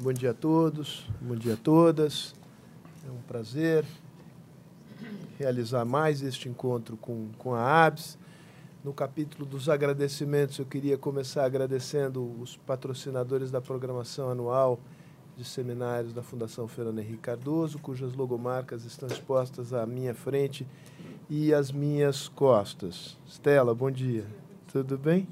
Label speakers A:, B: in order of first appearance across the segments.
A: bom dia a todos, bom dia a todas. É um prazer realizar mais este encontro com, com a ABS. No capítulo dos agradecimentos, eu queria começar agradecendo os patrocinadores da programação anual de seminários da Fundação Fernando Henrique Cardoso, cujas logomarcas estão expostas à minha frente e às minhas costas. Estela, bom dia. Tudo bem?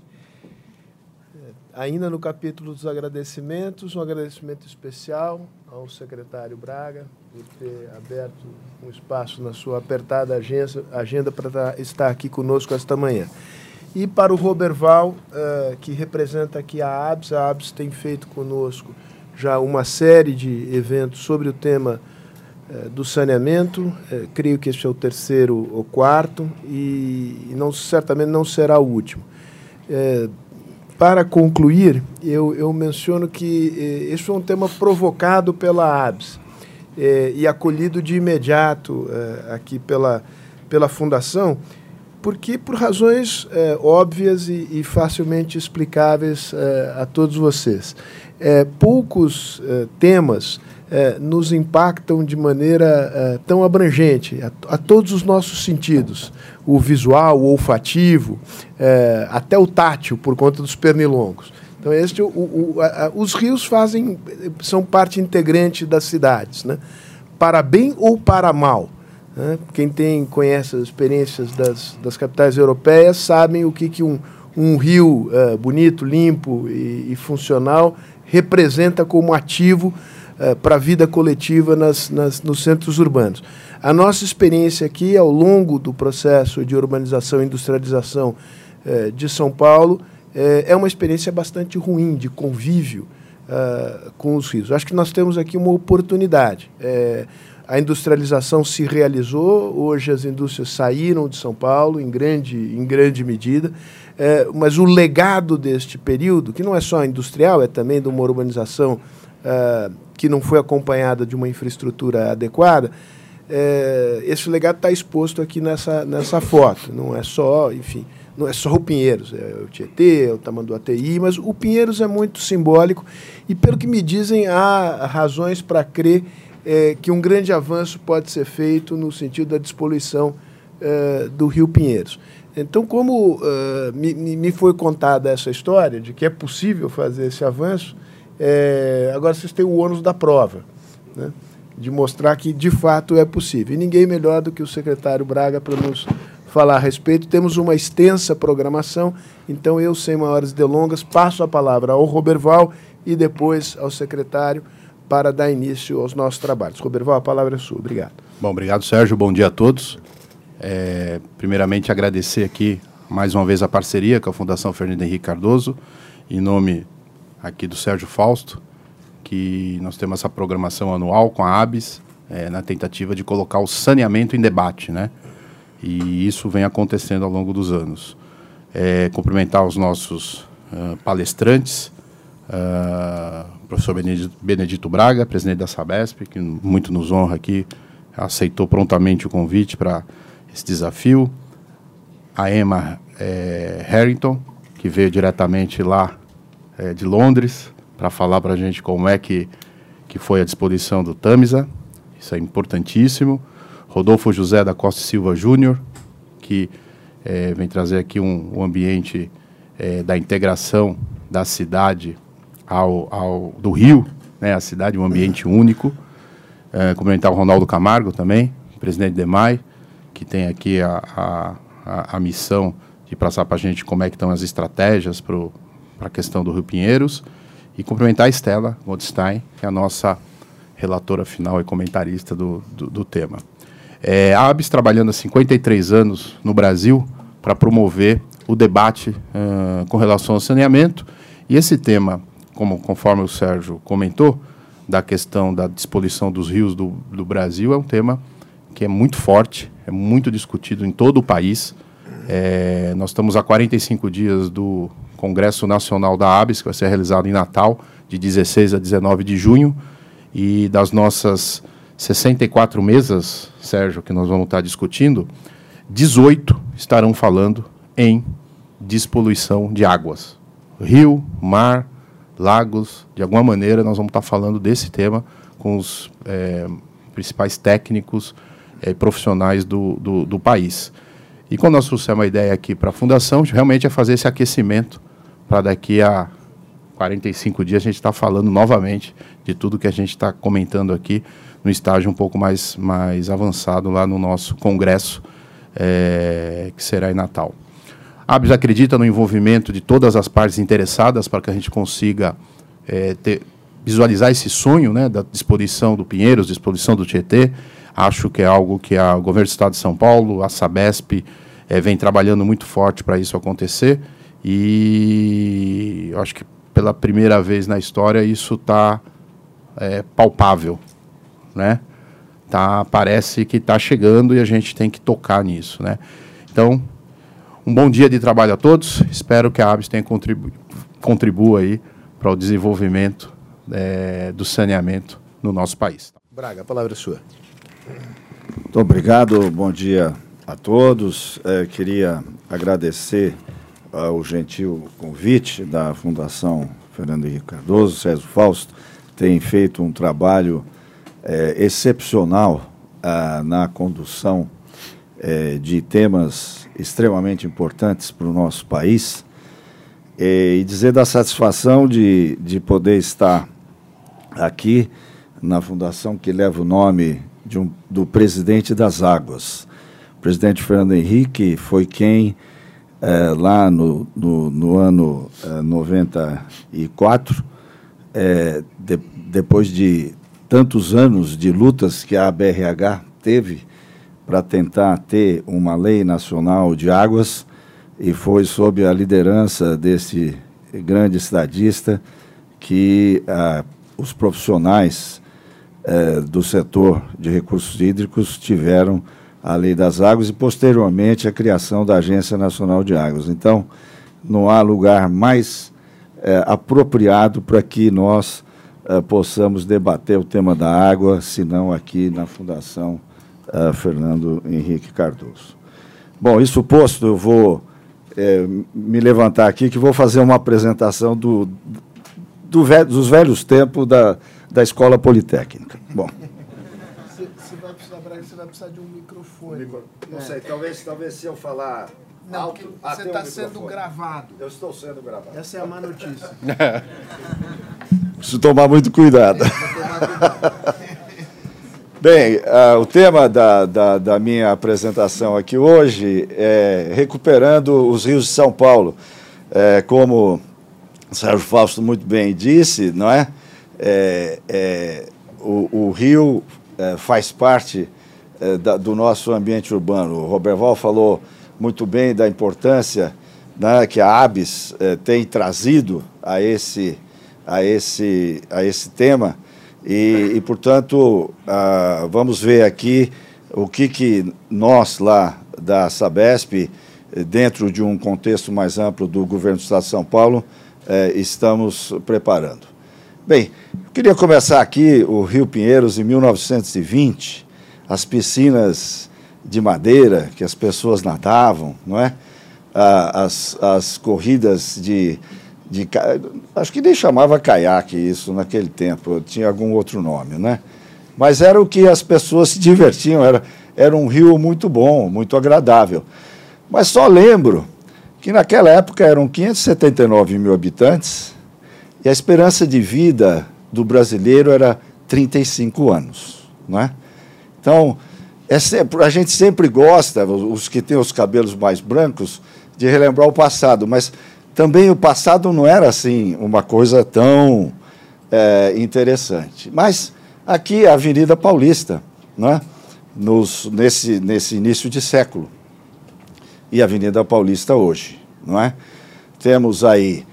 A: Ainda no capítulo dos agradecimentos, um agradecimento especial ao secretário Braga por ter aberto um espaço na sua apertada agenda, agenda para estar aqui conosco esta manhã. E para o Roberval, uh, que representa aqui a ABS, a ABS tem feito conosco já uma série de eventos sobre o tema uh, do saneamento. Uh, creio que este é o terceiro ou quarto e, e não, certamente não será o último para concluir, eu, eu menciono que eh, esse foi um tema provocado pela ABS eh, e acolhido de imediato eh, aqui pela, pela Fundação, porque por razões eh, óbvias e, e, facilmente explicáveis eh, a todos vocês. Eh, poucos temas nos impactam de maneira tão abrangente, a, a todos os nossos sentidos o visual, o olfativo, é, até o tátil, por conta dos pernilongos. Então, este, o, o, a, os rios fazem, são parte integrante das cidades, né? para bem ou para mal. Né? Quem tem, conhece as experiências das, das capitais europeias sabem o que, que um, um rio uh, bonito, limpo e, e, funcional representa como ativo uh, para a vida coletiva nas, nas, nos centros urbanos. A nossa experiência aqui, ao longo do processo de urbanização e industrialização eh, de São Paulo, eh, é uma experiência bastante ruim de convívio com os rios. Acho que nós temos aqui uma oportunidade. Eh, a industrialização se realizou, hoje as indústrias saíram de São Paulo em grande, em grande medida, eh, mas o legado deste período, que não é só industrial, é também de uma urbanização uh, que não foi acompanhada de uma infraestrutura adequada, é, esse legado está exposto aqui nessa, nessa foto. Não é só, enfim, não é só o Pinheiros, é o Tietê, é o Tamanduateí, mas o Pinheiros é muito simbólico e, pelo que me dizem, há razões para crer é, que um grande avanço pode ser feito no sentido da despoluição é, do Rio Pinheiros. Então, como uh, me, me foi contada essa história de que é possível fazer esse avanço, é, agora vocês têm o ônus da prova. Né? de mostrar que de fato é possível. E ninguém melhor do que o secretário Braga para nos falar a respeito. Temos uma extensa programação, então eu, sem maiores delongas, passo a palavra ao Roberval e depois ao secretário para dar início aos nossos trabalhos. Roberval, a palavra é sua. Obrigado.
B: Bom, obrigado, Sérgio. Bom dia a todos. É, primeiramente, agradecer aqui mais uma vez a parceria com a Fundação Fernando Henrique Cardoso, em nome aqui do Sérgio Fausto, que nós temos essa programação anual com a ABS, é, na tentativa de colocar o saneamento em debate, né? E isso vem acontecendo ao longo dos anos. É, cumprimentar os nossos uh, palestrantes, uh, professor Benedito, Braga, presidente da Sabesp, que muito nos honra aqui, aceitou prontamente o convite para esse desafio. A Emma é, Harrington, que veio diretamente lá é, de Londres, para falar para a gente como é que, que foi a disposição do Tamisa. Isso é importantíssimo. Rodolfo José da Costa Silva Júnior, que é, vem trazer aqui um, um ambiente é, da integração da cidade ao, ao, do Rio, né, a cidade, um ambiente único. É, cumprimentar o Ronaldo Camargo também, presidente de DEMAI, que tem aqui a, a, a, missão de passar para a gente como é que estão as estratégias para a questão do Rio Pinheiros. E cumprimentar a Estela Goldstein, que é a nossa relatora final e comentarista do, do, do tema. É, a ABS trabalhando há 53 anos no Brasil para promover o debate uh, com relação ao saneamento. E esse tema, como, conforme o Sérgio comentou, da questão da disposição dos rios do, do Brasil, é um tema que é muito forte, é muito discutido em todo o país. É, nós estamos há 45 dias do Congresso Nacional da ABS, que vai ser realizado em Natal, de 16 a 19 de junho. E das nossas 64 mesas, Sérgio, que nós vamos estar discutindo, 18 estarão falando em despoluição de águas. Rio, mar, lagos, de alguma maneira nós vamos estar falando desse tema com os é, principais técnicos e é, profissionais do, do, do, país. E quando nós trouxemos a ideia aqui para a Fundação, realmente é fazer esse aquecimento para daqui a 45 dias a gente estar tá falando novamente de tudo que a gente está comentando aqui no estágio um pouco mais, mais avançado lá no nosso congresso, é, que será em Natal. A ABS acredita no envolvimento de todas as partes interessadas para que a gente consiga é, ter, visualizar esse sonho né, da disposição do Pinheiros, disposição do Tietê. Acho que é algo que a, o governo do Estado de São Paulo, a Sabesp, é, vem trabalhando muito forte para isso acontecer. E acho que pela primeira vez na história isso está é, palpável, né? Tá, parece que está chegando e a gente tem que tocar nisso, né? Então, um bom dia de trabalho a todos. Espero que a ABS tenha contribu contribua aí para o desenvolvimento é, do saneamento no nosso país.
A: Braga, a palavra é sua.
C: Muito obrigado, bom dia a todos. É, queria agradecer o gentil convite da Fundação Fernando Henrique Cardoso, César Fausto, tem feito um trabalho é, excepcional ah, na condução é, de temas extremamente importantes para o nosso país e dizer da satisfação de, de poder estar aqui na fundação que leva o nome um, do presidente das águas. O presidente Fernando Henrique foi quem, é, lá no, no, no ano é, 94, é, de, depois de tantos anos de lutas que a BRH teve para tentar ter uma lei nacional de águas, e foi sob a liderança desse grande estadista que ah, os profissionais eh, do setor de recursos hídricos tiveram a Lei das Águas e, posteriormente, a criação da Agência Nacional de Águas. Então, não há lugar mais eh, apropriado para que nós eh, possamos debater o tema da água, senão aqui na Fundação Fernando Henrique Cardoso. Bom, isso posto, eu vou me levantar aqui que vou fazer uma apresentação do, do dos velhos tempos da, da Escola Politécnica. Bom.
A: Você, vai precisar, você vai precisar de um microfone. Micro...
C: Não é. sei, talvez, talvez se eu falar.
A: Não, alto, você está um sendo gravado.
C: Eu estou sendo gravado.
A: Essa é a má notícia.
C: Preciso tomar muito cuidado. Bem, uh, o tema da, da, da, minha apresentação aqui hoje é recuperando os rios de São Paulo. É, como Sérgio Fausto muito bem disse, não é? é, é o, o, rio é, faz parte é, da, do nosso ambiente urbano. O Roberval falou muito bem da importância né, que a ABS é, tem trazido a esse, a esse, a esse tema. E, e portanto, ah, vamos ver aqui o que, que nós lá da Sabesp, dentro de um contexto mais amplo do governo do Estado de São Paulo, eh, estamos preparando. Bem, eu queria começar aqui o Rio Pinheiros em 1920, as piscinas de madeira que as pessoas nadavam, não é? as, as corridas de, de. Acho que nem chamava caiaque isso naquele tempo, tinha algum outro nome, né? Mas era o que as pessoas se divertiam, era, era um rio muito bom, muito agradável. Mas só lembro que naquela época eram 579 mil habitantes e a esperança de vida do brasileiro era 35 anos. Não é? Então, é sempre, a gente sempre gosta, os que têm os cabelos mais brancos, de relembrar o passado, mas também o passado não era assim uma coisa tão é, interessante. Mas aqui a Avenida Paulista, não é? Nos, nesse, nesse início de século e a Avenida Paulista hoje, não é? Temos aí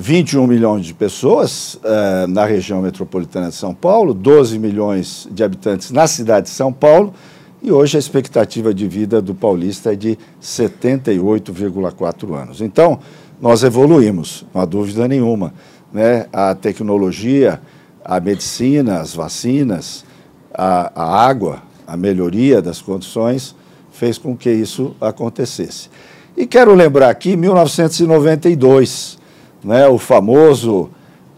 C: 21 milhões de pessoas uh, na região metropolitana de São Paulo, 12 milhões de habitantes na cidade de São Paulo, e hoje a expectativa de vida do paulista é de 78,4 anos. Então, nós evoluímos, não há dúvida nenhuma. Né? A tecnologia, a medicina, as vacinas, a, a água, a melhoria das condições fez com que isso acontecesse. E quero lembrar aqui 1992, né, o famoso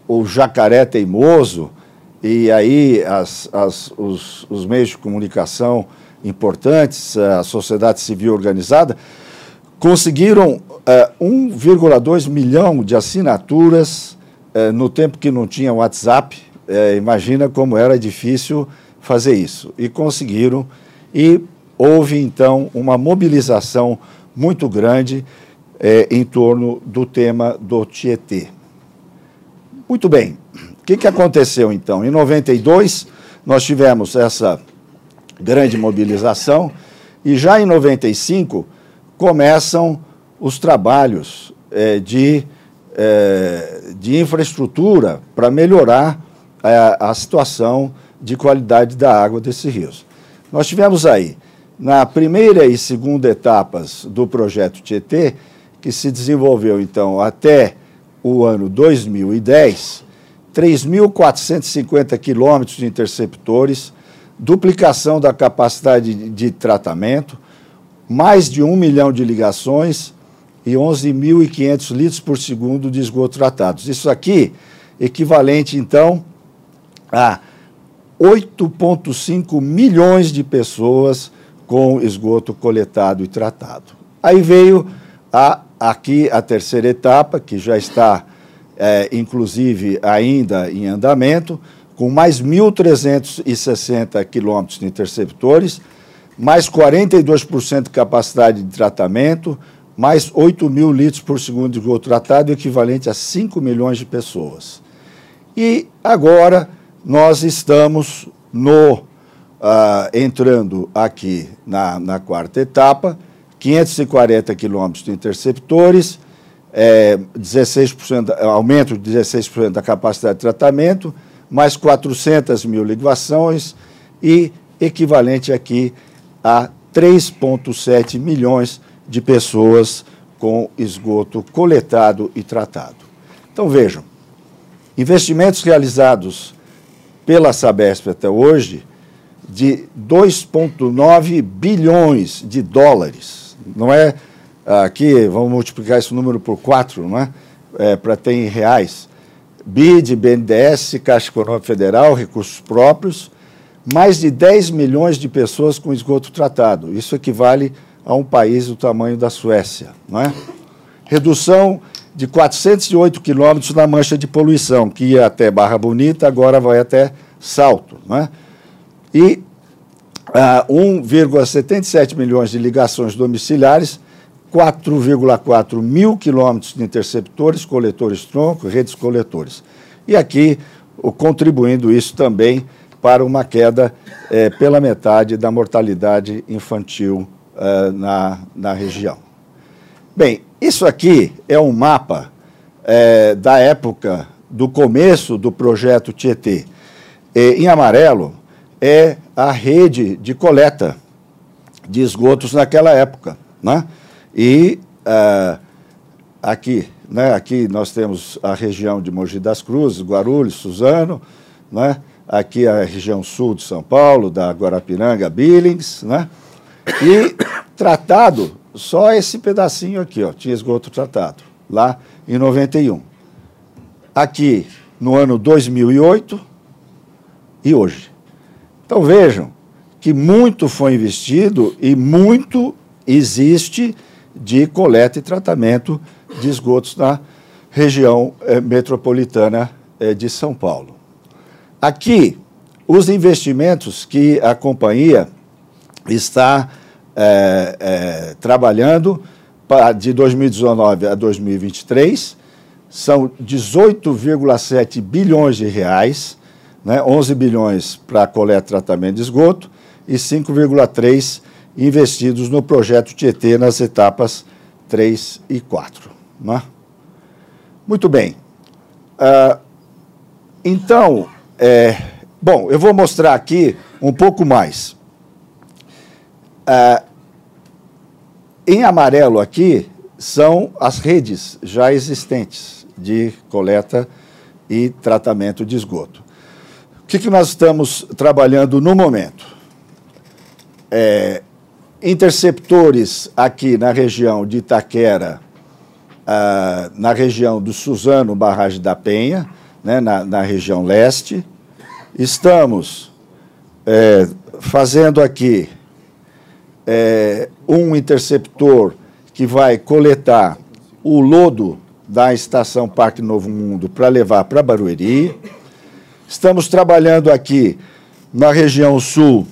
C: o jacaré teimoso, e aí as, as, os, os meios de comunicação importantes, a sociedade civil organizada, conseguiram 1,2 milhão de assinaturas no tempo que não tinha WhatsApp. imagina como era difícil fazer isso. E conseguiram, e houve então uma mobilização muito grande é, em torno do tema do Tietê. Muito bem, o que, que aconteceu então? Em 92, nós tivemos essa grande mobilização e já em 95 começam os trabalhos é, de, é, de infraestrutura para melhorar a, a situação de qualidade da água desses rios. Nós tivemos aí, na primeira e segunda etapas do projeto Tietê, que se desenvolveu então até o ano 2010, 3.450 quilômetros de interceptores, duplicação da capacidade de, de tratamento, mais de um milhão de ligações e 11.500 litros por segundo de esgoto tratados. Isso aqui equivalente, então, a 8,5 milhões de pessoas com esgoto coletado e tratado. Aí veio a, aqui a terceira etapa, que já está, é, inclusive, ainda em andamento, com mais 1.360 quilômetros de interceptores, mais 42% de capacidade de tratamento, mais 8 mil litros por segundo de esgoto tratado, equivalente a 5 milhões de pessoas. E agora nós estamos no uh, entrando aqui na, na quarta etapa, 540 quilômetros de interceptores, é, 16%, aumento de 16% da capacidade de tratamento, mais 400 mil ligações e equivalente aqui a 3,7 milhões de pessoas com esgoto coletado e tratado. Então vejam, investimentos realizados pela Sabesp até hoje de 2,9 bilhões de dólares. Não é aqui, vamos multiplicar esse número por quatro, não é? é Para ter em reais. BID, BNDES, Caixa Econômica Federal, recursos próprios, mais de 10 milhões de pessoas com esgoto tratado. Isso equivale a um país do tamanho da Suécia, não é? Redução de 408 quilômetros na mancha de poluição, que ia até Barra Bonita, agora vai até Salto. Né? E ah, 1,77 milhões de ligações domiciliares, 4,4 mil quilômetros de interceptores, coletores tronco, redes coletores. E aqui, contribuindo isso também para uma queda eh, pela metade da mortalidade infantil eh, na, na região. Bem, isso aqui é um mapa é, da época do começo do projeto Tietê. Em amarelo é a rede de coleta de esgotos naquela época. Né? E uh, aqui, né, aqui nós temos a região de Mogi das Cruzes, Guarulhos, Suzano, né? aqui a região sul de São Paulo, da Guarapiranga, Billings, né? e tratado só esse pedacinho aqui, ó, tinha esgoto tratado, lá em 91. Aqui, no ano 2008 e hoje. Então vejam que muito foi investido e muito existe de coleta e tratamento de esgotos na região eh, metropolitana eh, de São Paulo. Aqui, os investimentos que a companhia está é, trabalhando pra, de 2019 a 2023, são 18,7 bilhões de reais, né, 11 bilhões para coleta e tratamento de esgoto e 5,3 investidos no projeto Tietê nas etapas 3 e 4. Né? Muito bem. Uh, então, é, bom, eu vou mostrar aqui um pouco mais. Ah, em amarelo aqui são as redes já existentes de coleta e tratamento de esgoto. Que, que nós estamos trabalhando no momento? É, interceptores aqui na região de Itaquera, ah, na região do Suzano, barragem da Penha, né, na, na região leste. Estamos é, fazendo aqui é, um interceptor que vai coletar o lodo da estação Parque Novo Mundo para levar para Barueri. Estamos trabalhando aqui na região sul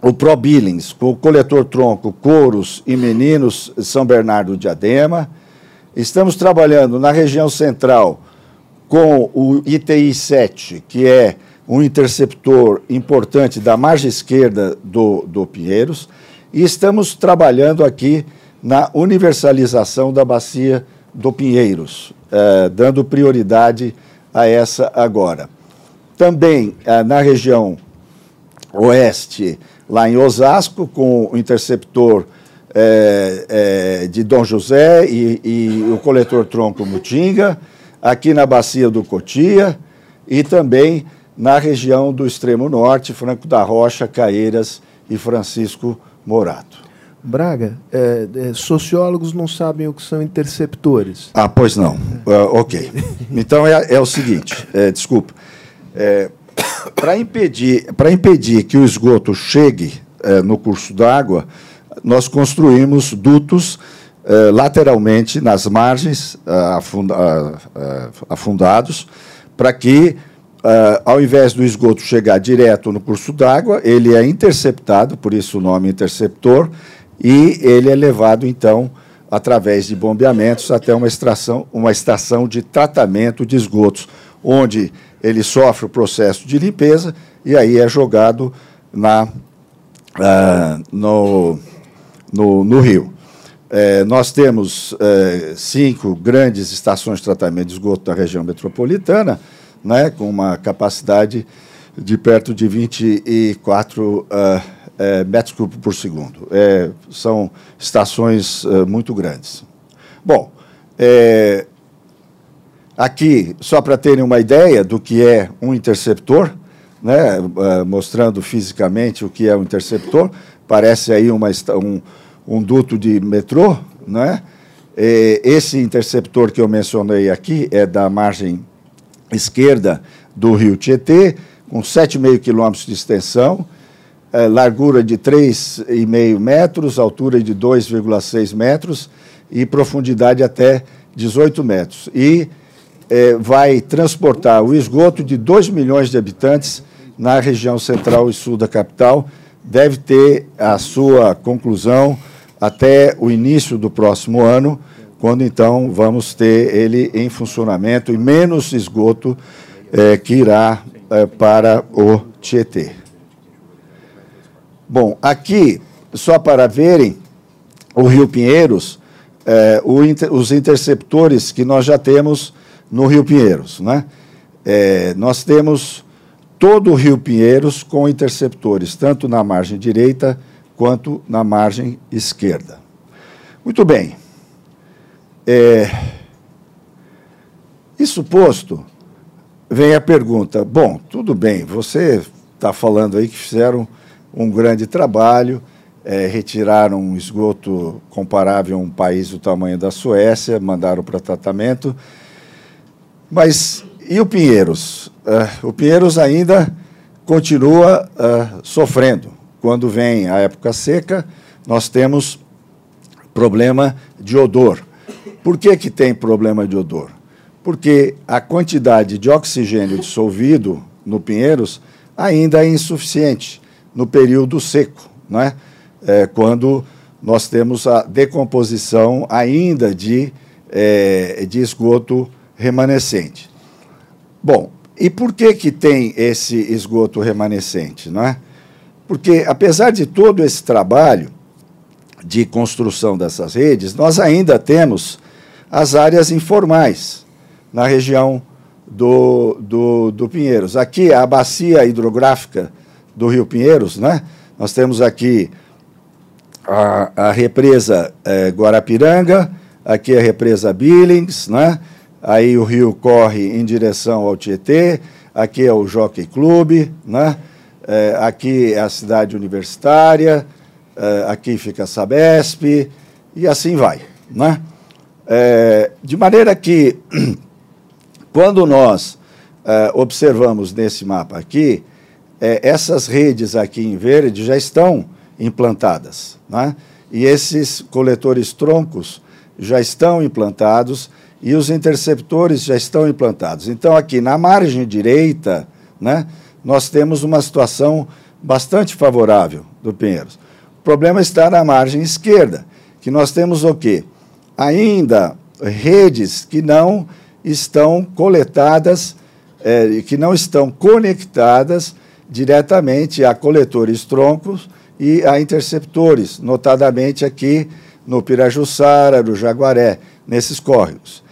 C: o ProBillings, com o coletor tronco Couros e Meninos São Bernardo de Adema. Estamos trabalhando na região central com o ITI 7, que é um interceptor importante da margem esquerda do, do Pinheiros, e estamos trabalhando aqui na universalização da bacia do Pinheiros, eh, dando prioridade a essa agora. Também eh, na região oeste, lá em Osasco, com o interceptor eh, de Dom José e, e o coletor tronco Mutinga, aqui na bacia do Cotia e também na região do extremo norte, Franco da Rocha, Caeiras e Francisco Morato.
A: Braga, é, é, sociólogos não sabem o que são interceptores.
C: Ah, pois não. Uh, ok. Então é, é o seguinte, desculpa. É, Para impedir, impedir que o esgoto chegue é, no curso d'água, nós construímos dutos eh, lateralmente nas margens afunda, afundados, para que, ao invés do esgoto chegar direto no curso d'água, ele é interceptado, por isso o nome interceptor, e ele é levado, então, através de bombeamentos até uma, extração, uma estação de tratamento de esgotos, onde ele sofre o processo de limpeza e aí é jogado na, no, no, no rio. É, nós temos é, cinco grandes estações de tratamento de esgoto na região metropolitana, né, com uma capacidade de perto de 24 uh, é, metros cúbicos por segundo. É, são estações uh, muito grandes. Bom, é, aqui, só para terem uma ideia do que é um interceptor, né, uh, mostrando fisicamente o que é um interceptor, parece aí uma, um, um duto de metrô, né? Esse interceptor que eu mencionei aqui é da margem esquerda do rio Tietê, com 7,5 quilômetros de extensão, é, largura de 3,5 metros, altura de 2,6 metros e profundidade até 18 metros. E é, vai transportar o esgoto de 2 milhões de habitantes na região central e sul da capital. Deve ter a sua conclusão até o início do próximo ano, quando então vamos ter ele em funcionamento e menos esgoto é, que irá é, para o Tietê. Bom, aqui, só para verem, o Rio Pinheiros, é, inter, os interceptores que nós já temos no Rio Pinheiros. Né? É, nós temos todo o Rio Pinheiros com interceptores, tanto na margem direita quanto na margem esquerda. Muito bem. É, isso posto, vem a pergunta: bom, tudo bem, você está falando aí que fizeram um grande trabalho, é, retiraram um esgoto comparável a um país do tamanho da Suécia, mandaram para tratamento. Mas e o Pinheiros? Uh, o Pinheiros ainda continua uh, sofrendo quando vem a época seca, nós temos problema de odor. Por que, que tem problema de odor? Porque a quantidade de oxigênio dissolvido no Pinheiros ainda é insuficiente no período seco, não é? é quando nós temos a decomposição ainda de, é, de esgoto remanescente. Bom, e por que, que tem esse esgoto remanescente? Não é? Porque, apesar de todo esse trabalho de construção dessas redes, nós ainda temos as áreas informais na região do, do, do Pinheiros. Aqui, a bacia hidrográfica do Rio Pinheiros, né? nós temos aqui a, a represa é, Guarapiranga, aqui a represa Billings, né? Aí o rio corre em direção ao Tietê, aqui é o Jockey Clube, né? É, aqui é a cidade universitária, é, aqui fica a Sabesp, e assim vai. Né? É, de maneira que, quando nós observamos nesse mapa aqui, é, essas redes aqui em verde já estão implantadas. Né? E esses coletores troncos já estão implantados e os interceptores já estão implantados. Então, aqui na margem direita, né, nós temos uma situação bastante favorável do Pinheiros. O problema está na margem esquerda, que nós temos o quê? Ainda redes que não estão coletadas, é, que não estão conectadas diretamente a coletores troncos e a interceptores, notadamente aqui no Pirajussara, no Jaguaré, nesses córregos.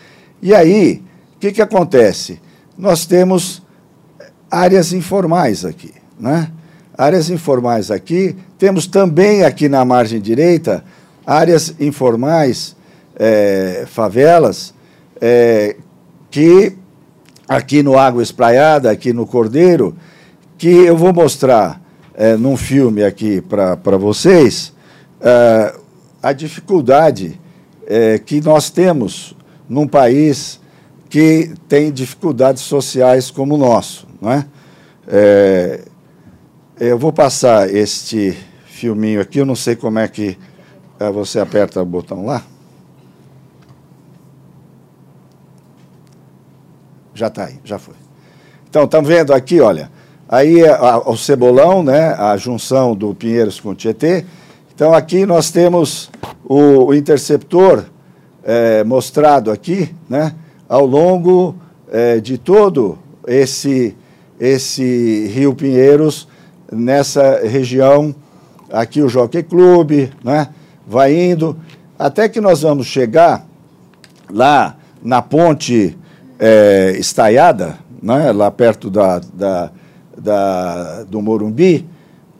C: E aí, o que, que acontece? Nós temos áreas informais aqui, né? Áreas informais aqui, temos também aqui na margem direita áreas informais, é, favelas, é, que aqui no Água Espraiada, aqui no Cordeiro, que eu vou mostrar é, num filme aqui para vocês a dificuldade que nós temos num país que tem dificuldades sociais como o nosso. Não é? é eu vou passar este filminho aqui, eu não sei como é que é, você aperta o botão lá. Já está aí, já foi. Então, estamos vendo aqui, olha, Aí é, a, o Cebolão, né, a junção do Pinheiros com o Tietê. Então aqui nós temos o, o interceptor é, mostrado aqui, né, ao longo é, de todo esse, esse Rio Pinheiros, nessa região, aqui o Jockey Clube, né, vai indo, até que nós vamos chegar lá na ponte é, estaiada, né, lá perto da, da da, do Morumbi,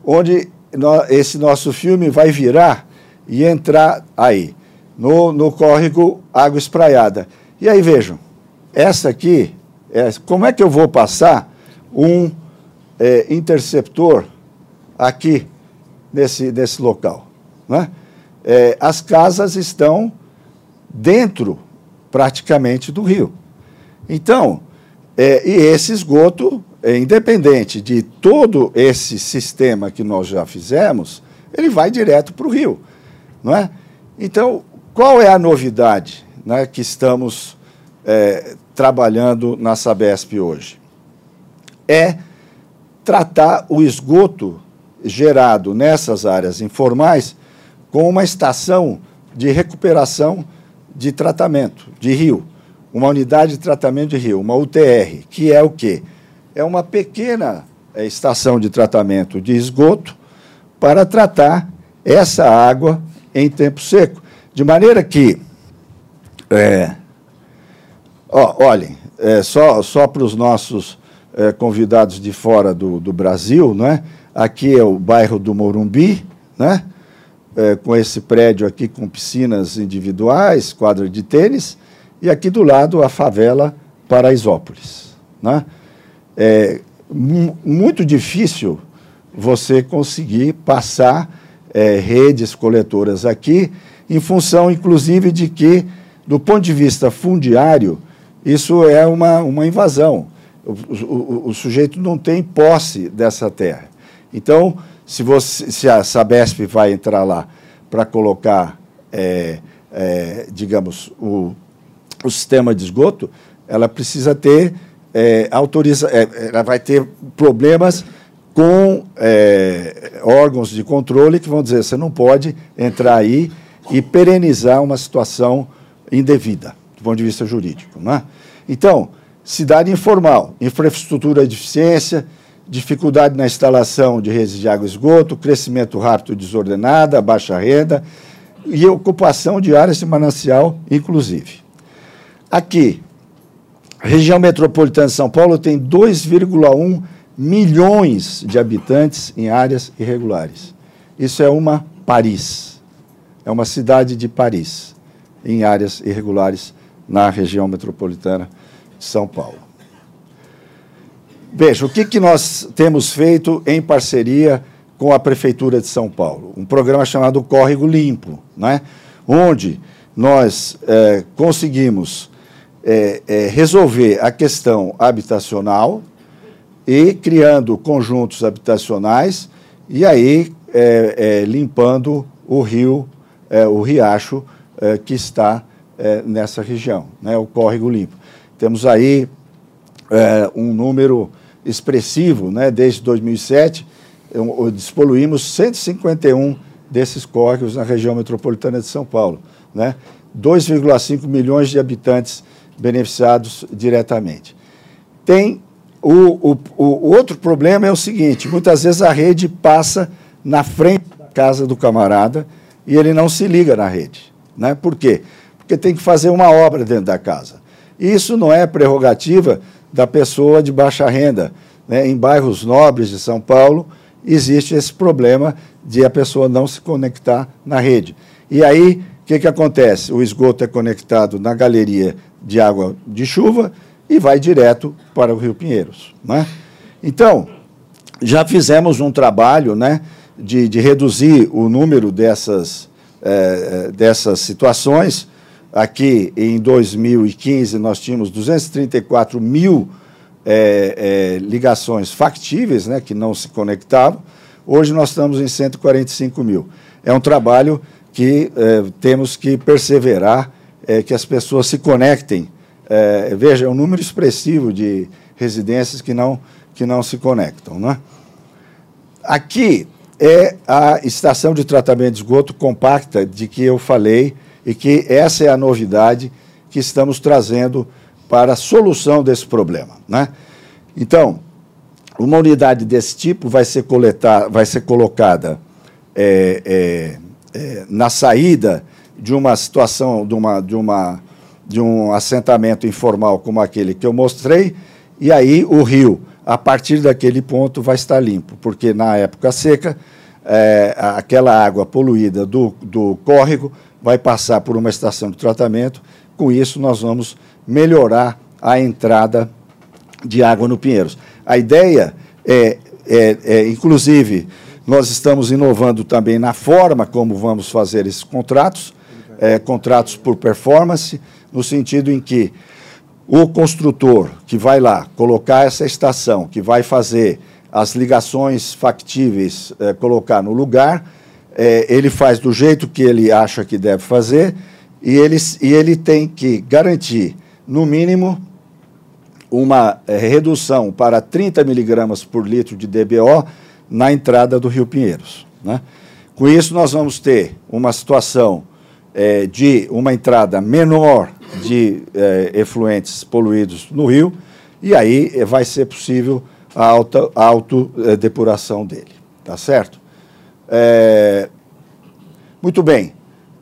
C: onde no, esse nosso filme vai virar e entrar aí, no, no córrego Água Espraiada. E aí vejam, essa aqui, é, como é que eu vou passar um é, interceptor aqui nesse, nesse local? Né? É, as casas estão dentro, praticamente, do rio. Então, é, e esse esgoto é, independente de todo esse sistema que nós já fizemos, ele vai direto para o rio, não é? Então, qual é a novidade né, que estamos é, trabalhando na Sabesp hoje? É tratar o esgoto gerado nessas áreas informais com uma estação de recuperação de tratamento de rio, uma unidade de tratamento de rio, uma UTR, que é o quê? é uma pequena é, estação de tratamento de esgoto para tratar essa água em tempo seco. De maneira que, é, ó, olhem, é, só, só para os nossos é, convidados de fora do, do Brasil, né? aqui é o bairro do Morumbi, né? É, com esse prédio aqui com piscinas individuais, quadra de tênis, e aqui do lado a favela Paraisópolis. Né? é muito difícil você conseguir passar é, redes coletoras aqui, em função, inclusive, de que, do ponto de vista fundiário, isso é uma, uma invasão. O, o, o sujeito não tem posse dessa terra. Então, se, você, se a Sabesp vai entrar lá para colocar, é, é, digamos, o, o sistema de esgoto, ela precisa ter é, autoriza, é, ela vai ter problemas com é, órgãos de controle que vão dizer você não pode entrar aí e perenizar uma situação indevida, do ponto de vista jurídico. Né? Então, cidade informal, infraestrutura de eficiência, dificuldade na instalação de redes de água e esgoto, crescimento rápido desordenada, baixa renda e ocupação de áreas de manancial, inclusive. Aqui, a região metropolitana de São Paulo tem 2,1 milhões de habitantes em áreas irregulares. Isso é uma Paris. É uma cidade de Paris, em áreas irregulares na região metropolitana de São Paulo. Veja, o que, que nós temos feito em parceria com a Prefeitura de São Paulo? Um programa chamado Córrego Limpo, né? onde nós é, conseguimos é, é, resolver a questão habitacional e criando conjuntos habitacionais e aí limpando o rio, é, o riacho é, que está nessa região, né, o córrego limpo. Temos aí um número expressivo, né, desde 2007, despoluímos 151 desses córregos na região metropolitana de São Paulo. Né? 2,5 milhões de habitantes beneficiados diretamente. Tem o, o, o, outro problema é o seguinte: muitas vezes a rede passa na frente da casa do camarada e ele não se liga na rede. Né? Por quê? Porque tem que fazer uma obra dentro da casa. Isso não é prerrogativa da pessoa de baixa renda. Né? Em bairros nobres de São Paulo, existe esse problema de a pessoa não se conectar na rede. E aí, o que, que acontece? O esgoto é conectado na galeria de água de chuva e vai direto para o Rio Pinheiros. Né? Então, já fizemos um trabalho né, de, de reduzir o número dessas, é, dessas situações. Aqui, em 2015, nós tínhamos 234 mil é, é, ligações factíveis, né, que não se conectavam. Hoje nós estamos em 145 mil. É um trabalho que é, temos que perseverar, é, que as pessoas se conectem. É, veja, é um número expressivo de residências que não, que não se conectam. Né? Aqui é a estação de tratamento de esgoto compacta de que eu falei e que essa é a novidade que estamos trazendo para a solução desse problema. Né? Então, uma unidade desse tipo vai ser, coletar, vai ser colocada é, é, é, na saída de uma situação, de, uma, de, uma, de um assentamento informal como aquele que eu mostrei, e aí o rio, a partir daquele ponto, vai estar limpo, porque na época seca, é, aquela água poluída do, do córrego vai passar por uma estação de tratamento, com isso nós vamos melhorar a entrada de água no Pinheiros. A ideia é, é, é, inclusive, nós estamos inovando também na forma como vamos fazer esses contratos, é, contratos por performance, no sentido em que o construtor que vai lá colocar essa estação, que vai fazer as ligações factíveis, é, colocar no lugar, é, ele faz do jeito que ele acha que deve fazer e ele, e ele tem que garantir no mínimo, uma é, redução para 30 miligramas por litro de DBO na entrada do Rio Pinheiros. Né? Com isso, nós vamos ter uma situação de uma entrada menor de é, efluentes poluídos no rio, e aí vai ser possível a autodepuração dele. Tá certo? É, muito bem.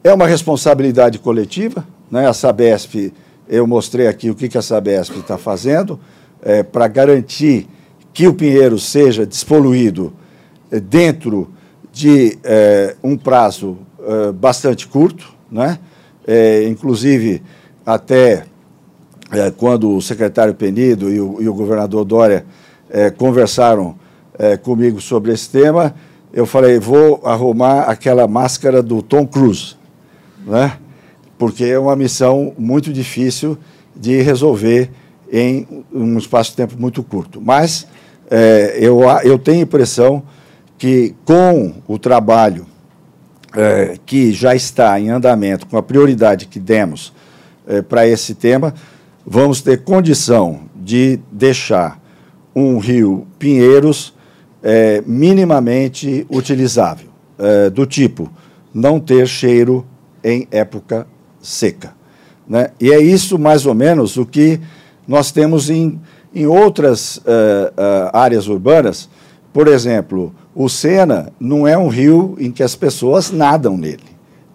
C: É uma responsabilidade coletiva, né? a Sabesp eu mostrei aqui o que, que a Sabesp está fazendo é, para garantir que o Pinheiro seja despoluído é, dentro de é, um prazo é, bastante curto, né? É, inclusive até é, quando o secretário Penido e o, e o governador Dória conversaram comigo sobre esse tema, eu falei, vou arrumar aquela máscara do Tom Cruise, né? porque é uma missão muito difícil de resolver em um espaço de tempo muito curto. Mas é, eu, eu tenho a impressão que com o trabalho é, que já está em andamento, com a prioridade que demos é, para esse tema, vamos ter condição de deixar um rio Pinheiros é, minimamente utilizável, é, do tipo não ter cheiro em época seca. Né? E é isso, mais ou menos, o que nós temos em, em outras uh, uh, áreas urbanas. Por exemplo, o Sena não é um rio em que as pessoas nadam nele.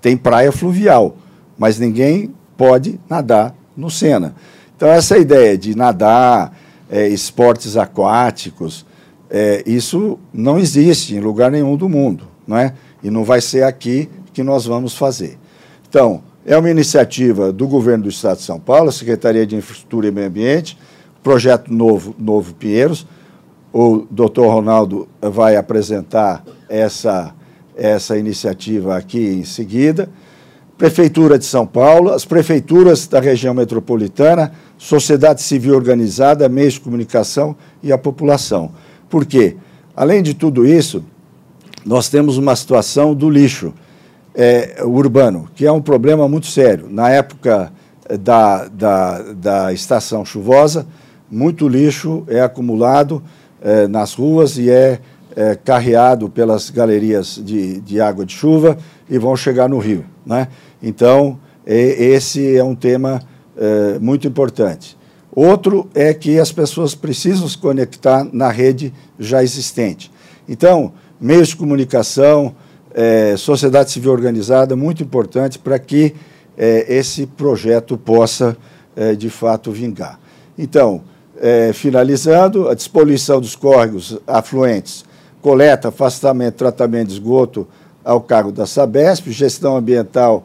C: Tem praia fluvial, mas ninguém pode nadar no Sena. Então, essa ideia de nadar, é, esportes aquáticos, é, isso não existe em lugar nenhum do mundo, não é? E não vai ser aqui que nós vamos fazer. Então, é uma iniciativa do governo do Estado de São Paulo, Secretaria de Infraestrutura e Meio Ambiente, projeto Novo, Novo Pinheiros. O doutor Ronaldo vai apresentar essa, essa iniciativa aqui em seguida, Prefeitura de São Paulo, as prefeituras da região metropolitana, sociedade civil organizada, meios de comunicação e a população. Por quê? Além de tudo isso, nós temos uma situação do lixo é, urbano, que é um problema muito sério. Na época eh, da, da, da estação chuvosa, muito lixo é acumulado é, nas ruas e é, é, carreado pelas galerias de, de água de chuva e vão chegar no rio. Né? Então, esse é um tema é, muito importante. Outro é que as pessoas precisam se conectar na rede já existente. Então, meios de comunicação, é, sociedade civil organizada, muito importante para que é, esse projeto possa, de fato, vingar. Então, finalizando, a despoluição dos córregos afluentes, coleta, afastamento, tratamento de esgoto ao cargo da Sabesp, gestão ambiental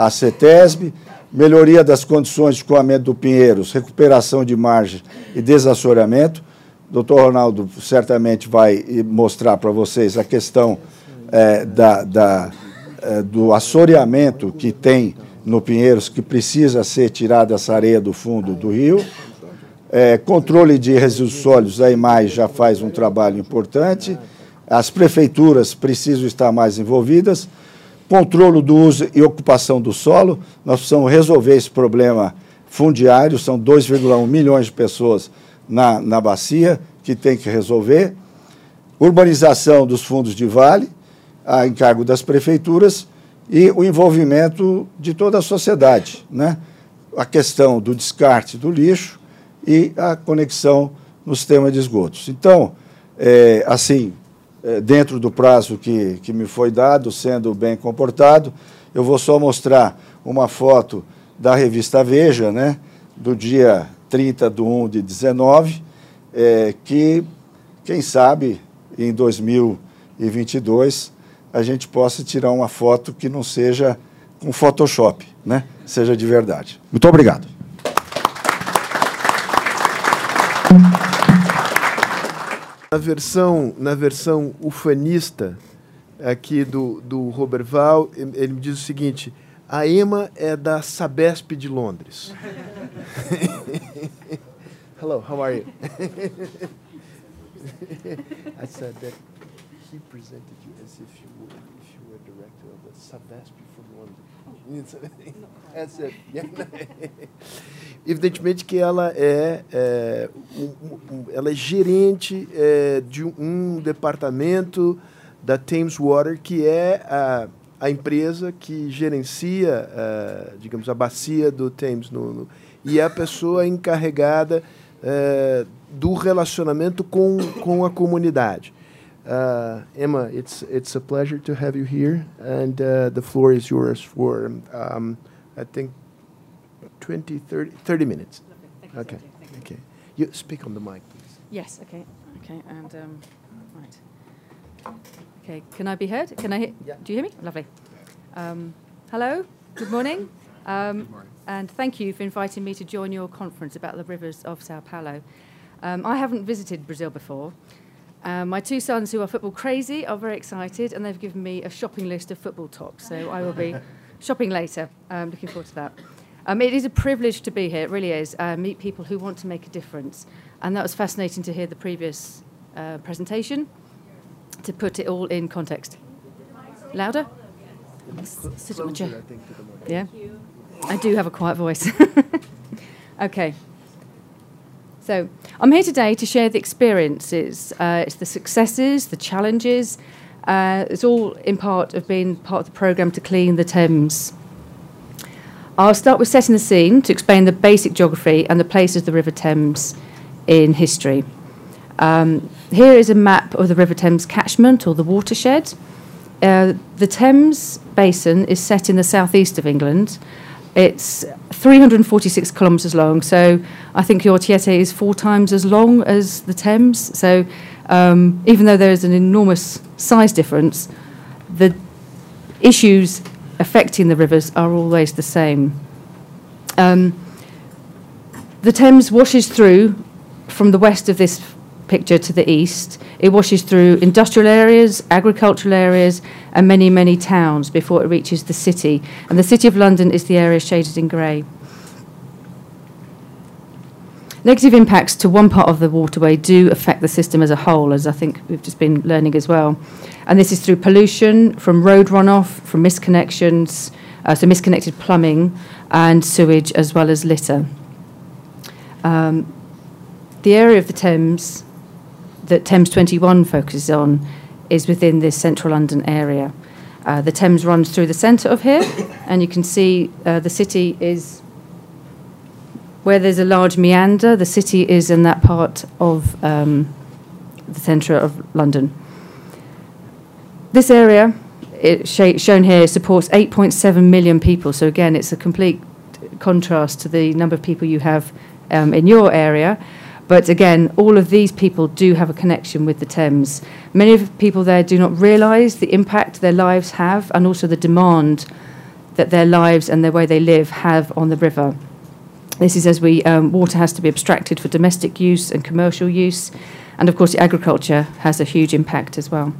C: à CETESB, melhoria das condições de escoamento do Pinheiros, recuperação de margem e desassoreamento. O doutor Ronaldo certamente vai mostrar para vocês a questão é, da, da é, do assoreamento que tem no Pinheiros, que precisa ser tirada essa areia do fundo do rio. É, controle de resíduos sólidos, a IMAI já faz um trabalho importante. As prefeituras precisam estar mais envolvidas controle do uso e ocupação do solo. Nós precisamos resolver esse problema fundiário, são 2,1 milhões de pessoas na, na bacia que tem que resolver. Urbanização dos fundos de vale, a encargo das prefeituras, e o envolvimento de toda a sociedade. Né? A questão do descarte do lixo e a conexão no sistema de esgotos. Então, é, assim, dentro do prazo que, que me foi dado, sendo bem comportado. Eu vou só mostrar uma foto da revista Veja, né, do dia 30 de 1 de 19, é, que, quem sabe, em 2022, a gente possa tirar uma foto que não seja com Photoshop, né, seja de verdade. Muito obrigado.
A: Na versão, na versão ufanista aqui do, do Roberval, ele me diz o seguinte: a EMA é da Sabesp de Londres. Hello, how are you? I said that he presented you as if you were, if you were director of the Sabesp That's it. Evidentemente que ela é, é um, ela é gerente é, de um departamento da Thames Water, que é a, a empresa que gerencia, a, digamos, a bacia do Thames. No, no, e é a pessoa encarregada é, do relacionamento com, com a comunidade. Uh, Emma, it's it's a pleasure to have you here, and uh, the floor is yours for um, I think 20, 30, 30 minutes. Okay. Okay. You speak on the mic, please.
D: Yes. Okay. Okay. And um, right. Okay. Can I be heard? Can I? Hear, yeah. Do you hear me? Lovely. Um, hello. Good morning. Um, Good morning. And thank you for inviting me to join your conference about the rivers of Sao Paulo. Um, I haven't visited Brazil before. Um, my two sons, who are football crazy, are very excited, and they've given me a shopping list of football tops. So I will be shopping later. Um, looking forward to that. Um, it is a privilege to be here, it really is. Uh, meet people who want to make a difference. And that was fascinating to hear the previous uh, presentation, to put it all in context. Louder? Sit on my chair. Yeah? I do have a quiet voice. okay. So, I'm here today to share the experiences. Uh, it's the successes, the challenges. Uh, it's all in part of being part of the programme to clean the Thames I'll start with setting the scene to explain the basic geography and the place of the River Thames in history. Um, here is a map of the River Thames catchment or the watershed. Uh, the Thames Basin is set in the southeast of England. It's 346 kilometres long, so I think your Tiete is four times as long as the Thames. So um, even though there is an enormous size difference, the issues affecting the rivers are always the same. Um, the Thames washes through from the west of this picture to the east. It washes through industrial areas, agricultural areas, and many, many towns before it reaches the city. And the City of London is the area shaded in grey. Negative impacts to one part of the waterway do affect the system as a whole, as I think we've just been learning as well. And this is through pollution from road runoff, from misconnections, uh, so misconnected plumbing, and sewage, as well as litter. Um, the area of the Thames that Thames 21 focuses on is within this central London area. Uh, the Thames runs through the centre of here, and you can see uh, the city is where there's a large meander, the city is in that part of um, the centre of London. This area, sh- shown here, supports 8.7 million people. So again, it's a complete contrast to the number of people you have um, in your area. But again, all of these people do have a connection with the Thames. Many of the people there do not realise the impact their lives have and also the demand that their lives and the way they live have on the river. This is as we um, water has to be abstracted for domestic use and commercial use, and of course, agriculture has a huge impact as well.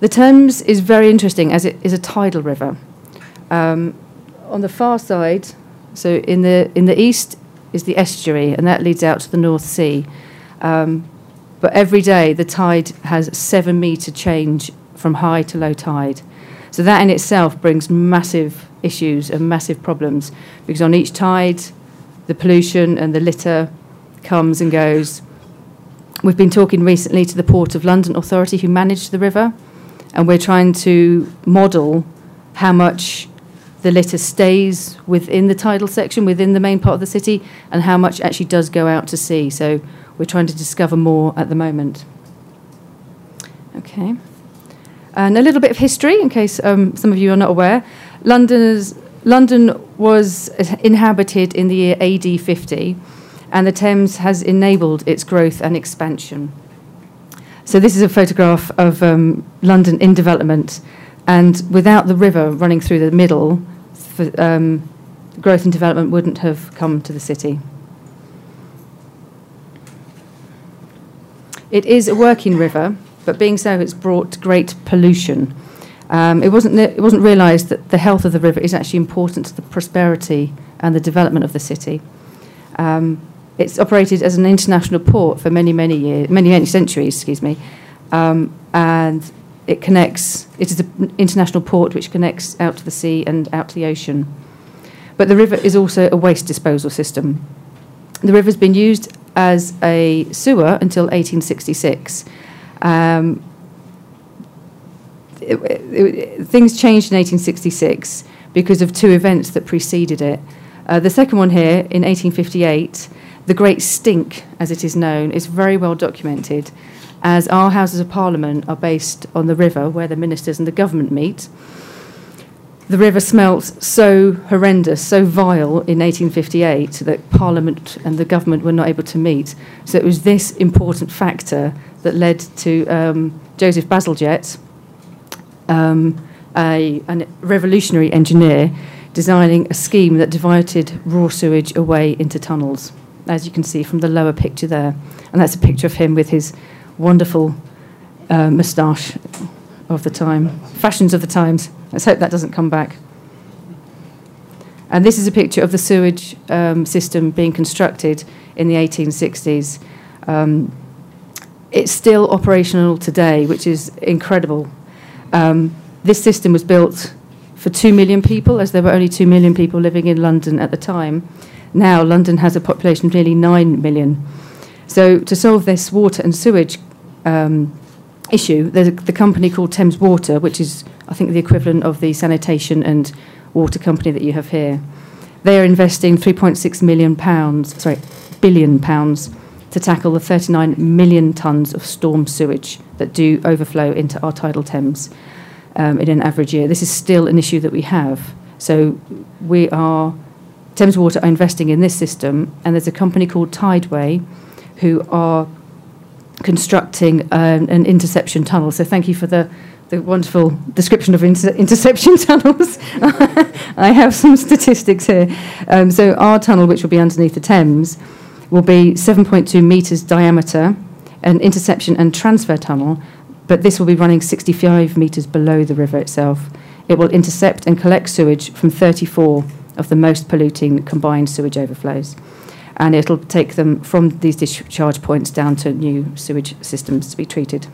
D: The Thames is very interesting as it is a tidal river. Um, on the far side, so in the in the east is the estuary, and that leads out to the North Sea. Um, but every day the tide has seven metre change from high to low tide. So that in itself brings massive issues and massive problems because on each tide, the pollution and the litter comes and goes. We've been talking recently to the Port of London Authority who manage the river, and we're trying to model how much the litter stays within the tidal section, within the main part of the city, and how much actually does go out to sea. So we're trying to discover more at the moment. Okay. And a little bit of history, in case um, some of you are not aware. Londoners, London was inhabited in the year AD 50, and the Thames has enabled its growth and expansion. So, this is a photograph of um, London in development, and without the river running through the middle, for, um, growth and development wouldn't have come to the city. It is a working river, but being so, it's brought great pollution. Um, it wasn't it wasn't realised that the health of the river is actually important to the prosperity and the development of the city. Um, it's operated as an international port for many many years, many many centuries, excuse me, um, and it connects. It is an international port which connects out to the sea and out to the ocean. But the river is also a waste disposal system. The river has been used as a sewer until 1866. Um, it, it, things changed in 1866 because of two events that preceded it. Uh, the second one here in 1858, the Great Stink, as it is known, is very well documented, as our Houses of Parliament are based on the river where the ministers and the government meet. The river smelt so horrendous, so vile in 1858 that Parliament and the government were not able to meet. So it was this important factor that led to um, Joseph Bazalgette, um, a, a revolutionary engineer, designing a scheme that diverted raw sewage away into tunnels, as you can see from the lower picture there. And that's a picture of him with his wonderful uh, moustache of the time, fashions of the times. Let's hope that doesn't come back. And this is a picture of the sewage um, system being constructed in the 1860s. Um, it's still operational today, which is incredible. Um, this system was built for 2 million people, as there were only 2 million people living in London at the time. Now, London has a population of nearly 9 million. So, to solve this water and sewage um, issue, there's a, the company called Thames Water, which is, I think, the equivalent of the sanitation and water company that you have here. They are investing 3.6 million pounds, sorry, billion pounds to tackle the 39 million tonnes of storm sewage that do overflow into our tidal Thames um, in an average year. This is still an issue that we have. So we are, Thames Water are investing in this system, and there's a company called Tideway who are constructing um, an interception tunnel. So thank you for the, the wonderful description of inter- interception tunnels. I have some statistics here. Um, so our tunnel, which will be underneath the Thames, will be 7.2 metres diameter. an interception and transfer tunnel, but this will be running 65 metres below the river itself. It will intercept and collect sewage from 34 of the most polluting combined sewage overflows. And it'll take them from these discharge points down to new sewage systems to be treated.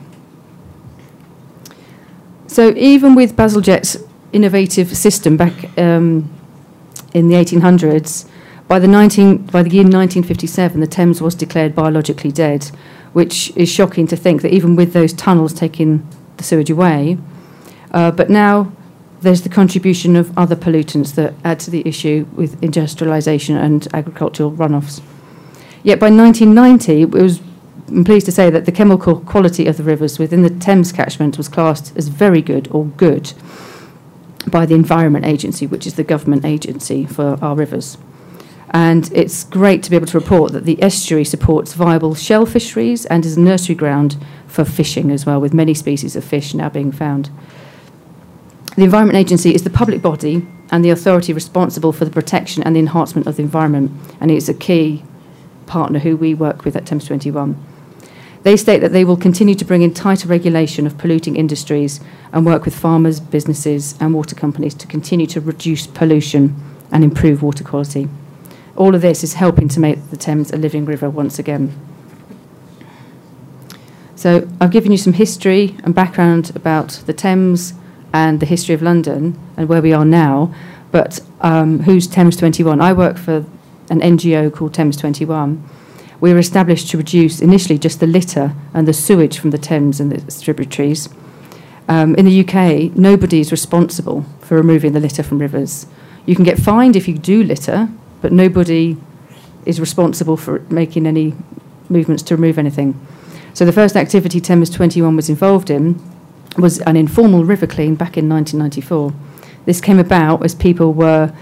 D: So even with Baseljet's innovative system back um, in the 1800s, by the, 19, by the year 1957, the Thames was declared biologically dead, which is shocking to think that even with those tunnels taking the sewage away, uh, but now there's the contribution of other pollutants that add to the issue with industrialisation and agricultural runoffs. Yet by 1990, it was, I'm pleased to say that the chemical quality of the rivers within the Thames catchment was classed as very good or good by the Environment Agency, which is the government agency for our rivers. And it's great to be able to report that the estuary supports viable shell fisheries and is a nursery ground for fishing as well, with many species of fish now being found. The Environment Agency is the public body and the authority responsible for the protection and the enhancement of the environment, and it's a key partner who we work with at Thames 21. They state that they will continue to bring in tighter regulation of polluting industries and work with farmers, businesses, and water companies to continue to reduce pollution and improve water quality. All of this is helping to make the Thames a living river once again. So, I've given you some history and background about the Thames and the history of London and where we are now. But um, who's Thames 21? I work for an NGO called Thames 21. We were established to reduce initially just the litter and the sewage from the Thames and the distributaries. Um, in the UK, nobody is responsible for removing the litter from rivers. You can get fined if you do litter, but nobody is responsible for making any movements to remove anything. So the first activity Thames 21 was involved in was an informal river clean back in 1994. This came about as people were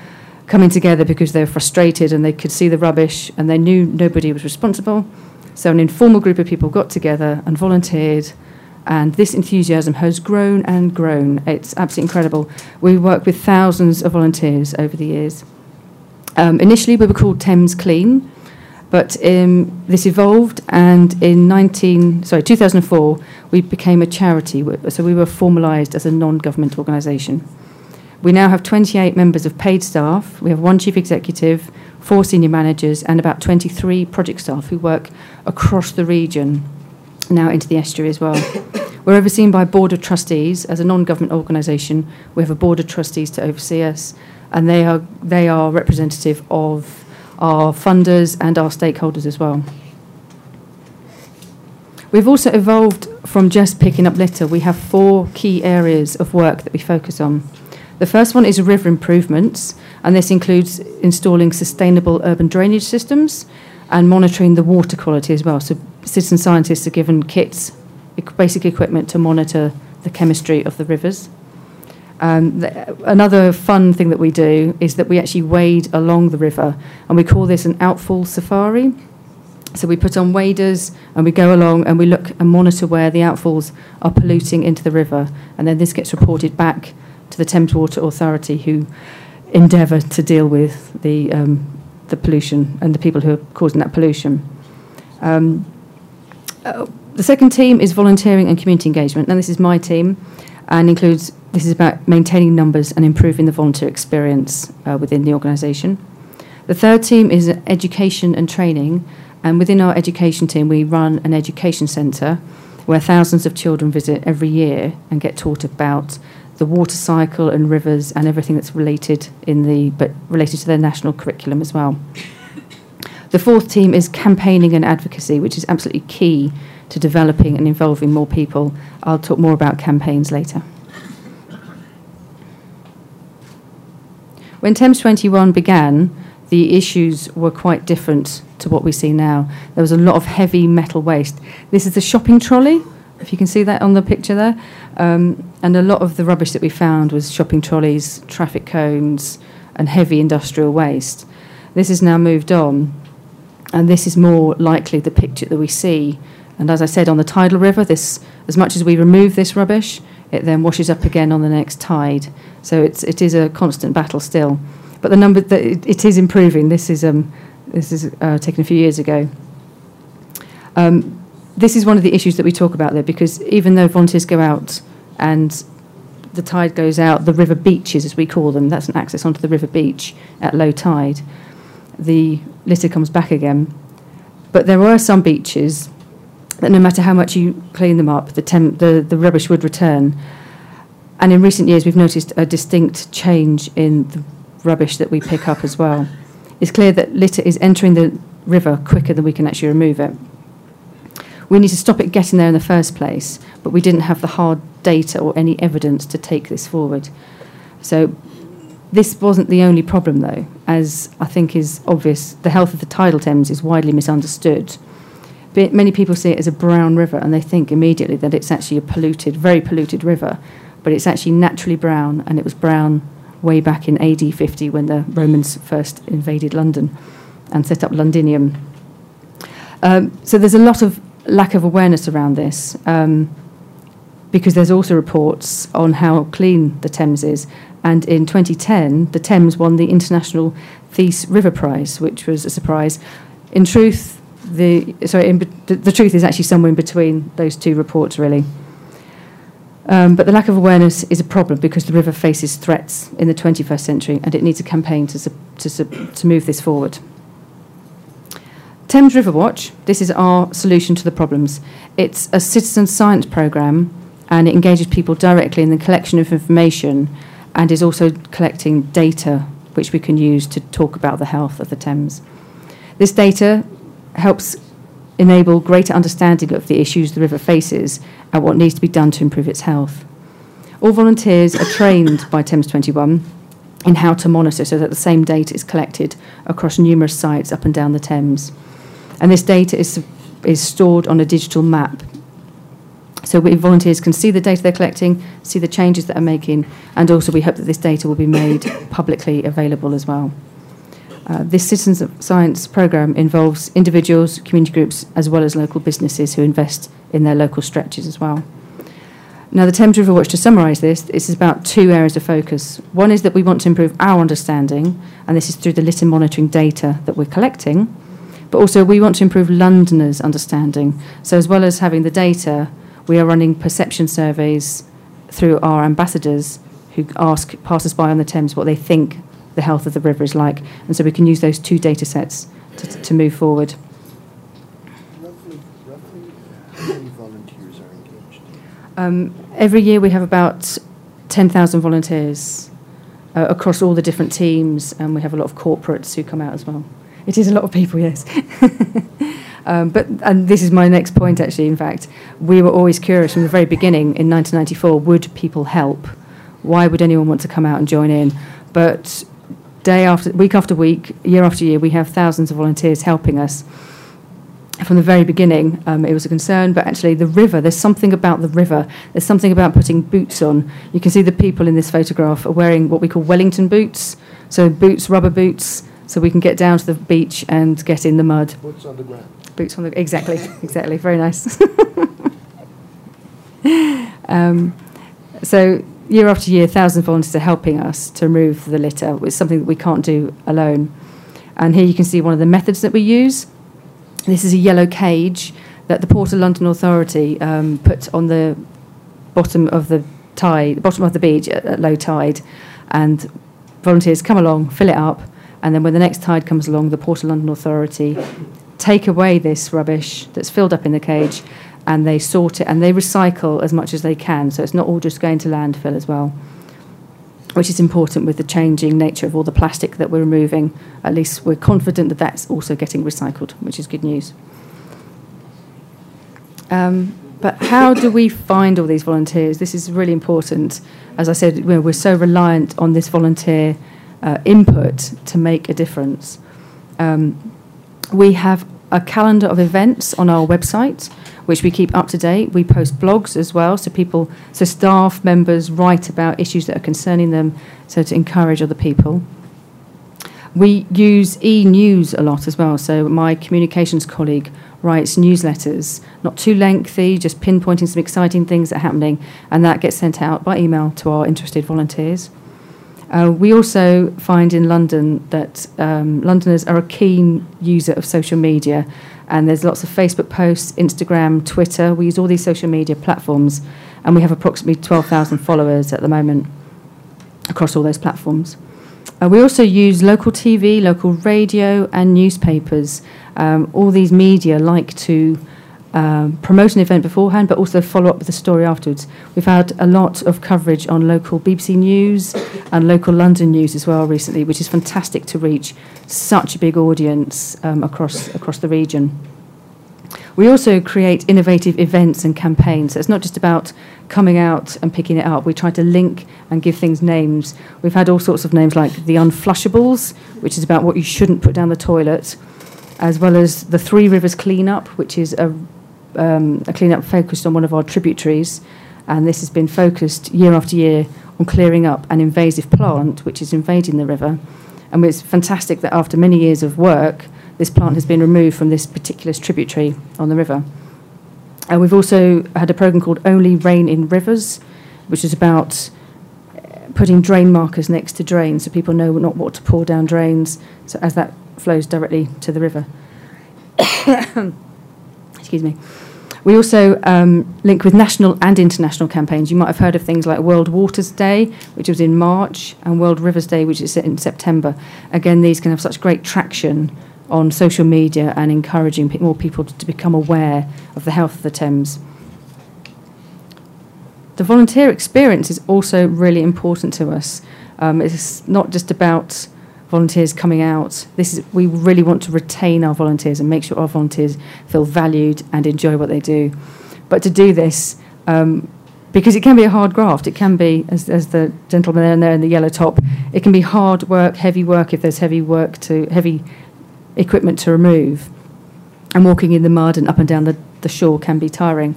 D: coming together because they were frustrated and they could see the rubbish and they knew nobody was responsible. So an informal group of people got together and volunteered, and this enthusiasm has grown and grown. It's absolutely incredible. We work with thousands of volunteers over the years. Um, initially, we were called Thames Clean, but um, this evolved, and in 19, sorry, 2004, we became a charity. So we were formalised as a non-government organisation. We now have 28 members of paid staff. We have one chief executive, four senior managers, and about 23 project staff who work across the region, now into the estuary as well. We're overseen by a board of trustees. As a non-government organisation, we have a board of trustees to oversee us, and they are they are representative of our funders and our stakeholders as well. We've also evolved from just picking up litter. We have four key areas of work that we focus on. The first one is river improvements, and this includes installing sustainable urban drainage systems and monitoring the water quality as well. So, citizen scientists are given kits, basic equipment to monitor the chemistry of the rivers. Um, another fun thing that we do is that we actually wade along the river, and we call this an outfall safari. So we put on waders and we go along and we look and monitor where the outfalls are polluting into the river, and then this gets reported back to the Thames Water Authority, who endeavour to deal with the um, the pollution and the people who are causing that pollution. Um, uh, the second team is volunteering and community engagement. Now, this is my team and includes this is about maintaining numbers and improving the volunteer experience uh, within the organisation. The third team is education and training, and within our education team, we run an education centre where thousands of children visit every year and get taught about the water cycle and rivers and everything that's related in the but related to their national curriculum as well. The fourth team is campaigning and advocacy, which is absolutely key to developing and involving more people. I'll talk more about campaigns later. When Thames 21 began, the issues were quite different to what we see now. There was a lot of heavy metal waste. This is the shopping trolley, if you can see that on the picture there. Um, and a lot of the rubbish that we found was shopping trolleys, traffic cones, and heavy industrial waste. This has now moved on, and this is more likely the picture that we see and as I said, on the tidal river, this, as much as we remove this rubbish, it then washes up again on the next tide. So it's, it is a constant battle still. But the number that it, it is improving. This is um, this is uh, taken a few years ago. Um, this is one of the issues that we talk about there because even though volunteers go out and the tide goes out, the river beaches, as we call them, that's an access onto the river beach at low tide, the litter comes back again. But there are some beaches that no matter how much you clean them up, the, the, the rubbish would return. And in recent years, we've noticed a distinct change in the rubbish that we pick up as well. It's clear that litter is entering the river quicker than we can actually remove it. We need to stop it getting there in the first place, but we didn't have the hard data or any evidence to take this forward. So this wasn't the only problem, though, as I think is obvious. The health of the tidal Thames is widely misunderstood many people see it as a brown river and they think immediately that it's actually a polluted, very polluted river, but it's actually naturally brown and it was brown way back in AD 50 when the Romans first invaded London and set up Londinium. Um, so there's a lot of lack of awareness around this um, because there's also reports on how clean the Thames is. And in 2010, the Thames won the International Theiss River Prize, which was a surprise. In truth, the sorry, in, the, the, truth is actually somewhere in between those two reports, really. Um, but the lack of awareness is a problem because the river faces threats in the 21st century, and it needs a campaign to to, to move this forward. Thames River Watch. This is our solution to the problems. It's a citizen science program, and it engages people directly in the collection of information, and is also collecting data which we can use to talk about the health of the Thames. This data helps enable greater understanding of the issues the river faces and what needs to be done to improve its health. All volunteers are trained by Thames 21 in how to monitor so that the same data is collected across numerous sites up and down the Thames. And this data is, is stored on a digital map. So we volunteers can see the data they're collecting, see the changes that are making, and also we hope that this data will be made publicly available as well. Uh, this Citizens of Science program involves individuals, community groups, as well as local businesses who invest in their local stretches as well. Now, the Thames River Watch, to summarise this, this is about two areas of focus. One is that we want to improve our understanding, and this is through the litter monitoring data that we're collecting, but also we want to improve Londoners' understanding. So, as well as having the data, we are running perception surveys through our ambassadors who ask passers by on the Thames what they think the health of the river is like. And so we can use those two data sets to, to move forward. Um, every year we have about 10,000 volunteers uh, across all the different teams, and we have a lot of corporates who come out as well. It is a lot of people, yes. um, but and this is my next point, actually. In fact, we were always curious from the very beginning in 1994: would people help? Why would anyone want to come out and join in? But day after week after week, year after year, we have thousands of volunteers helping us. From the very beginning, um, it was a concern, but actually, the river, there's something about the river. There's something about putting boots on. You can see the people in this photograph are wearing what we call Wellington boots. So, boots, rubber boots, so we can get down to the beach and get in the mud.
A: Boots on the ground.
D: Boots on the exactly, exactly. Very nice. um, so year after year, thousands of volunteers are helping us to remove the litter. It's something that we can't do alone. And here you can see one of the methods that we use. This is a yellow cage that the Port of London Authority um, put on the bottom of the tide, bottom of the beach at, at low tide, and volunteers come along, fill it up, and then when the next tide comes along, the Port of London Authority take away this rubbish that's filled up in the cage and they sort it and they recycle as much as they can. So it's not all just going to landfill as well, which is important with the changing nature of all the plastic that we're removing. At least we're confident that that's also getting recycled, which is good news. Um, but how do we find all these volunteers? This is really important. As I said, we're so reliant on this volunteer uh, input to make a difference. Um, we have a calendar of events on our website which we keep up to date. We post blogs as well, so people, so staff members write about issues that are concerning them, so to encourage other people. We use e news a lot as well. So my communications colleague writes newsletters, not too lengthy, just pinpointing some exciting things that are happening, and that gets sent out by email to our interested volunteers. Uh, we also find in London that um, Londoners are a keen user of social media And there's lots of Facebook posts, Instagram, Twitter. We use all these social media platforms, and we have approximately 12,000 followers at the moment across all those platforms. Uh, we also use local TV, local radio, and newspapers. Um, all these media like to um, promote an event beforehand, but also follow up with the story afterwards. We've had a lot of coverage on local BBC News and local London News as well recently, which is fantastic to reach such a big audience um, across across the region. We also create innovative events and campaigns. So it's not just about coming out and picking it up. We try to link and give things names. We've had all sorts of names like the Unflushables, which is about what you shouldn't put down the toilet, as well as the Three Rivers Cleanup, which is a um, a clean-up focused on one of our tributaries, and this has been focused year after year on clearing up an invasive plant which is invading the river. And it's fantastic that after many years of work, this plant has been removed from this particular tributary on the river. And we've also had a program called Only Rain in Rivers, which is about uh, putting drain markers next to drains so people know not what to pour down drains so as that flows directly to the river. Excuse me. We also um, link with national and international campaigns. You might have heard of things like World Waters Day, which was in March, and World Rivers Day, which is in September. Again, these can have such great traction on social media and encouraging more people to become aware of the health of the Thames. The volunteer experience is also really important to us. Um, it's not just about volunteers coming out. This is we really want to retain our volunteers and make sure our volunteers feel valued and enjoy what they do. But to do this, um, because it can be a hard graft, it can be, as, as the gentleman there, there in the yellow top, it can be hard work, heavy work if there's heavy work to heavy equipment to remove, and walking in the mud and up and down the, the shore can be tiring,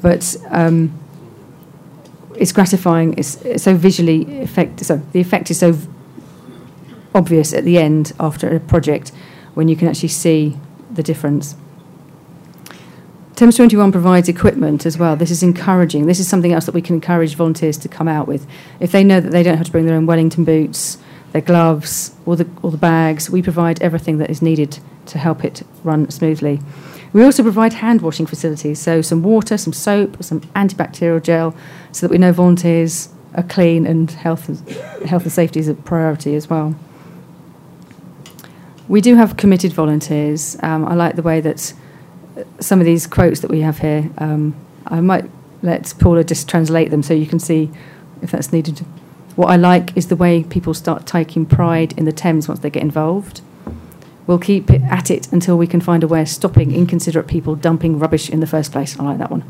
D: but. Um, it's gratifying. It's, it's so visually effect. So the effect is so obvious at the end after a project when you can actually see the difference. Thames 21 provides equipment as well. This is encouraging. This is something else that we can encourage volunteers to come out with. If they know that they don't have to bring their own Wellington boots, their gloves, or the, or the bags, we provide everything that is needed to help it run smoothly. We also provide hand washing facilities, so some water, some soap, some antibacterial gel, so that we know volunteers are clean and health, health and safety is a priority as well. We do have committed volunteers. Um, I like the way that some of these quotes that we have here, um, I might let Paula just translate them so you can see if that's needed. What I like is the way people start taking pride in the Thames once they get involved. We'll keep it at it until we can find a way of stopping inconsiderate people dumping rubbish in the first place. I like that one.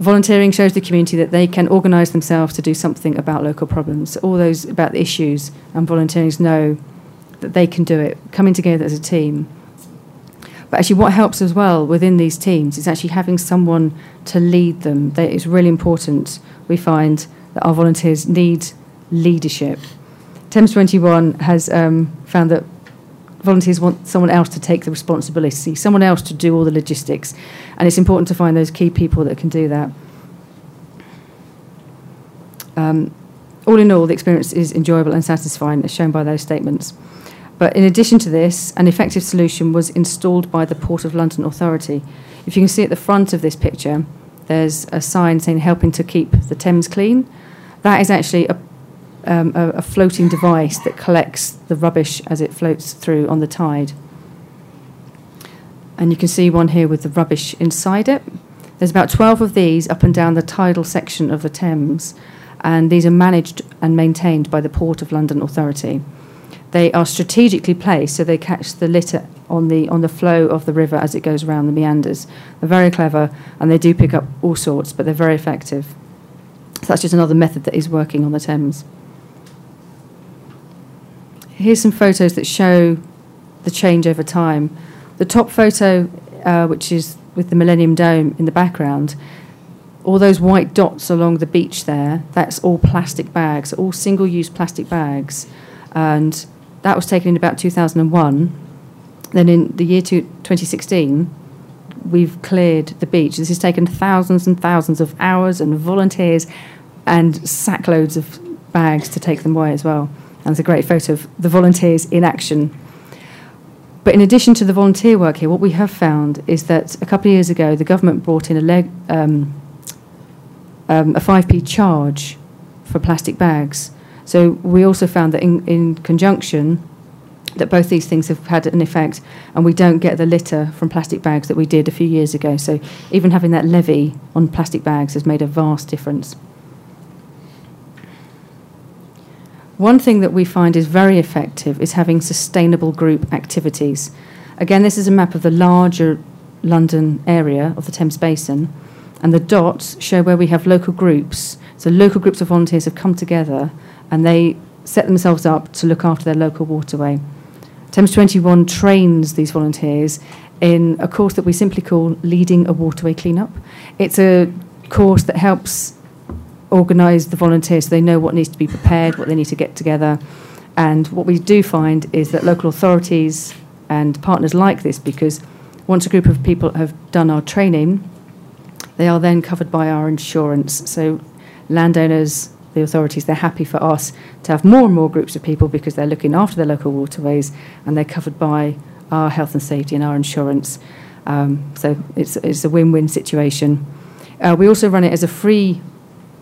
D: Volunteering shows the community that they can organise themselves to do something about local problems. All those about the issues and volunteers know that they can do it, coming together as a team. But actually, what helps as well within these teams is actually having someone to lead them. That is really important. We find that our volunteers need leadership. Thames 21 has um, found that volunteers want someone else to take the responsibility, someone else to do all the logistics, and it's important to find those key people that can do that. Um, all in all, the experience is enjoyable and satisfying, as shown by those statements. But in addition to this, an effective solution was installed by the Port of London Authority. If you can see at the front of this picture, there's a sign saying helping to keep the Thames clean. That is actually a, um, a, a floating device that collects the rubbish as it floats through on the tide. And you can see one here with the rubbish inside it. There's about 12 of these up and down the tidal section of the Thames, and these are managed and maintained by the Port of London Authority. They are strategically placed so they catch the litter on the on the flow of the river as it goes around the meanders. They're very clever and they do pick up all sorts, but they're very effective. So that's just another method that is working on the Thames. Here's some photos that show the change over time. The top photo, uh, which is with the Millennium Dome in the background, all those white dots along the beach there, that's all plastic bags, all single use plastic bags. And that was taken in about 2001. Then in the year 2016, we've cleared the beach. This has taken thousands and thousands of hours and volunteers and sackloads of bags to take them away as well. And it's a great photo of the volunteers in action. But in addition to the volunteer work here, what we have found is that a couple of years ago, the government brought in a, leg, um, um, a 5p charge for plastic bags. So we also found that in, in conjunction, that both these things have had an effect, and we don't get the litter from plastic bags that we did a few years ago. So even having that levy on plastic bags has made a vast difference. One thing that we find is very effective is having sustainable group activities. Again, this is a map of the larger London area of the Thames Basin, and the dots show where we have local groups. So local groups of volunteers have come together and they set themselves up to look after their local waterway. Thames 21 trains these volunteers in a course that we simply call Leading a Waterway Cleanup. It's a course that helps organise the volunteers so they know what needs to be prepared, what they need to get together. And what we do find is that local authorities and partners like this, because once a group of people have done our training, they are then covered by our insurance. So landowners, the authorities, they're happy for us to have more and more groups of people because they're looking after their local waterways and they're covered by our health and safety and our insurance. Um, so it's, it's a win win situation. Uh, we also run it as a free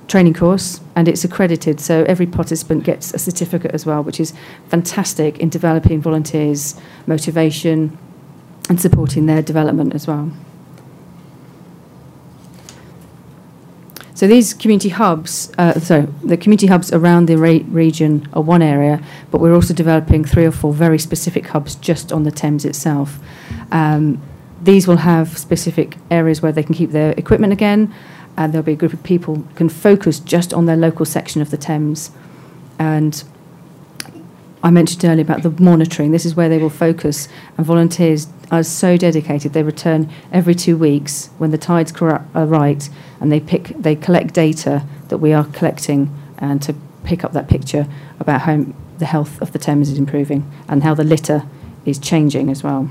D: training course and it's accredited, so every participant gets a certificate as well, which is fantastic in developing volunteers' motivation and supporting their development as well. So these community hubs, uh, so the community hubs around the re- region are one area, but we're also developing three or four very specific hubs just on the Thames itself. Um, these will have specific areas where they can keep their equipment again, and there'll be a group of people who can focus just on their local section of the Thames. And I mentioned earlier about the monitoring. This is where they will focus, and volunteers are so dedicated. They return every two weeks when the tides are right, and they pick, they collect data that we are collecting, and to pick up that picture about how the health of the Thames is improving and how the litter is changing as well.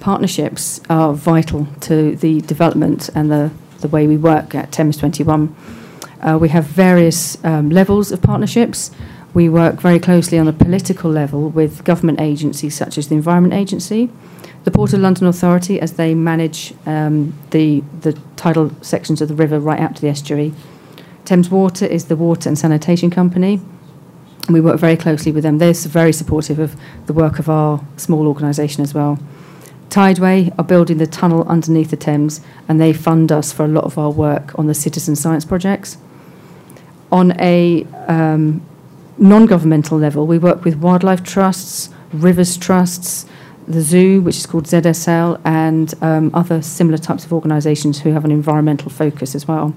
D: Partnerships are vital to the development and the, the way we work at Thames 21. Uh, we have various um, levels of partnerships. We work very closely on a political level with government agencies such as the Environment Agency, the Port of London Authority, as they manage um, the, the tidal sections of the river right out to the estuary. Thames Water is the water and sanitation company. We work very closely with them. They're very supportive of the work of our small organisation as well. Tideway are building the tunnel underneath the Thames, and they fund us for a lot of our work on the citizen science projects. On a um, non governmental level, we work with wildlife trusts, rivers trusts, the zoo, which is called ZSL, and um, other similar types of organisations who have an environmental focus as well.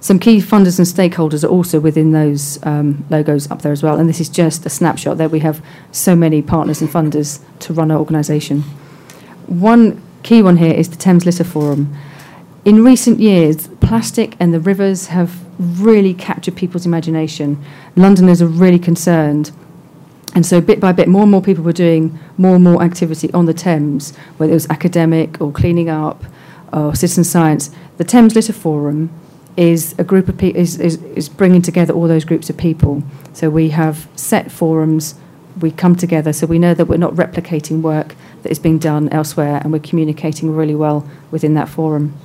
D: Some key funders and stakeholders are also within those um, logos up there as well, and this is just a snapshot there. We have so many partners and funders to run our organisation. One key one here is the Thames Litter Forum. In recent years, plastic and the rivers have really captured people's imagination. Londoners are really concerned. And so, bit by bit, more and more people were doing more and more activity on the Thames, whether it was academic or cleaning up or citizen science. The Thames Litter Forum is a group of people is, is, is bringing together all those groups of people. So we have set forums, we come together, so we know that we're not replicating work that is being done elsewhere, and we're communicating really well within that forum.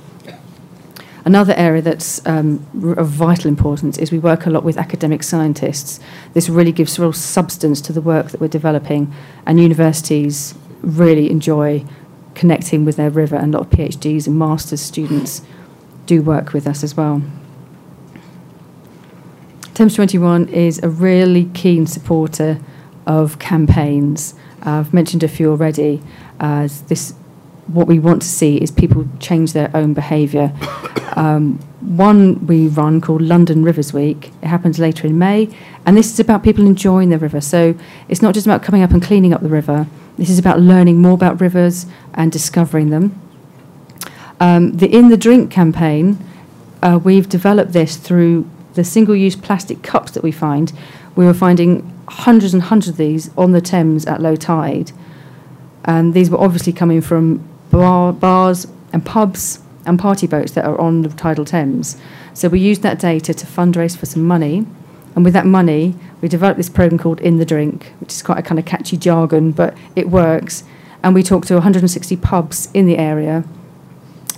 D: Another area that's um, of vital importance is we work a lot with academic scientists. This really gives real substance to the work that we're developing, and universities really enjoy connecting with their river, and a lot of PhDs and master's students do work with us as well. Thames 21 is a really keen supporter of campaigns. Uh, I've mentioned a few already. Uh, this what we want to see is people change their own behaviour. Um, one we run called London Rivers Week. It happens later in May, and this is about people enjoying the river. So it's not just about coming up and cleaning up the river. This is about learning more about rivers and discovering them. Um, the In the Drink campaign, uh, we've developed this through the single-use plastic cups that we find. We were finding hundreds and hundreds of these on the Thames at low tide. And these were obviously coming from bar, bars and pubs and party boats that are on the tidal Thames. So we used that data to fundraise for some money, and with that money, we developed this program called In the Drink, which is quite a kind of catchy jargon, but it works. And we talked to 160 pubs in the area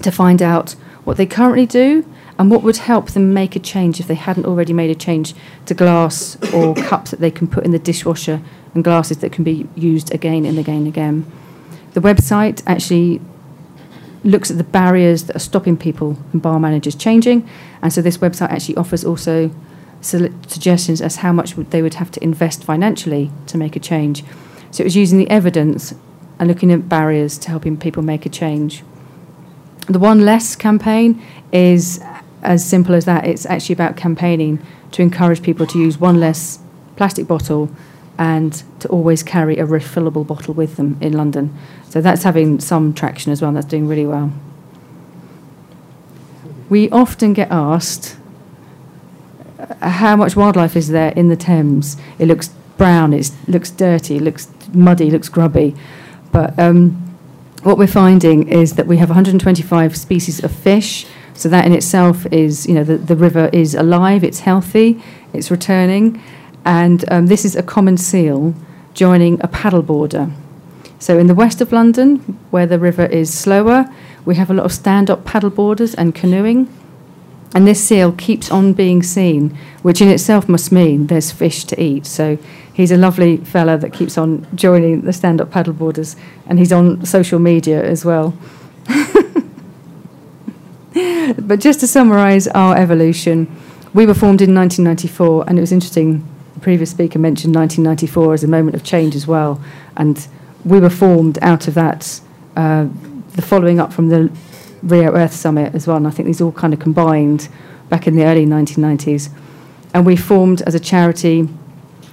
D: to find out what they currently do and what would help them make a change if they hadn't already made a change to glass or cups that they can put in the dishwasher and glasses that can be used again and again and again. The website actually looks at the barriers that are stopping people and bar managers changing, and so this website actually offers also suggestions as how much they would have to invest financially to make a change. So it was using the evidence and looking at barriers to helping people make a change. The One Less campaign is as simple as that. It's actually about campaigning to encourage people to use one less plastic bottle and to always carry a refillable bottle with them in London. So that's having some traction as well, and that's doing really well. We often get asked uh, how much wildlife is there in the Thames. It looks brown, it looks dirty, it looks muddy, it looks grubby. But um, what we're finding is that we have 125 species of fish. So that in itself is, you know, the, the river is alive, it's healthy, it's returning. And um, this is a common seal joining a paddle border. So in the west of London, where the river is slower, we have a lot of stand up paddle boarders and canoeing. And this seal keeps on being seen, which in itself must mean there's fish to eat. So he's a lovely fella that keeps on joining the stand up paddle paddleboarders, and he's on social media as well. but just to summarise our evolution, we were formed in 1994, and it was interesting. Previous speaker mentioned 1994 as a moment of change as well, and we were formed out of that, uh, the following up from the Rio Earth Summit as well, and I think these all kind of combined back in the early 1990s. And we formed as a charity,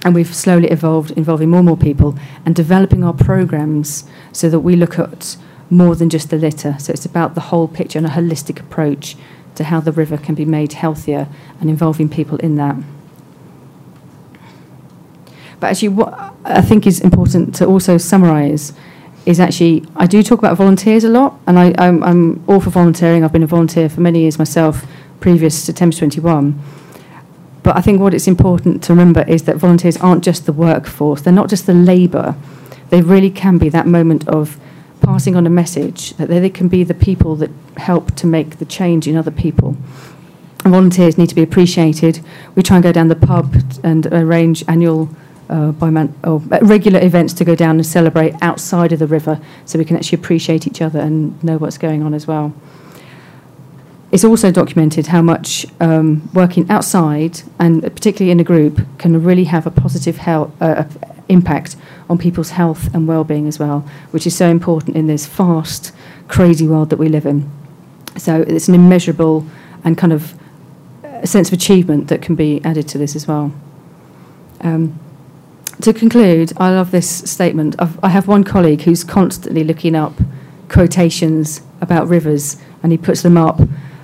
D: and we've slowly evolved, involving more and more people, and developing our programs so that we look at more than just the litter. So it's about the whole picture and a holistic approach to how the river can be made healthier and involving people in that. But actually, what I think is important to also summarise is actually I do talk about volunteers a lot, and I, I'm, I'm all for volunteering. I've been a volunteer for many years myself, previous to Thames 21. But I think what it's important to remember is that volunteers aren't just the workforce, they're not just the labour. They really can be that moment of passing on a message, that they can be the people that help to make the change in other people. Volunteers need to be appreciated. We try and go down the pub and arrange annual uh, or uh, regular events to go down and celebrate outside of the river so we can actually appreciate each other and know what's going on as well. It's also documented how much um, working outside, and particularly in a group, can really have a positive health, uh, impact on people's health and well-being as well, which is so important in this fast, crazy world that we live in. So it's an immeasurable and kind of sense of achievement that can be added to this as well. Um, to conclude, I love this statement. I've, I have one colleague who's constantly looking up quotations about rivers and he puts them up.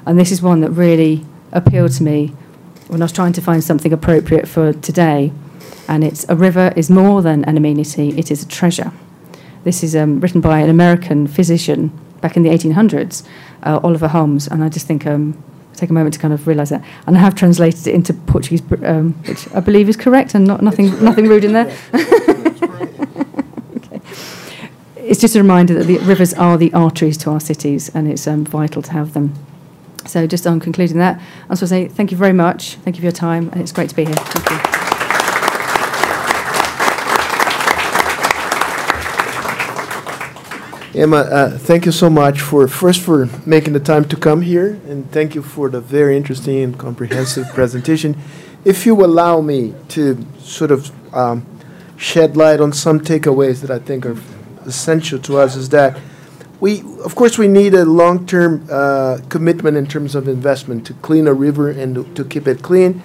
D: And this is one that really appealed to me when I was trying to find something appropriate for today. And it's a river is more than an amenity, it is a treasure. This is um, written by an American physician back in the 1800s, uh, Oliver Holmes. And I just think um, take a moment to kind of realise that. And I have translated it into Portuguese, um, which I believe is correct and not, nothing, nothing rude in there. okay. It's just a reminder that the rivers are the arteries to our cities and it's um, vital to have them. So, just on concluding that, I just want to say thank you very much. Thank you for your time, and it's great to be here. Thank you.
A: Emma, uh, thank you so much for first for making the time to come here, and thank you for the very interesting and comprehensive presentation. If you allow me to sort of um, shed light on some takeaways that I think are essential to us, is that we, of course, we need a long-term uh, commitment in terms of investment to clean a river and to, keep it clean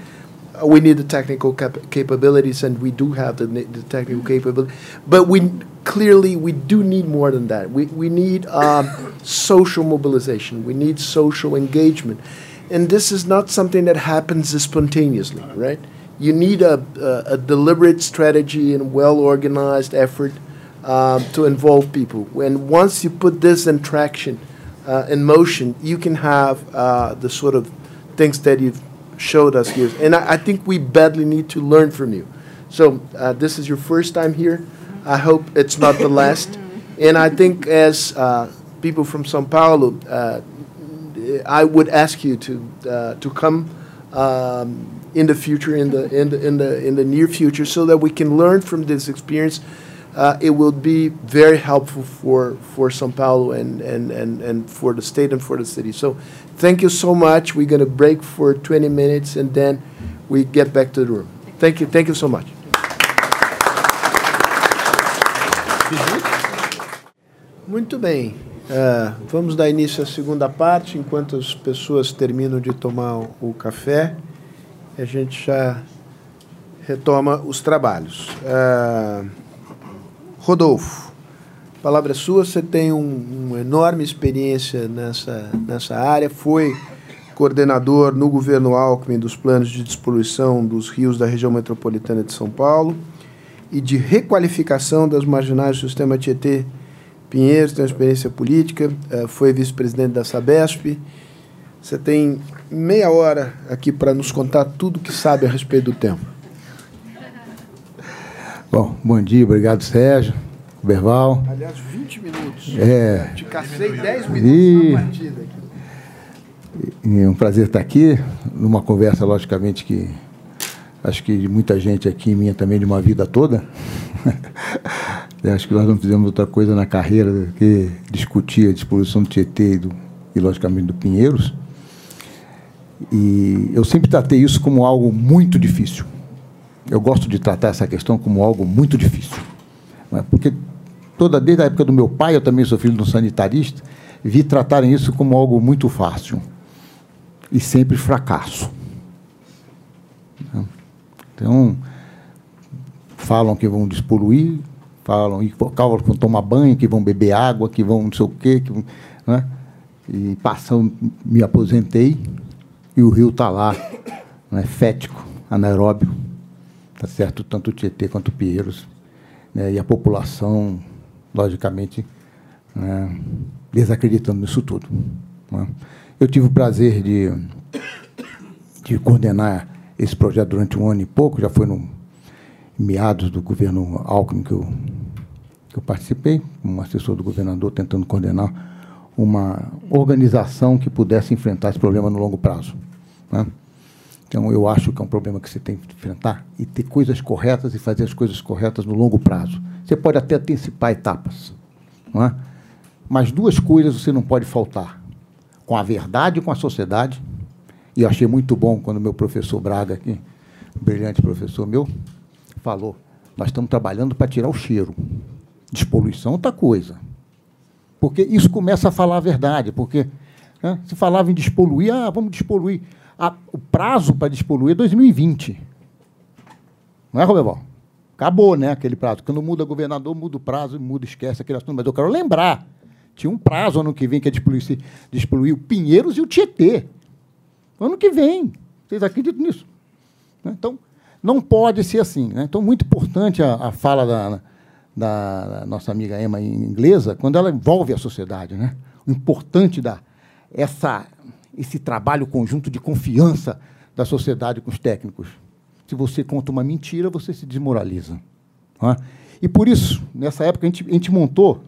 A: we need the technical cap- capabilities, and we do have the, the technical capability. But we clearly we do need more than that. We we need um, social mobilization. We need social engagement, and this is not something that happens spontaneously, right? You need a, a, a deliberate strategy and well organized effort um, to involve people. And once you put this in traction, uh, in motion, you can have uh, the sort of things that you've showed us here. And I, I, think we badly need to learn from you. So uh, this is your first time here. I hope it's not the last. And I think as uh, people from São Paulo, uh, I would ask you to uh, to come um, in the future, in the in the in the in the near future, so that we can learn from this experience. Uh, it will be very helpful for for São Paulo and, and, and, and for the state and for the city. So, thank you so much. We're going to break for 20 minutes and then we get back to the room. Thank you. Thank you so much. Muito bem. Uh, vamos dar início à segunda parte, enquanto as pessoas terminam de tomar o, café. A gente já retoma os trabalhos. Uh, Rodolfo, palavra é sua. Você tem um, uma enorme experiência nessa, nessa área. Foi coordenador no governo Alckmin dos planos de despoluição dos rios da região metropolitana de São Paulo e de requalificação das marginais do sistema Tietê Pinheiros, tem uma experiência política, eh, foi vice-presidente da Sabesp. Você tem meia hora aqui para nos contar tudo que sabe a respeito do tema.
E: Bom, bom dia, obrigado Sérgio, Berval.
A: Aliás, 20 minutos.
E: É.
A: Te cacei 10 minutos e... na partida.
E: É um prazer estar aqui, numa conversa, logicamente, que acho que de muita gente aqui, minha também, de uma vida toda. acho que nós não fizemos outra coisa na carreira que discutir a disposição do Tietê e, do, e, logicamente, do Pinheiros. E eu sempre tratei isso como algo muito difícil. Eu gosto de tratar essa questão como algo muito difícil. Porque toda desde a época do meu pai, eu também sou filho de um sanitarista, vi tratarem isso como algo muito fácil e sempre fracasso. Então, falam que vão despoluir, falam que vão tomar banho, que vão beber água, que vão não sei o quê. Que, né? E passam, me aposentei e o rio está lá, né? fético, anaeróbio, tá certo? Tanto o Tietê quanto o Pinheiros. Né? E a população, logicamente, né? desacreditando nisso tudo. Né? Eu tive o prazer de, de coordenar esse projeto durante um ano e pouco, já foi no meados do governo Alckmin que eu, que eu participei, como assessor do governador, tentando coordenar uma organização que pudesse enfrentar esse problema no longo prazo. Né? Então, eu acho que é um problema que você tem que enfrentar e ter coisas corretas e fazer as coisas corretas no longo prazo. Você pode até antecipar etapas, não é? mas duas coisas você não pode faltar: com a verdade e com a sociedade. E eu achei muito bom quando meu professor Braga, aqui, brilhante professor meu, falou: nós estamos trabalhando para tirar o cheiro. Despoluição é outra coisa. Porque isso começa a falar a verdade. Porque né, se falava em despoluir, ah, vamos despoluir. Ah, o prazo para despoluir é 2020. Não é, Roberval? Acabou, né, aquele prazo. Quando muda governador, muda o prazo, muda, esquece aquele assunto. Mas eu quero lembrar. Tinha um prazo ano que vem que é despoluir, despoluir o Pinheiros e o Tietê. Ano que vem. Vocês acreditam nisso? Né, então, não pode ser assim. Né? Então, muito importante a, a fala da, da, nossa amiga Emma inglesa, quando ela envolve a sociedade. Né? O importante da essa, esse trabalho conjunto de confiança da sociedade com os técnicos. Se você conta uma mentira, você se desmoraliza. É? E por isso, nessa época, a gente, a gente montou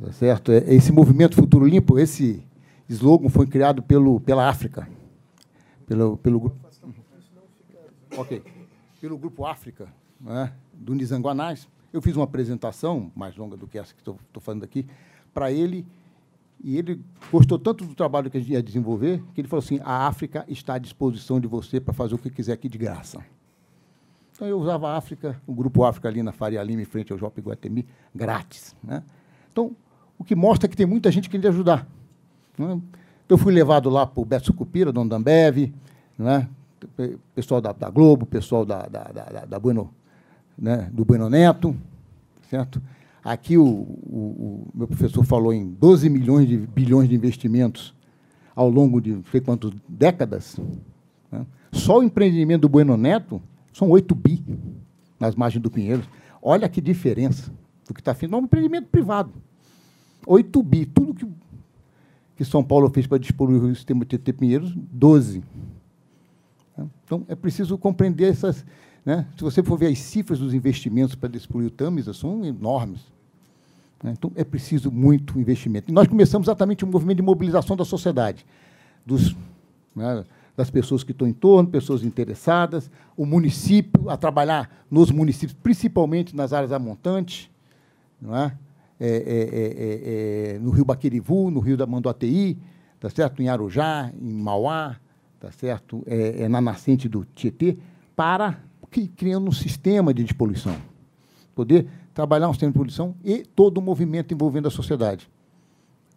E: tá certo? É, esse movimento Futuro Limpo, esse slogan foi criado pelo, pela África, pelo, pelo grupo Ok. Pelo Grupo África, né, do Nizanguanás. Eu fiz uma apresentação, mais longa do que essa que estou fazendo aqui, para ele, e ele gostou tanto do trabalho que a gente ia desenvolver, que ele falou assim, a África está à disposição de você para fazer o que quiser aqui de graça. Então, eu usava a África, o Grupo África ali na Faria Lima, em frente ao Shopping Guatemi, grátis. Né? Então, o que mostra que tem muita gente querendo ajudar. Né? Eu fui levado lá para o Beto Sucupira, Dom Dambev, né? Pessoal da, da Globo, pessoal da, da, da, da Bueno, né, do Bueno Neto, certo? Aqui o, o, o, meu professor falou em 12 milhões de bilhões de investimentos ao longo de não sei quantas décadas. Né? Só o empreendimento do Bueno Neto são 8 bi nas margens do Pinheiros. Olha que diferença do que está feito. É um empreendimento privado. 8 bi. Tudo que, que São Paulo fez para dispor o sistema TT Pinheiros, 12. Então, é preciso compreender essas, Né? Se você for ver as cifras dos investimentos para despoluir o Tamisa, são enormes. Né? Então, é preciso muito investimento. E nós começamos exatamente um movimento de mobilização da sociedade, dos, né, das pessoas que estão em torno, pessoas interessadas, o município, a trabalhar nos municípios, principalmente nas áreas amontantes, não é? É, é, é, é, no Rio Baquerivu, no Rio da Manduateí, tá certo? em Arujá, em Mauá, tá certo? É, na nascente do Tietê, para criando um sistema de despoluição. Poder trabalhar um sistema de poluição e todo o movimento envolvendo a sociedade.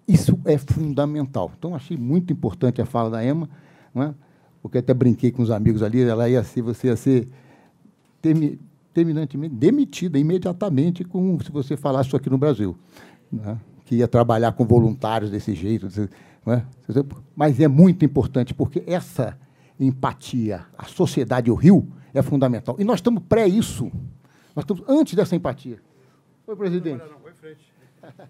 E: Isso é fundamental. Então, achei muito importante a fala da Emma, é? porque até brinquei com os amigos ali, ela ia ser, você ia ser termi, terminantemente demitida imediatamente com, se você falasse isso aqui no Brasil. Né? Que ia trabalhar com voluntários desse jeito. Não é? Mas é muito importante, porque essa empatia, a sociedade, o Rio, é fundamental. E nós estamos pré isso. Nós estamos antes dessa empatia. Oi, presidente. Não, não, não, frente.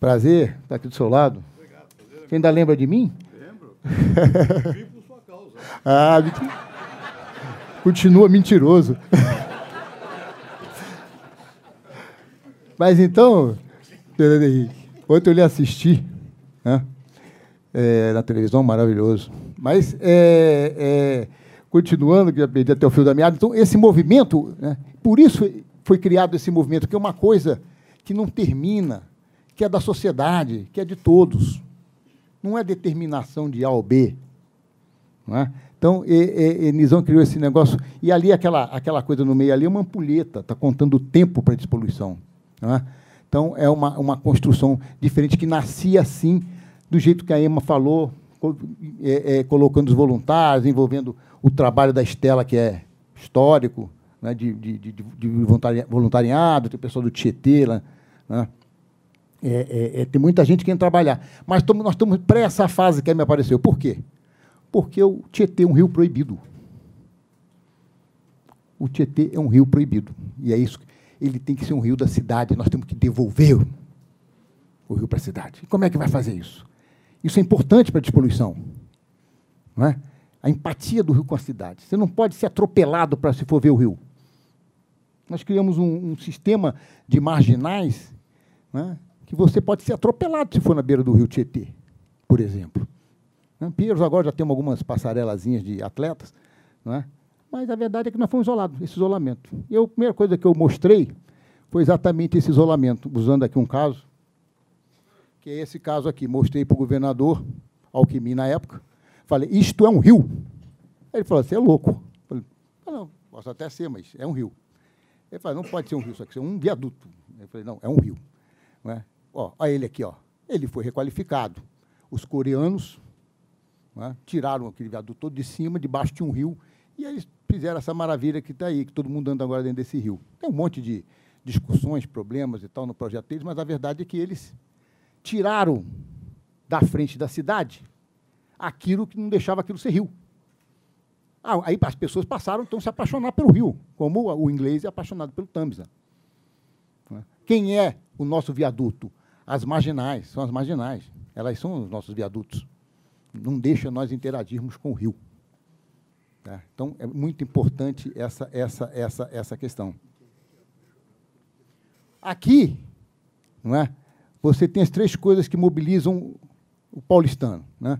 E: Prazer estar aqui do seu lado. Obrigado. Prazer é Você ainda lembra de mim? Lembro. Vim por sua causa. ah, continua mentiroso. Mas então, Fernando Henrique, ontem eu lhe assisti né, é, na televisão, maravilhoso. Mas, é, é, continuando, que já perdi até o fio da meada, então, esse movimento, né, por isso foi criado esse movimento, que é uma coisa que não termina, que é da sociedade, que é de todos. Não é determinação de A ou B. Não é? Então, e, e, e Nizam criou esse negócio. E ali, aquela, aquela coisa no meio ali é uma ampulheta, está contando o tempo para a despoluição. É? Então, é uma, uma construção diferente que nascia assim, do jeito que a Emma falou, é, é, colocando os voluntários, envolvendo o trabalho da Estela, que é histórico, né, de, de, de, voluntariado, tem o pessoal do Tietê lá. Né? É, é, é, tem muita gente querendo trabalhar. Mas nós estamos pré essa fase que me apareceu. Por quê? Porque o Tietê é um rio proibido. O Tietê é um rio proibido. E é isso. Ele tem que ser um rio da cidade. Nós temos que devolver o rio para a cidade. E como é que vai fazer isso? Isso é importante para a despoluição. Não é? A empatia do rio com a cidade. Você não pode ser atropelado para se for ver o rio. Nós criamos um, um sistema de marginais né, que você pode ser atropelado se for na beira do rio Tietê, por exemplo. Né? Pinheiros agora já temos algumas passarelazinhas de atletas, não é? Mas a verdade é que nós fomos isolados, esse isolamento. E a primeira coisa que eu mostrei foi exatamente esse isolamento, usando aqui um caso, que é esse caso aqui. Mostrei para o governador Alquimim na época, falei, isto é um rio. Ele falou, você é louco. Eu falei, ah, não, posso até ser, mas é um rio. Ele falou, não pode ser um rio, só que é um viaduto. Eu falei, não, é um rio. Não é? Ó, olha ele aqui, ó. ele foi requalificado. Os coreanos é? tiraram aquele viaduto todo de cima, debaixo de um rio, e eles fizeram essa maravilha que está aí, que todo mundo anda agora dentro desse rio. Tem um monte de discussões, problemas e tal no projeto deles, mas a verdade é que eles tiraram da frente da cidade aquilo que não deixava aquilo ser rio. Ah, aí as pessoas passaram então a se apaixonar pelo rio, como o inglês é apaixonado pelo Tamisa. Quem é o nosso viaduto? As marginais, são as marginais. Elas são os nossos viadutos. Não deixa nós interagirmos com o rio. Tá? Então, é muito importante essa, essa, essa, essa questão. Aqui, não é? você tem as três coisas que mobilizam o paulistano. Né?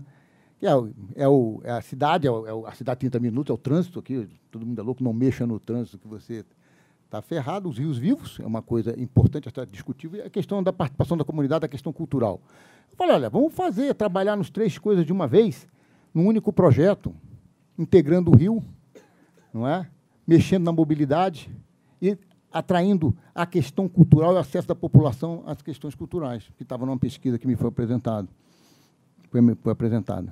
E: é, é, o, é a cidade, é, o, é a cidade 30 minutos, é o trânsito aqui, todo mundo é louco, não mexa no trânsito que você está ferrado, os rios vivos, é uma coisa importante, até discutível, e a questão da participação da comunidade, a questão cultural. Eu falei, olha, vamos fazer, trabalhar nos três coisas de uma vez, num único projeto, integrando o rio, não é? mexendo na mobilidade e atraindo a questão cultural e o acesso da população às questões culturais, que estava numa pesquisa que me foi apresentada foi, foi apresentada.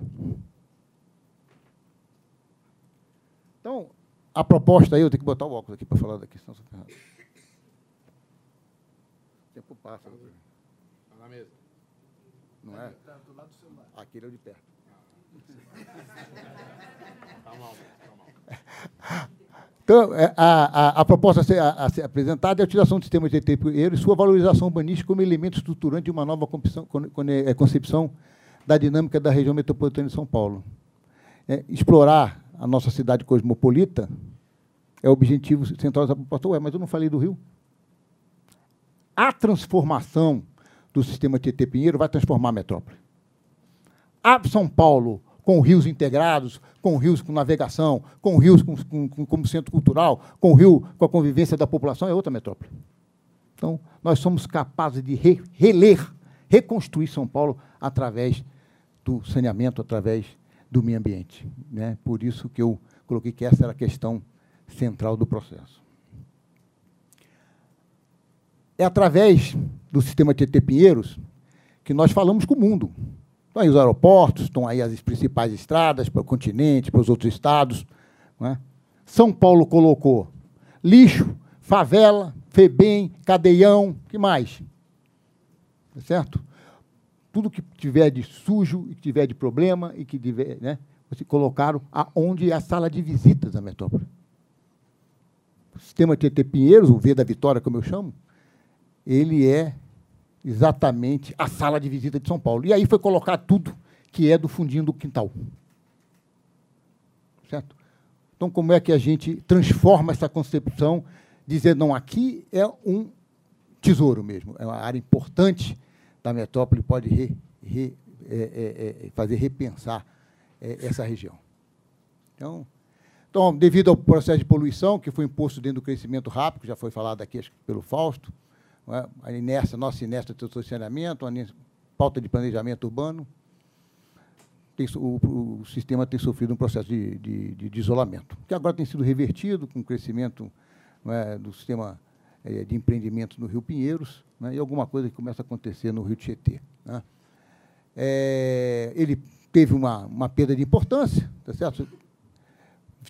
E: Então, a proposta aí, eu tenho que botar o óculos aqui para falar da questão. O tempo passa. Está na mesa. Não é? Celular. Aquele é o de perto. Então, é, a, a, a proposta a ser, a, a ser, apresentada é a utilização do sistema de tempo e sua valorização urbanística como elemento estruturante de uma nova concepção, concepção da dinâmica da região metropolitana de São Paulo. É, explorar a nossa cidade cosmopolita é o objetivo central da população. Ué, mas eu não falei do Rio. A transformação do sistema Tietê Pinheiro vai transformar a metrópole. A São Paulo, com rios integrados, com rios com navegação, com rios com, com, como centro cultural, com rio com a convivência da população, é outra metrópole. Então, nós somos capazes de re, reler, reconstruir São Paulo através do saneamento, através do meio ambiente. Né? Por isso que eu coloquei que essa era a questão central do processo. É através do sistema TT Pinheiros que nós falamos com o mundo. Estão aí os aeroportos, estão aí as principais estradas para o continente, para os outros estados. É? São Paulo colocou lixo, favela, FEBEM, cadeião, que mais? Tá certo? Tudo que tiver de sujo e que tiver de problema e que tiver, né? Você colocaram aonde é a sala de visitas da metrópole. O sistema TT Pinheiros, o V da Vitória, como eu chamo, ele é exatamente a sala de visita de São Paulo. E aí foi colocar tudo que é do fundinho do quintal. Certo? Então, como é que a gente transforma essa concepção, dizer, não, aqui é um tesouro mesmo, é uma área importante da metrópole, pode re, re, é, é, é, fazer repensar é, essa região. Então, então, devido ao processo de poluição, que foi imposto dentro do crescimento rápido, que já foi falado aqui pelo Fausto, é? A inércia, nossa inércia de saneamento, a falta de planejamento urbano, tem, o, o, sistema tem sofrido um processo de, de, de, isolamento, que agora tem sido revertido com o crescimento é, do sistema é, de empreendimento no Rio Pinheiros, né, e alguma coisa que começa a acontecer no Rio Tietê. Né. É, ele teve uma, uma perda de importância, tá certo?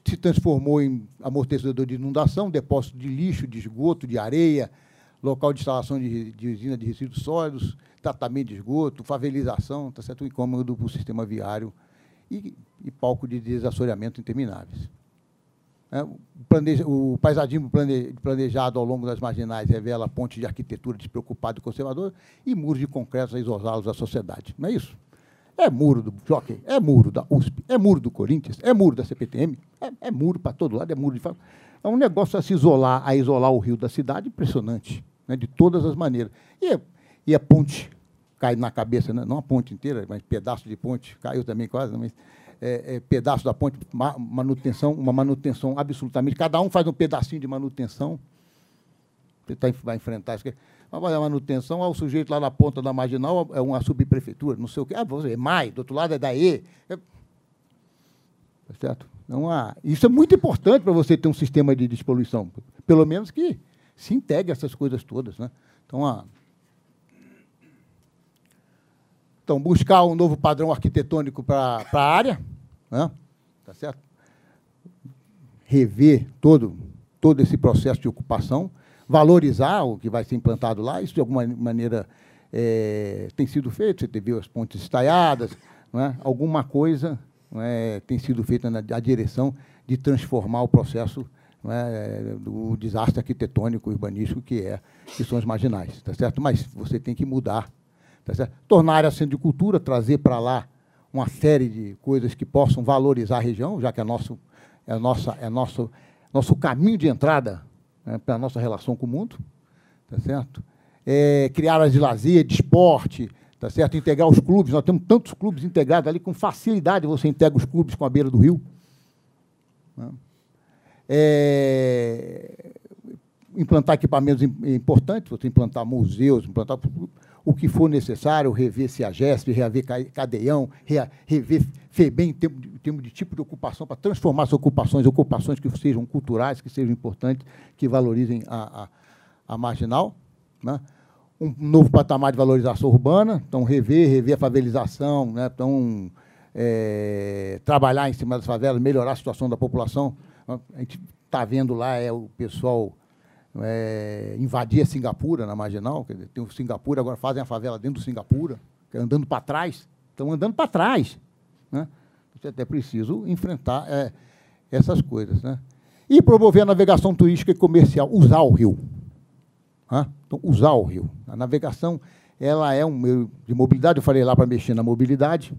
E: se transformou em amortecedor de inundação, depósito de lixo, de esgoto, de areia, local de instalação de, de usina de resíduos sólidos, tratamento de esgoto, favelização, tá certo? um incômodo para o sistema viário e, e, palco de desassoreamento intermináveis. É, o, planeja, o, paisagismo planejado ao longo das marginais revela pontes de arquitetura despreocupada e conservadora e muros de concreto a isolá-los da sociedade. Não é isso? É muro do Jockey, é muro da USP, é muro do Corinthians, é muro da CPTM, é, é muro para todo lado, é muro de É um negócio a se isolar, a isolar o rio da cidade, impressionante né, de todas as maneiras. E, e a ponte cai na cabeça, né, não a ponte inteira, mas pedaço de ponte, caiu também quase, mas é, é, pedaço da ponte, manutenção, uma manutenção absolutamente. Cada um faz um pedacinho de manutenção. Você tá, vai enfrentar isso. Vai a manutenção, o sujeito lá na ponta da marginal é uma subprefeitura, não sei o quê. Ah, é MAI, do outro lado é da E. É, tá certo? Não há, isso é muito importante para você ter um sistema de despoluição. Pelo menos que se integre essas coisas todas. Né? Então, a, então, buscar um novo padrão arquitetônico para a área, né? tá certo? rever todo, todo esse processo de ocupação, valorizar o que vai ser implantado lá, isso de alguma maneira é, tem sido feito, você teve as pontes estaiadas, é? alguma coisa é, tem sido feita na direção de transformar o processo é, do desastre arquitetônico urbanístico que é que são as marginais, tá certo? Mas você tem que mudar, tá certo? Tornar a área centro de cultura, trazer para lá uma série de coisas que possam valorizar a região, já que é nosso é nossa é nosso nosso caminho de entrada né, para a nossa relação com o mundo, tá certo? É, criar áreas de lazer, de esporte, tá certo? Integrar os clubes, nós temos tantos clubes integrados ali com facilidade você integra os clubes com a beira do rio. Né? É, implantar equipamentos importantes, você implantar museus, implantar o que for necessário, rever CEAGESP, rever Cadeião, rever FEBEM em termos de, de tipo de ocupação, para transformar as ocupações, ocupações que sejam culturais, que sejam importantes, que valorizem a, a, a marginal. Né? Um novo patamar de valorização urbana, então rever, rever a favelização, né? então, é, trabalhar em cima das favelas, melhorar a situação da população, a gente está vendo lá é o pessoal é, invadir a Singapura, na Marginal. Quer dizer, tem o Singapura, agora fazem a favela dentro do Singapura, andando para trás. Estão andando para trás. Né? Você até preciso enfrentar é, essas coisas. Né? E promover a navegação turística e comercial, usar o rio. Né? Então, usar o rio. A navegação ela é um meio de mobilidade, eu falei lá para mexer na mobilidade,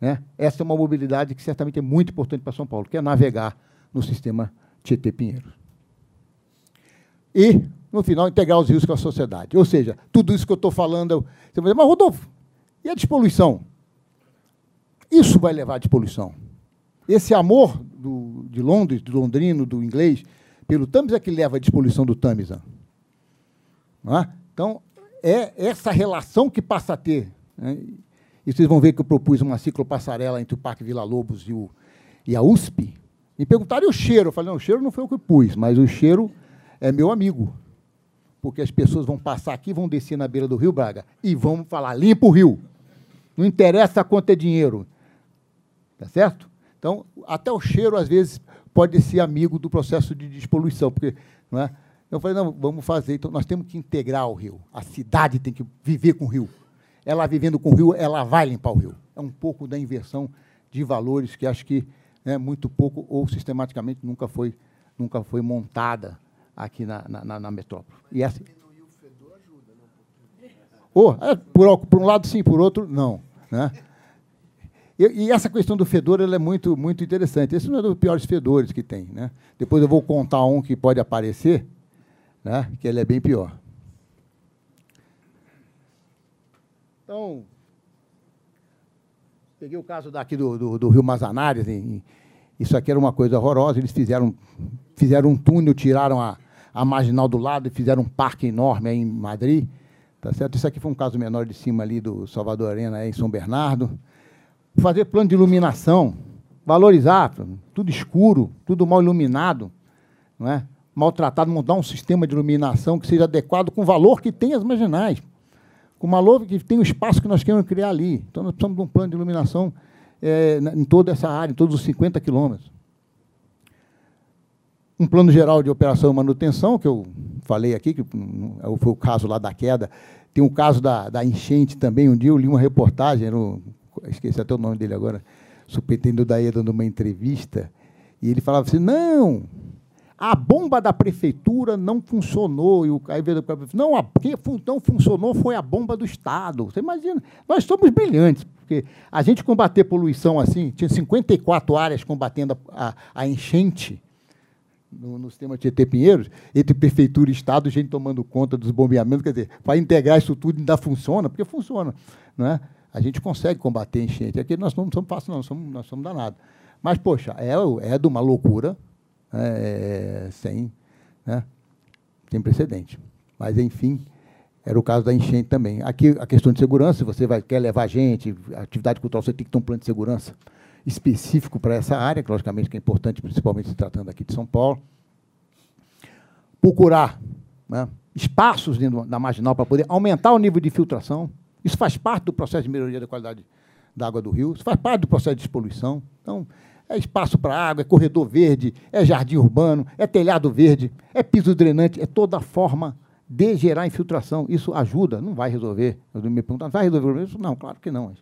E: Né? Essa é uma mobilidade que certamente é muito importante para São Paulo, que é navegar no sistema Tietê Pinheiros. E, no final, integrar os rios com a sociedade. Ou seja, tudo isso que eu estou falando. Você vai dizer, mas Rodolfo, e a despoluição? Isso vai levar à despoluição. Esse amor do, de Londres, do londrino, do inglês, pelo Tâmisa é que leva à despoluição do Tâmisa. É? Então, é essa relação que passa a ter. Né? E vocês vão ver que eu propus uma ciclopassarela entre o Parque Vila Lobos e, o, e a USP. Me perguntaram e o cheiro. Eu falei, não, o cheiro não foi o que pus, mas o cheiro é meu amigo. Porque as pessoas vão passar aqui, vão descer na beira do Rio Braga e vão falar, limpa o rio. Não interessa quanto é dinheiro. Tá certo? Então, até o cheiro, às vezes, pode ser amigo do processo de despoluição. Porque, não é? Eu falei, não, vamos fazer. Então, nós temos que integrar o rio. A cidade tem que viver com o rio ela vivendo com o rio, ela vai limpar o rio. É um pouco da inversão de valores que acho que né, muito pouco ou sistematicamente nunca foi, nunca foi montada aqui na, na, na metrópole. E essa... Oh, é, por, por, um lado sim, por outro não. Né? E, essa questão do fedor ela é muito, muito interessante. Esse não é dos piores fedores que tem. Né? Depois eu vou contar um que pode aparecer, né, que ele é bem pior. Então, peguei o caso daqui do, do, do Rio Mazanares, e, isso aqui era uma coisa horrorosa, eles fizeram, fizeram um túnel, tiraram a, a marginal do lado e fizeram um parque enorme aí em Madrid. Tá certo? Isso aqui foi um caso menor de cima ali do Salvador Arena, aí em São Bernardo. Fazer plano de iluminação, valorizar, tudo escuro, tudo mal iluminado, não é? maltratado, montar um sistema de iluminação que seja adequado com o valor que tem as marginais com uma louva que tem o espaço que nós queremos criar ali. Então, nós precisamos de um plano de iluminação é, em toda essa área, em todos os 50 quilômetros. Um plano geral de operação e manutenção, que eu falei aqui, que foi o caso lá da queda. Tem o caso da, da enchente também. Um dia eu li uma reportagem, esqueci até o nome dele agora, superintendente da dando uma entrevista, e ele falava assim, não, a bomba da prefeitura não funcionou. E o aí veio não, a que não funcionou foi a bomba do Estado. Você imagina? Nós somos brilhantes, porque a gente combater poluição assim, tinha 54 áreas combatendo a, a, enchente no, no sistema Tietê Pinheiros, entre prefeitura e Estado, gente tomando conta dos bombeamentos, quer dizer, para integrar isso tudo ainda funciona, porque funciona. Não é? A gente consegue combater enchente. Aqui nós não somos fáceis, não, nós somos, nós somos danados. Mas, poxa, é, é de uma loucura é, sem, né, sem precedente. Mas, enfim, era o caso da enchente também. Aqui, a questão de segurança, você vai, quer levar gente, atividade cultural, você tem que ter um plano de segurança específico para essa área, que, logicamente, que é importante, principalmente se tratando aqui de São Paulo. Procurar né, espaços dentro da marginal para poder aumentar o nível de filtração. Isso faz parte do processo de melhoria da qualidade da água do rio, isso faz parte do processo de despoluição. Então, é espaço para água, é corredor verde, é jardim urbano, é telhado verde, é piso drenante, é toda forma de gerar infiltração. Isso ajuda, não vai resolver. Eu me pergunto, vai resolver isso? Não, claro que não.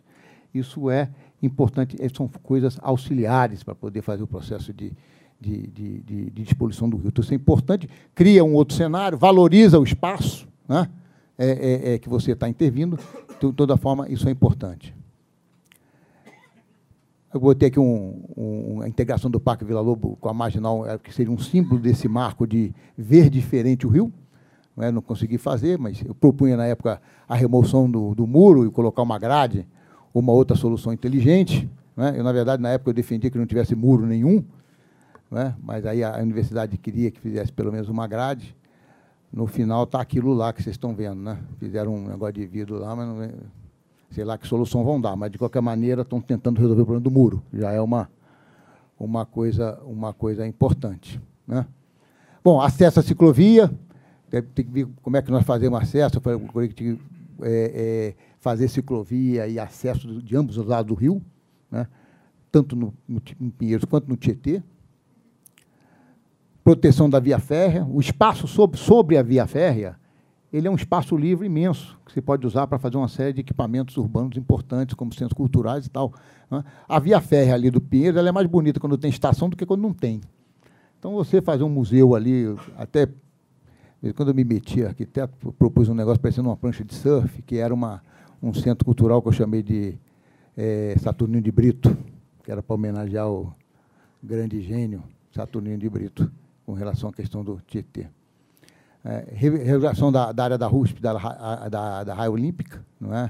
E: Isso é importante, é, são coisas auxiliares para poder fazer o processo de, de, de, de, de despoluição do rio. Então, isso é importante, cria um outro cenário, valoriza o espaço né? é, é, é que você está intervindo. De toda forma, isso é importante. Eu botei aqui um, um, a integração do Parque Vila Lobo com a marginal, é, que seria um símbolo desse marco de ver diferente o rio. Não, é, não consegui fazer, mas eu propunha na época a remoção do, do muro e colocar uma grade, uma outra solução inteligente. É? Eu, na verdade, na época eu defendia que não tivesse muro nenhum, é? mas aí a universidade queria que fizesse pelo menos uma grade. No final está aquilo lá que vocês estão vendo. Né? Fizeram um negócio de vidro lá, mas não, sei lá que solução vão dar, mas de qualquer maneira estão tentando resolver o problema do muro. Já é uma, uma, coisa, uma coisa importante. Né? Bom, acesso à ciclovia, tem que ver como é que nós fazemos acesso, é, é, fazer ciclovia e acesso de ambos os lados do rio, né? tanto no, no, no Pinheiros quanto no Tietê. Proteção da via férrea, o espaço sobre, sobre a via férrea ele é um espaço livre imenso, que você pode usar para fazer uma série de equipamentos urbanos importantes, como centros culturais e tal. Né? A via férrea ali do Pinheiro ela é mais bonita quando tem estação do que quando não tem. Então, você fazer um museu ali, até quando eu me meti arquiteto, propus um negócio parecendo uma prancha de surf, que era uma, um centro cultural que eu chamei de é, Saturnino de Brito, que era para homenagear o grande gênio Saturnino de Brito, com relação à questão do Tietê. É, regulação da, da, área da RUSP, da, da, da raia olímpica, não é?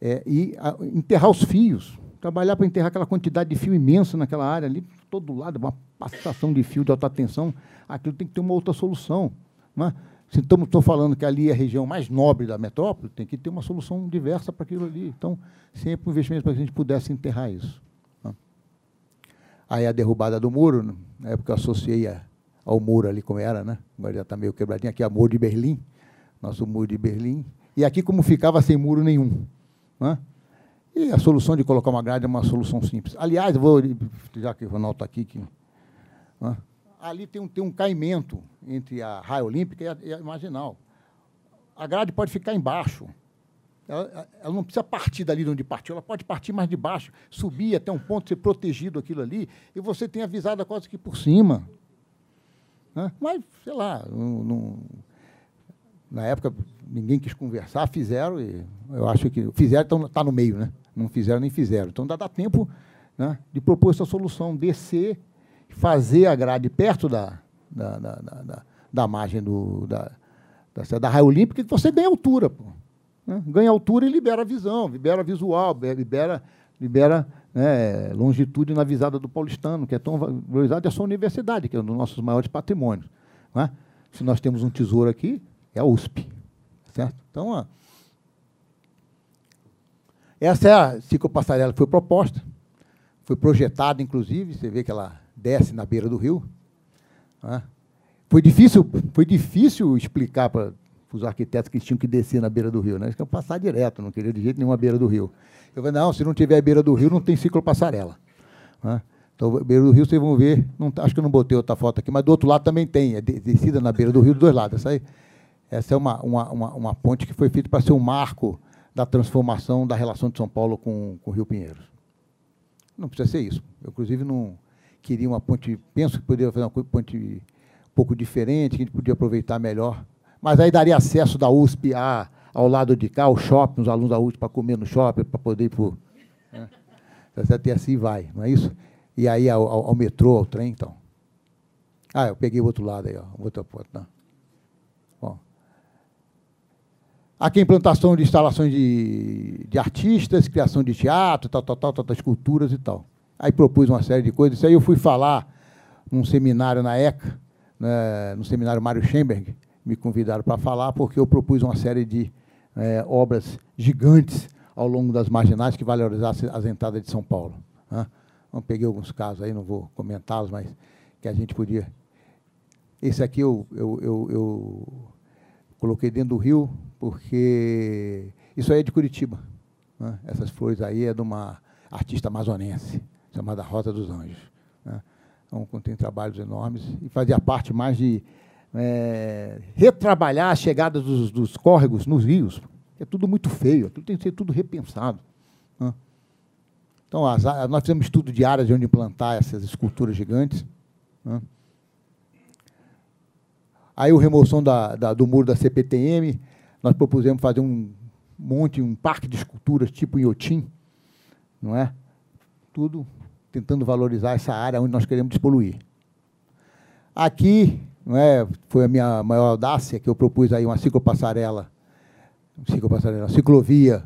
E: é e a, enterrar os fios, trabalhar para enterrar aquela quantidade de fio imensa naquela área ali, todo lado, uma passação de fio de alta tensão, aquilo tem que ter uma outra solução. Não é? Se estamos falando que ali é a região mais nobre da metrópole, tem que ter uma solução diversa para aquilo ali. Então, sempre um investimento para que a gente pudesse enterrar isso. Né? Aí a derrubada do muro, na época eu associei a, ao muro ali como era, né? agora já está meio quebradinho, aqui é o muro de Berlim, nosso muro de Berlim, e aqui como ficava sem muro nenhum. Né? E a solução de colocar uma grade é uma solução simples. Aliás, vou, já que o Ronaldo está aqui, que, né? ali tem um, tem um caimento entre a raia olímpica e a, e a marginal. A grade pode ficar embaixo. Ela, ela, não precisa partir dali de onde partiu, ela pode partir mais de baixo, subir até um ponto, ser protegido aquilo ali, e você tem avisado quase que por cima. Né? Mas, sei lá, não, não, na época ninguém quis conversar, fizeram, e eu acho que. Fizeram, então está no meio, né? Não fizeram nem fizeram. Então dá, dá tempo né, de propor essa solução, descer fazer a grade perto da, da, da, da, da margem do, da, da, da raia olímpica, você ganha altura. Pô, né? Ganha altura e libera visão, libera visual, libera, libera né, longitude na visada do paulistano, que é tão valorizado, é a sua universidade, que é um dos nossos maiores patrimônios. Né? Se nós temos um tesouro aqui, é a USP. Certo? Então, ó, essa é a ciclopassarela que foi proposta, foi projetada, inclusive, você vê que ela desce na beira do rio. Né? Foi difícil, foi difícil explicar para os arquitetos que tinham que descer na beira do rio, né? Eles queriam passar direto, não queria de jeito nenhum a beira do rio. Eu falei, não, se não tiver beira do rio, não tem ciclo passarela. Né? Então, beira do rio, vocês vão ver, não, tá, acho que eu não botei outra foto aqui, mas do outro lado também tem, é descida na beira do rio dos dois lados. Essa, aí, essa é uma, uma, uma, uma ponte que foi feita para ser um marco da transformação da relação de São Paulo com, com o Rio Pinheiros. Não precisa ser isso. Eu, inclusive, não, queria uma ponte, penso que poderia fazer uma ponte um pouco diferente, que a gente podia aproveitar melhor. Mas aí daria acesso da USP a, ao lado de cá, ao shopping, os alunos da USP para comer no shopping, para poder ir para né? E assim vai, não é isso? E aí ao, ao, ao, metrô, ao trem, então. Ah, eu peguei o outro lado aí, ó, outra ponta. Não. Bom. Aqui a implantação de instalações de, de artistas, criação de teatro, tal, tal, tal, tal, esculturas e tal. Aí propus uma série de coisas. Isso aí eu fui falar num seminário na ECA, né, no seminário Mário Schemberg, me convidaram para falar, porque eu propus uma série de é, obras gigantes ao longo das marginais que valorizassem as entradas de São Paulo. Né? Peguei alguns casos aí, não vou comentá-los, mas que a gente podia. Esse aqui eu, eu, eu, eu coloquei dentro do rio, porque isso aí é de Curitiba. Né? Essas flores aí é de uma artista amazonense chamada Rota dos Anjos. Né? Então, contém trabalhos enormes e fazia parte mais de é, retrabalhar a chegada dos, dos, córregos nos rios. É tudo muito feio, tudo tem que ser tudo repensado. Né? Então, as, nós fizemos estudo de áreas de onde implantar essas esculturas gigantes. Né? Aí, a remoção da, da, do muro da CPTM, nós propusemos fazer um monte, um parque de esculturas tipo Inhotim, não é? Tudo tentando valorizar essa área onde nós queremos despoluir. Aqui, não é, foi a minha maior audácia que eu propus aí uma ciclopassarela, ciclopassarela, ciclovia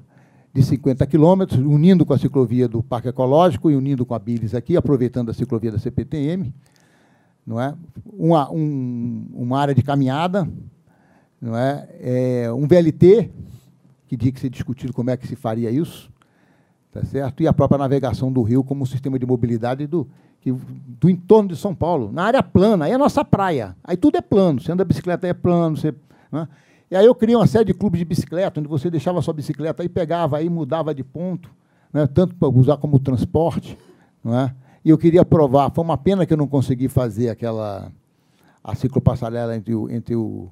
E: de 50 quilômetros, unindo com a ciclovia do Parque Ecológico e unindo com a Bilis aqui, aproveitando a ciclovia da CPTM, não é? Uma, um, uma área de caminhada, não é? é um VLT, que tinha que ser discutido como é que se faria isso, tá certo? E a própria navegação do rio como sistema de mobilidade do, do entorno de São Paulo, na área plana, aí é a nossa praia. Aí tudo é plano, você anda de bicicleta, aí é plano. Você, né? E aí eu criei uma série de clubes de bicicleta, onde você deixava sua bicicleta e pegava aí, mudava de ponto, né? tanto para usar como transporte. Não é? E eu queria provar, foi uma pena que eu não consegui fazer aquela a ciclopassarela entre entre o,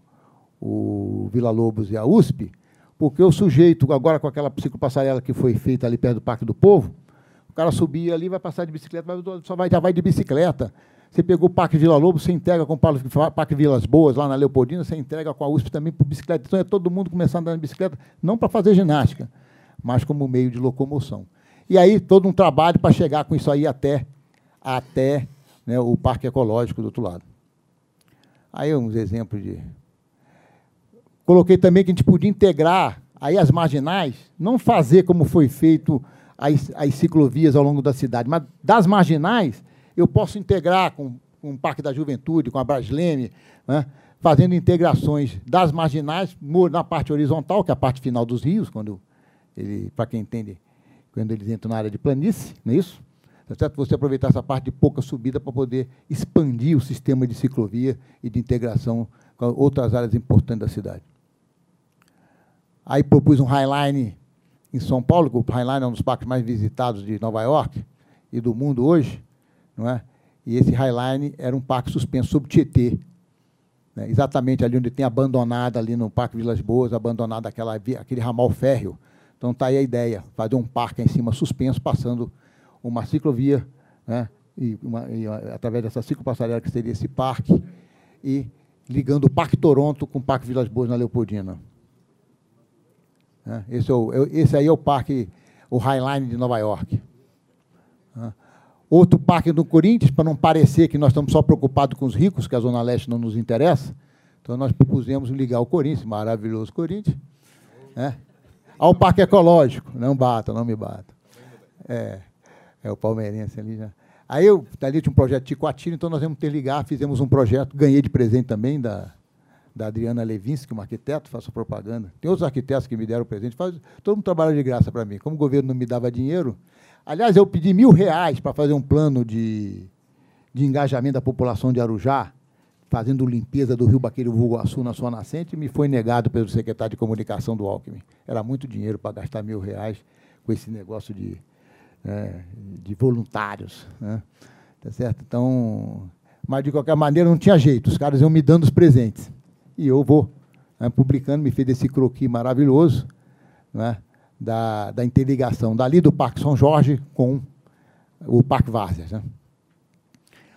E: o Vila Lobos e a USP, porque o sujeito, agora com aquela ciclopassarela que foi feita ali perto do Parque do Povo, o cara subia ali, vai passar de bicicleta, só vai, já vai de bicicleta. Você pegou o Parque Vila Lobo, você entrega com o Parque Vilas Boas, lá na Leopoldina, você entrega com a USP também por bicicleta. Então é todo mundo começando a andar de bicicleta, não para fazer ginástica, mas como meio de locomoção. E aí todo um trabalho para chegar com isso aí até, até né, o Parque Ecológico do outro lado. Aí uns exemplos de. Coloquei também que a gente podia integrar aí as marginais, não fazer como foi feito as, as ciclovias ao longo da cidade, mas das marginais eu posso integrar com, com o Parque da Juventude, com a Brasleme, né, fazendo integrações das marginais na parte horizontal, que é a parte final dos rios, quando ele, para quem entende, quando eles entram na área de planície, não é isso? Tá certo? Você aproveitar essa parte de pouca subida para poder expandir o sistema de ciclovia e de integração com outras áreas importantes da cidade. Aí propus um Highline em São Paulo, que o Highline é um dos parques mais visitados de Nova York e do mundo hoje, não é? E esse Highline era um parque suspenso sobre Tietê, né? exatamente ali onde tem abandonada ali no Parque Vilas Boas, abandonada aquela aquele ramal férreo. Então está aí a ideia, fazer um parque em cima suspenso, passando uma ciclovia, né? e, uma, e através dessa ciclopassarela que seria esse parque, e ligando o Parque Toronto com o Parque Vilas Boas na Leopoldina. Né? Esse, é o, esse aí é o parque, o Highline de Nova York. Né? Outro parque do Corinthians, para não parecer que nós estamos só preocupados com os ricos, que a Zona Leste não nos interessa, então nós propusemos ligar o Corinthians, maravilhoso Corinthians, né? ao Parque Ecológico. Não bata, não me bata. É, é o palmeirense ali já. Aí eu, ali tinha um projeto de Ticoatira, então nós vamos ter ligar, fizemos um projeto, ganhei de presente também da, da Adriana Levinsky, uma arquiteto, faço propaganda. Tem outros arquitetos que me deram presente, faz, todo mundo trabalha de graça para mim. Como o governo não me dava dinheiro, aliás, eu pedi mil reais para fazer um plano de, de engajamento da população de Arujá, fazendo limpeza do rio Baqueiro Vulguaçu na sua nascente, e me foi negado pelo secretário de comunicação do Alckmin. Era muito dinheiro para gastar mil reais com esse negócio de, é, de voluntários. Né? Tá certo? Então, mas de qualquer maneira não tinha jeito, os caras iam me dando os presentes e eu vou né, publicando, me fez esse croquis maravilhoso né, da, da interligação dali do Parque São Jorge com o Parque Várzea. Né.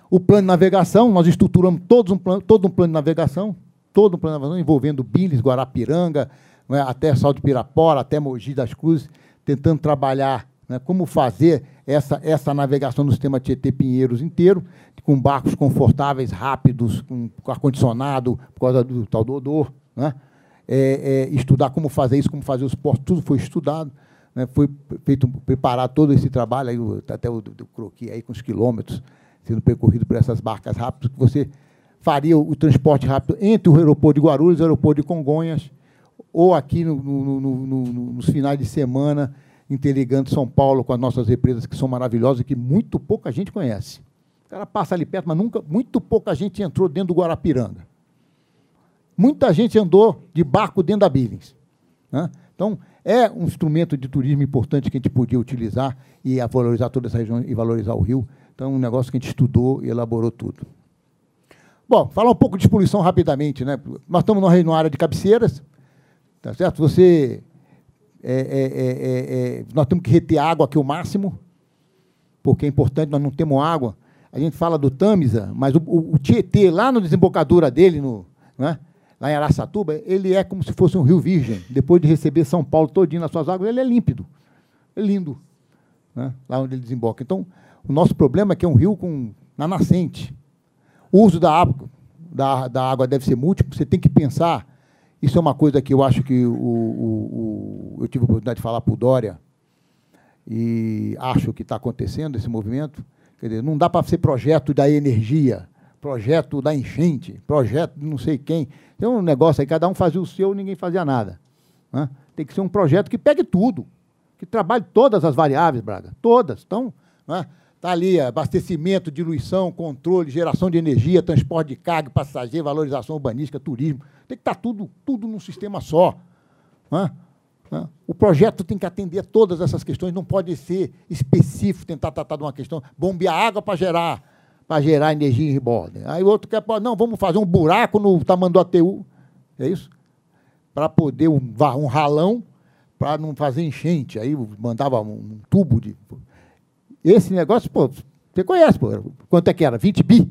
E: O plano de navegação, nós estruturamos todos um plano, todo um plano de navegação, todo um plano de navegação envolvendo Biles, Guarapiranga, né, até Salto de Pirapora, até Mogi das Cruzes, tentando trabalhar né, como fazer essa, essa navegação no sistema Tietê Pinheiros inteiro, com barcos confortáveis, rápidos, com, ar-condicionado, por causa do tal do odor. Né? É, é, estudar como fazer isso, como fazer os portos, tudo foi estudado. Né? Foi feito, preparar todo esse trabalho, aí, até o croqui aí com os quilômetros sendo percorrido por essas barcas rápidas, que você faria o, o transporte rápido entre o aeroporto de Guarulhos e o aeroporto de Congonhas, ou aqui no, no, no, nos finais de semana, interligando São Paulo com as nossas represas, que são maravilhosas e que muito pouca gente conhece. O cara passa ali perto, mas nunca, muito pouca gente entrou dentro do Guarapiranga. Muita gente andou de barco dentro da Billings. Né? Então, é um instrumento de turismo importante que a gente podia utilizar e valorizar toda essa região e valorizar o rio. Então, é um negócio que a gente estudou e elaborou tudo. Bom, falar um pouco de poluição rapidamente. Né? Nós estamos numa área de cabeceiras, tá certo? Você é é, é, é, é, nós temos que reter água aqui o máximo, porque é importante, nós não temos água. A gente fala do Tamisa, mas o, o, Tietê, lá na desembocadura dele, no, né, lá em Araçatuba, ele é como se fosse um rio virgem. Depois de receber São Paulo todinho nas suas águas, ele é límpido. É lindo. Né, lá onde ele desemboca. Então, o nosso problema é que é um rio com, na nascente. O uso da água, da, da água deve ser múltiplo. Você tem que pensar isso é uma coisa que eu acho que o, o, o eu tive a oportunidade de falar para o Dória, e acho que está acontecendo esse movimento. Quer dizer, não dá para ser projeto da energia, projeto da enchente, projeto de não sei quem. Tem um negócio aí, cada um fazia o seu, ninguém fazia nada. Né? Tem que ser um projeto que pegue tudo, que trabalhe todas as variáveis, Braga, todas. Então, né? Está ali abastecimento, diluição, controle, geração de energia, transporte de carga, passageiro, valorização urbanística, turismo. Tem que estar tá tudo, tudo num sistema só. Né? Né? O projeto tem que atender a todas essas questões, não pode ser específico, tentar tratar de uma questão, bombear água para gerar, para gerar energia em rebordo. Aí o outro quer, não, vamos fazer um buraco no Tamanduateú, é isso? Para poder um, um ralão, para não fazer enchente. Aí mandava um tubo de esse negócio, pô, você conhece, pô, quanto é que era? 20 bi?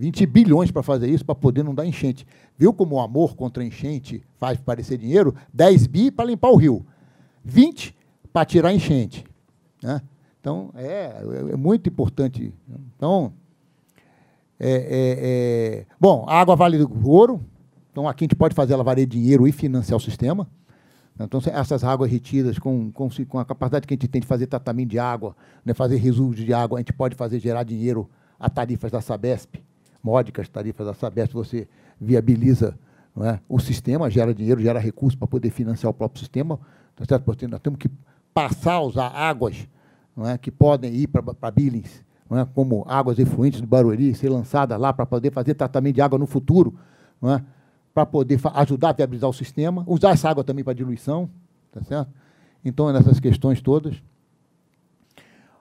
E: 20 bilhões para fazer isso, para poder não dar enchente. Viu como o amor contra enchente faz parecer dinheiro? 10 bi para limpar o rio. 20 para tirar enchente. Né? Então, é, é muito importante. Então, é, é, é, bom, a água vale ouro, então aqui a gente pode fazer ela valer dinheiro e financiar o sistema. Então, essas águas retidas, com, com, com, a capacidade que a gente tem de fazer tratamento de água, né, fazer resíduos de água, a gente pode fazer gerar dinheiro a tarifas da Sabesp, módicas tarifas da Sabesp, você viabiliza é, o sistema, gera dinheiro, gera recursos para poder financiar o próprio sistema. Tá certo? Porque nós temos que passar a usar águas é, que podem ir para Billings, é, como águas efluentes do Barueri, ser lançadas lá para poder fazer tratamento de água no futuro. É? para poder ajudar a viabilizar o sistema, usar essa água também para diluição, tá certo? Então, é nessas questões todas.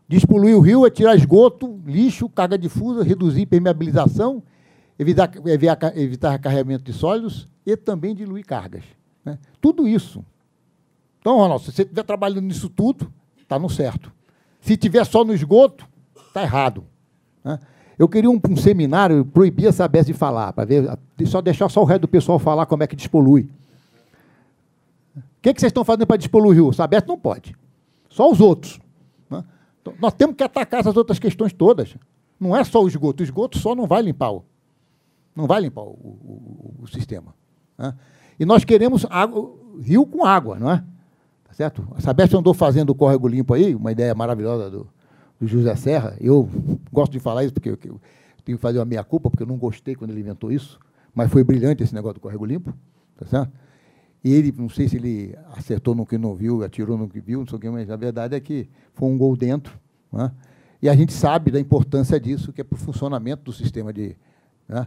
E: Despoluir o rio é tirar esgoto, lixo, carga difusa, reduzir permeabilização, evitar, evitar, recarregamento de sólidos e também diluir cargas. Né? Tudo isso. Então, Ronaldo, se você estiver trabalhando nisso tudo, está no certo. Se estiver só no esgoto, está errado. Né? Eu queria um, um seminário, proibir a Sabesp de falar, para ver, só deixar só o resto do pessoal falar como é que despolui. O que, que vocês estão fazendo para despoluir o rio? Sabesp não pode. Só os outros. Então, nós temos que atacar essas outras questões todas. Não é só o esgoto. O esgoto só não vai limpar o, não vai limpar o, o, o sistema. Né? E nós queremos água, rio com água, não é? Tá certo? A Sabesp andou fazendo o córrego limpo aí, uma ideia maravilhosa do, do José Serra. Eu gosto de falar isso porque eu, eu tenho que fazer uma meia-culpa, porque eu não gostei quando ele inventou isso, mas foi brilhante esse negócio do córrego limpo, tá certo? E ele, não sei se ele acertou no que não viu, atirou no que viu, não sei o que, mas a verdade é que foi um gol dentro. Né? E a gente sabe da importância disso, que é para o funcionamento do sistema de. Né?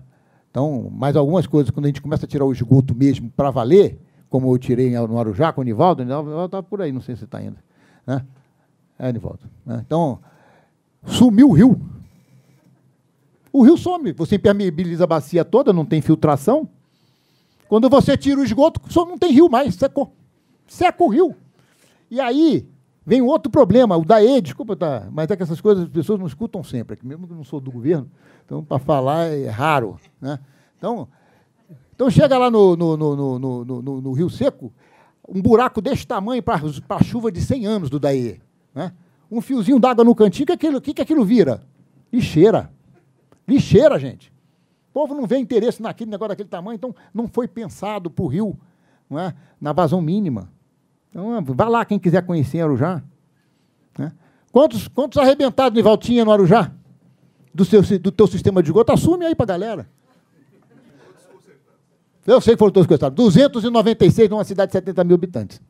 E: Então, mais algumas coisas, quando a gente começa a tirar o esgoto mesmo para valer, como eu tirei no Arujá com o Nivaldo, o Nivaldo está por aí, não sei se está ainda. Né? É, Nivaldo. Né? Então, sumiu o rio. O rio some. Você impermeabiliza a bacia toda, não tem filtração. Quando você tira o esgoto, só não tem rio mais, secou. Seca o rio. E aí vem outro problema, o da E, desculpa, tá, mas é que essas coisas as pessoas não escutam sempre, aqui mesmo que eu não sou do governo, então para falar é raro. Né? Então, então chega lá no, no, no, no, Rio Seco, um buraco desse tamanho para a chuva de 100 anos do DAE. Né? um fiozinho d'água no cantinho, que aquilo, que, que aquilo vira? Lixeira. Lixeira, gente. O povo não vê interesse naquele negócio daquele tamanho, então não foi pensado para o rio, não é? na vazão mínima. Então, vá lá quem quiser conhecer Arujá. Né? Quantos, quantos arrebentados de Valtinha no Arujá? Do, seu, do teu sistema de esgoto? Assume aí para a galera. Eu sei que foram todos coitados. 296 numa cidade de 70 mil habitantes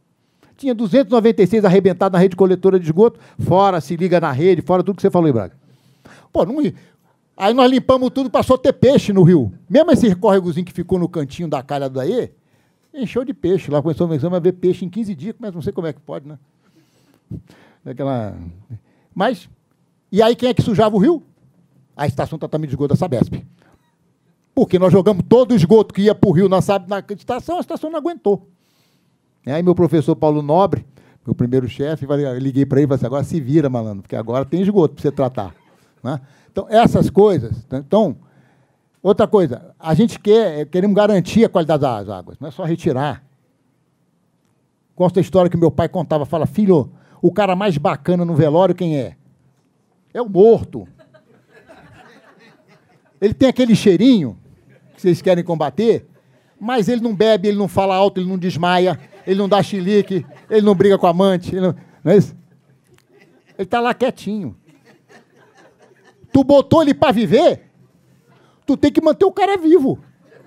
E: tinha 296 arrebentados na rede coletora de esgoto, fora se liga na rede, fora tudo que você falou Braga. Pô, não, aí nós limpamos tudo, passou a ter peixe no rio. Mesmo esse córregozinho que ficou no cantinho da calha daí, encheu de peixe. Lá começou a ver peixe em 15 dias, mas não sei como é que pode, né? Daquela... Mas, e aí quem é que sujava o rio? A estação de tratamento de esgoto da Sabesp. Porque nós jogamos todo o esgoto que ia para o rio na, na estação, a estação não aguentou. Aí meu professor Paulo Nobre, meu primeiro chefe, liguei para ele e falei assim, agora se vira, malandro, porque agora tem esgoto para você tratar. Né? Então, essas coisas. Né? Então, outra coisa, a gente quer, queremos garantir a qualidade das águas, não é só retirar. Gosto da história que meu pai contava, fala, filho, o cara mais bacana no velório quem é? É o morto. Ele tem aquele cheirinho que vocês querem combater, mas ele não bebe, ele não fala alto, ele não desmaia, ele não dá chilique, ele não briga com a amante. Ele não, não é isso? Ele está lá quietinho. Tu botou ele para viver, tu tem que manter o cara vivo.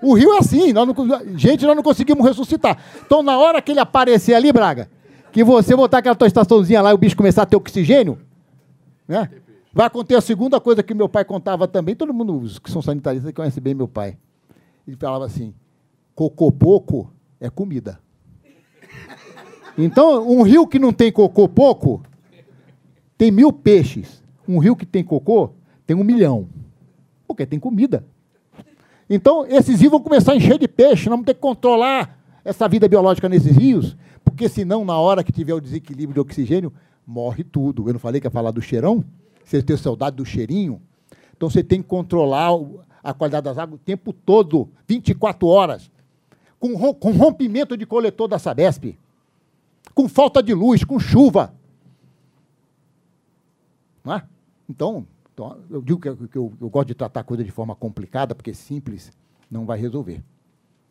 E: O rio é assim, nós não, gente, nós não conseguimos ressuscitar. Então, na hora que ele aparecer ali, Braga, que você botar aquela tua estaçãozinha lá e o bicho começar a ter oxigênio, né? Vai acontecer a segunda coisa que meu pai contava também, todo mundo que são sanitaristas conhece bem meu pai. Ele falava assim: cocô pouco é comida. Então, um rio que não tem cocô pouco, tem mil peixes. Um rio que tem cocô, tem um milhão. Porque tem comida. Então, esses rios vão começar a encher de peixe. Nós vamos ter que controlar essa vida biológica nesses rios, porque senão, na hora que tiver o desequilíbrio de oxigênio, morre tudo. Eu não falei que ia falar do cheirão? Você tem saudade do cheirinho? Então, você tem que controlar a qualidade das águas o tempo todo, 24 horas, com rompimento de coletor da Sabesp com falta de luz, com chuva. Não é? Então, então eu digo que, eu, que eu, eu gosto de tratar a coisa de forma complicada, porque simples não vai resolver.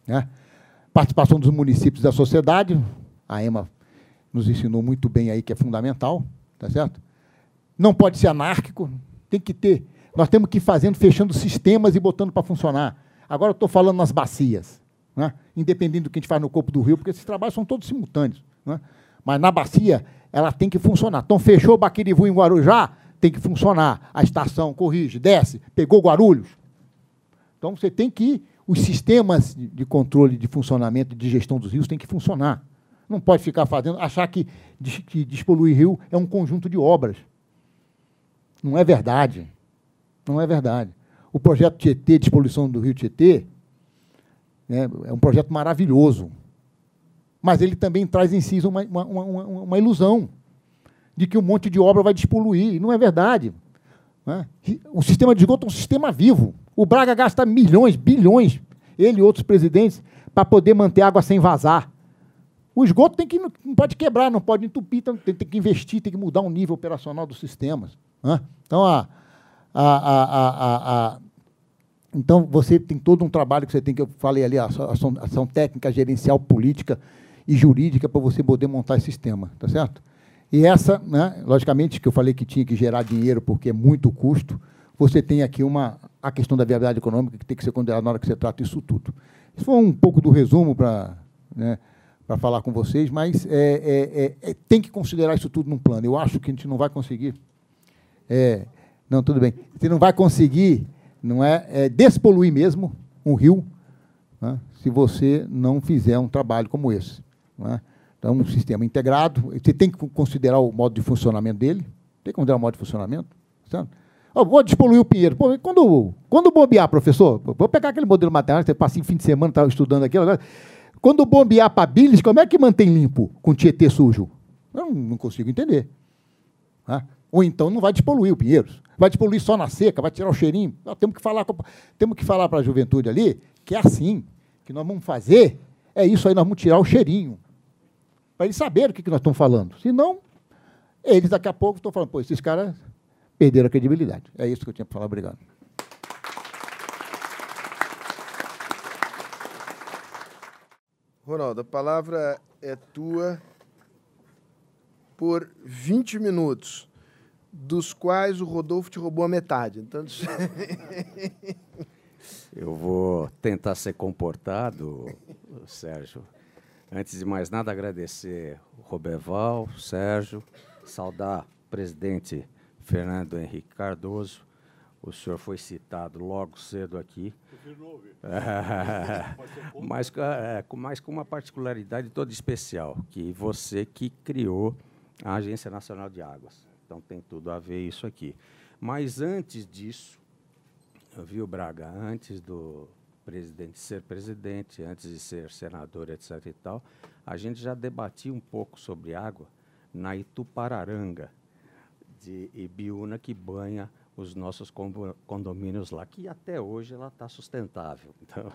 E: Né? Participação dos municípios da sociedade, a EMA nos ensinou muito bem aí que é fundamental, tá certo? Não pode ser anárquico, tem que ter. Nós temos que ir fazendo, fechando sistemas e botando para funcionar. Agora eu estou falando nas bacias, né? independente do que a gente faz no corpo do rio, porque esses trabalhos são todos simultâneos. Né? Mas na bacia, ela tem que funcionar. Então, fechou o Baquirivu em Guarujá, tem que funcionar. A estação corrige, desce, pegou Guarulhos. Então, você tem que. Os sistemas de controle de funcionamento de gestão dos rios têm que funcionar. Não pode ficar fazendo, achar que, que despoluir rio é um conjunto de obras. Não é verdade. Não é verdade. O projeto Tietê, de poluição do rio Tietê, né, é um projeto maravilhoso. Mas ele também traz em si uma, uma, uma, uma ilusão de que um monte de obra vai despoluir. Não é verdade. Né? O sistema de esgoto é um sistema vivo. O Braga gasta milhões, bilhões, ele e outros presidentes, para poder manter água sem vazar. O esgoto tem que, não pode quebrar, não pode entupir, então tem, tem que investir, tem que mudar o nível operacional dos sistemas. Né? Então, a, a, a, então, você tem todo um trabalho que você tem, que eu falei ali, ação, ação técnica, gerencial, política e jurídica para você poder montar esse sistema, tá certo? E essa, né, logicamente, que eu falei que tinha que gerar dinheiro porque é muito custo, você tem aqui uma, a questão da viabilidade econômica que tem que ser considerada na hora que você trata isso tudo. Isso foi um pouco do resumo para né, falar com vocês, mas é, é, é, é, tem que considerar isso tudo num plano. Eu acho que a gente não vai conseguir é, não, tudo bem. Você não vai conseguir, não é, é despoluir mesmo um rio, né, se você não fizer um trabalho como esse. É? Então, um sistema integrado, você tem que considerar o modo de funcionamento dele, tem que considerar o modo de funcionamento. Certo? Oh, vou despoluir o Pinheiro. Pô, quando, quando bombear, professor, vou pegar aquele modelo matemático, passa em fim de semana, estava estudando aquilo. Agora, quando bombear para Bilis, como é que mantém limpo com Tietê sujo? Eu não consigo entender. Né? Ou então não vai despoluir o Pinheiros. Vai despoluir só na seca, vai tirar o cheirinho. Nós temos que falar, temos que falar para a juventude ali que é assim, que nós vamos fazer, é isso aí, nós vamos tirar o cheirinho. Para eles saberem o que, que nós estamos falando. Senão, eles daqui a pouco estão falando, pô, esses caras perderam a credibilidade. É isso que eu tinha para falar. Obrigado.
A: Ronaldo, a palavra é tua por 20 minutos dos quais o Rodolfo te roubou a metade. Então...
F: Eu vou tentar ser comportado, Sérgio. Antes de mais nada, agradecer o Roberval, Sérgio, saudar o presidente Fernando Henrique Cardoso. O senhor foi citado logo cedo aqui. É, mas, é, mas com uma particularidade toda especial, que você que criou a Agência Nacional de Águas. Então tem tudo a ver isso aqui. Mas antes disso, viu, Braga, antes do presidente ser presidente, antes de ser senador, etc. e tal, a gente já debatia um pouco sobre água na Itupararanga, de Ibiúna, que banha os nossos condomínios lá, que até hoje ela está sustentável. Então,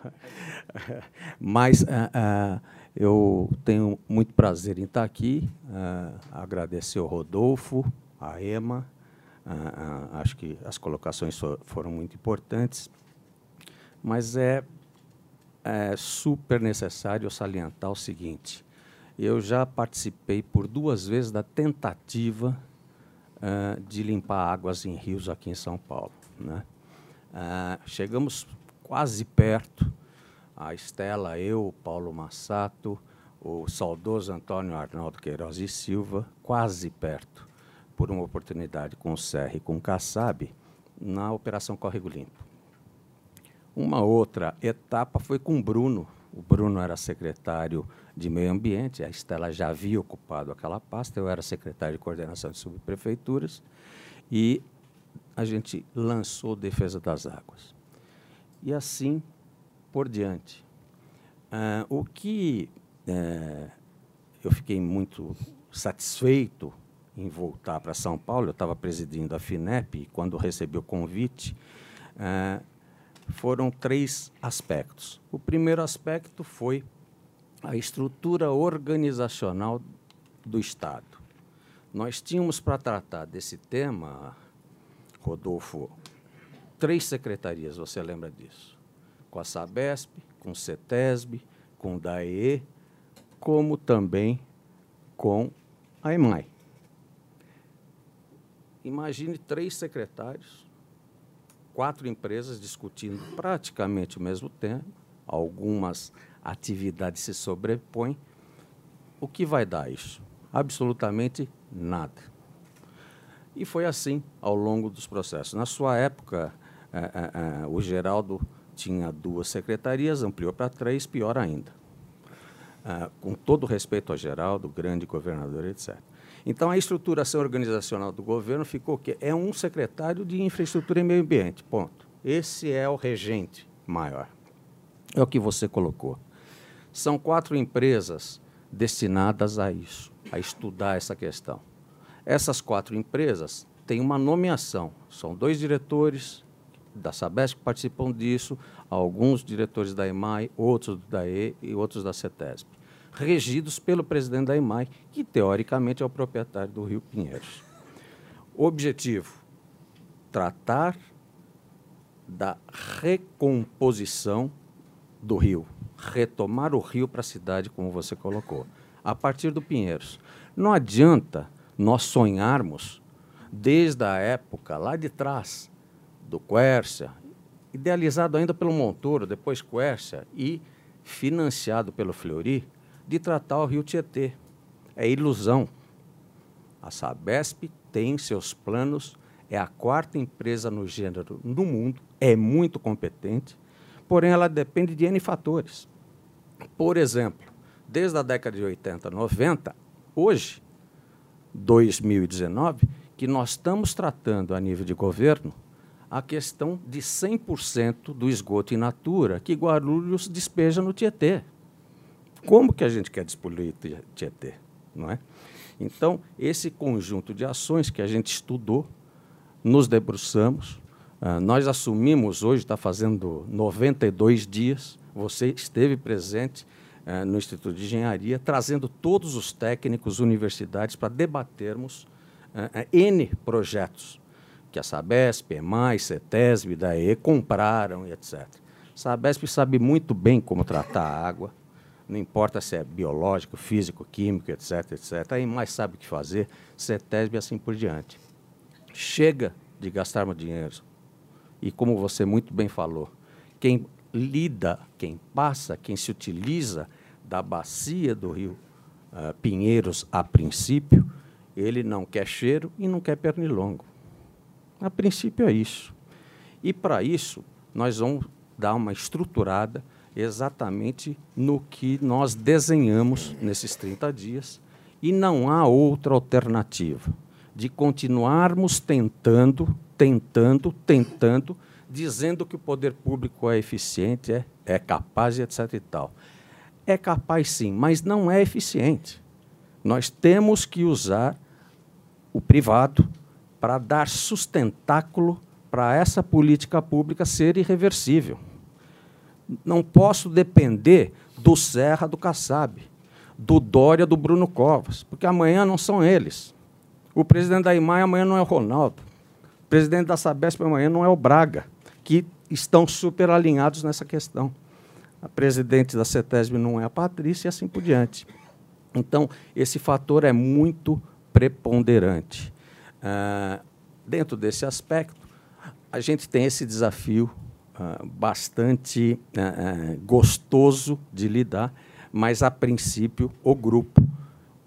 F: mas uh, uh, eu tenho muito prazer em estar aqui, uh, agradecer ao Rodolfo, a EMA. Ah, ah, acho que as colocações foram muito importantes, mas é, é super necessário salientar o seguinte: eu já participei por duas vezes da tentativa uh, de limpar águas em rios aqui em São Paulo. Né? Uh, chegamos quase perto, a Estela, eu, Paulo Massato, o saudoso Antônio Arnaldo Queiroz e Silva, quase perto por uma oportunidade com o Serra e com o Kassab na Operação Córrego Limpo. Uma outra etapa foi com o Bruno. O Bruno era secretário de Meio Ambiente, a Estela já havia ocupado aquela pasta, eu era secretário de coordenação de subprefeituras, e a gente lançou Defesa das Águas. E assim por diante. Uh, o que uh, eu fiquei muito satisfeito em voltar para São Paulo, eu estava presidindo a FINEP, e quando recebi o convite, eh, foram três aspectos. O primeiro aspecto foi a estrutura organizacional do Estado. Nós tínhamos para tratar desse tema Rodolfo, três secretarias, você lembra disso? Com a Sabesp, com o CETESB, com o DAE, como também com a EMAI. Imagine três secretários, quatro empresas discutindo praticamente o mesmo tema, algumas atividades se sobrepõem. O que vai dar isso? Absolutamente nada. E foi assim ao longo dos processos. Na sua época, é, é, é, o Geraldo tinha duas secretarias, ampliou para três, pior ainda. Com todo respeito ao Geraldo, grande governador, etc. Então, a estruturação organizacional do governo ficou que é um secretário de infraestrutura e meio ambiente, ponto. Esse é o regente maior. É o que você colocou. São quatro empresas destinadas a isso, a estudar essa questão. Essas quatro empresas têm uma nomeação. São dois diretores da Sabesp que participam disso, alguns diretores da EMAI, outros da E e outros da CETESB, regidos pelo presidente da EMAI, que teoricamente é o proprietário do Rio Pinheiros. Objetivo: tratar da recomposição do rio, retomar o rio para a cidade, como você colocou, a partir do Pinheiros. Não adianta nós sonharmos desde a época lá de trás do Quércia, idealizado ainda pelo Montoro, depois Quércia e financiado pelo Fleury, de tratar o Rio Tietê. É ilusão. A Sabesp tem seus planos, é a quarta empresa no gênero no mundo, é muito competente, porém ela depende de N fatores. Por exemplo, desde a década de 80, 90, hoje 2019, que nós estamos tratando a nível de governo a questão de 100% do esgoto in natura que Guarulhos despeja no Tietê. Como que a gente quer despoluir Tietê, não é? Então, esse conjunto de ações que a gente estudou, nos debruçamos, uh, nós assumimos, hoje está fazendo 92 dias, você esteve presente eh, no Instituto de Engenharia, trazendo todos os técnicos universitários para debatermos uh, N projetos que a Sabesp, EMAI, CETESB, DAE compraram e etc. Sabesp sabe muito bem como tratar a água, não importa se é biológico, físico, químico, etc, etc. A EMAI sabe o que fazer, CETESB e assim por diante. Chega de gastarmos dinheiro. E como você muito bem falou, quem lida, quem passa, quem se utiliza da bacia do rio uh, Pinheiros a princípio, ele não quer cheiro e não quer pernilongo. A princípio é isso. E para isso, nós vamos dar uma estruturada exatamente no que nós desenhamos nesses 30 dias e não há outra alternativa de continuarmos tentando, tentando, tentando, dizendo que o poder público é eficiente, é, é capaz etc. e tal. É capaz sim, mas não é eficiente. Nós temos que usar o privado para dar sustentáculo para essa política pública ser irreversível. Não posso depender do Serra do Kassab, do Dória do Bruno Covas, porque amanhã não são eles. O presidente da IMAI amanhã não é o Ronaldo. O presidente da Sabesp amanhã não é o Braga, que estão super alinhados nessa questão a presidente da CETESB não é a Patrícia e assim por diante. Então, esse fator é muito preponderante. Ah, dentro desse aspecto, a gente tem esse desafio ah, bastante ah, gostoso de lidar, mas, a princípio, o grupo,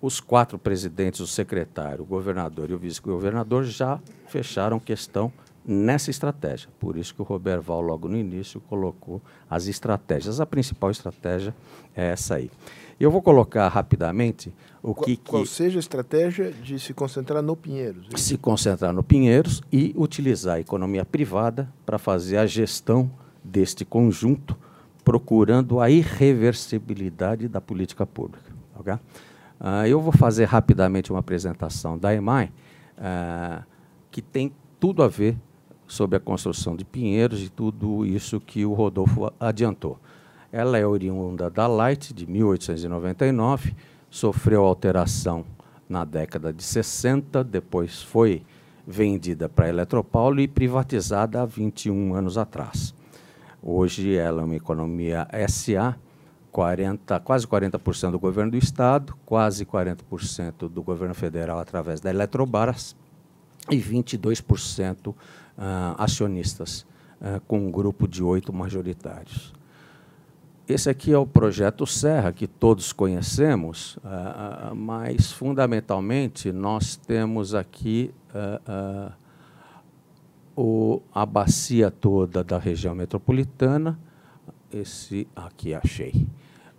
F: os quatro presidentes, o secretário, o governador e o vice-governador já fecharam questão nessa estratégia. Por isso que o Robert Val, logo no início, colocou as estratégias. A principal estratégia é essa aí. Eu vou colocar rapidamente o
A: qual,
F: que, que.
A: Qual seja a estratégia de se concentrar no Pinheiros?
F: Hein? Se concentrar no Pinheiros e utilizar a economia privada para fazer a gestão deste conjunto, procurando a irreversibilidade da política pública. Okay? Uh, eu vou fazer rapidamente uma apresentação da EMAI, uh, que tem tudo a ver sobre a construção de Pinheiros e tudo isso que o Rodolfo adiantou. Ela é oriunda da Light, de 1899, sofreu alteração na década de 60, depois foi vendida para a Eletropaulo e privatizada há 21 anos atrás. Hoje ela é uma economia SA, 40, quase 40% do governo do Estado, quase 40% do governo federal através da Eletrobras e 22% uh, ah, acionistas, uh, com um grupo de oito majoritários. Esse aqui é o projeto Serra, que todos conhecemos, uh, mas, fundamentalmente, nós temos aqui o, a bacia toda da região metropolitana. Esse aqui achei.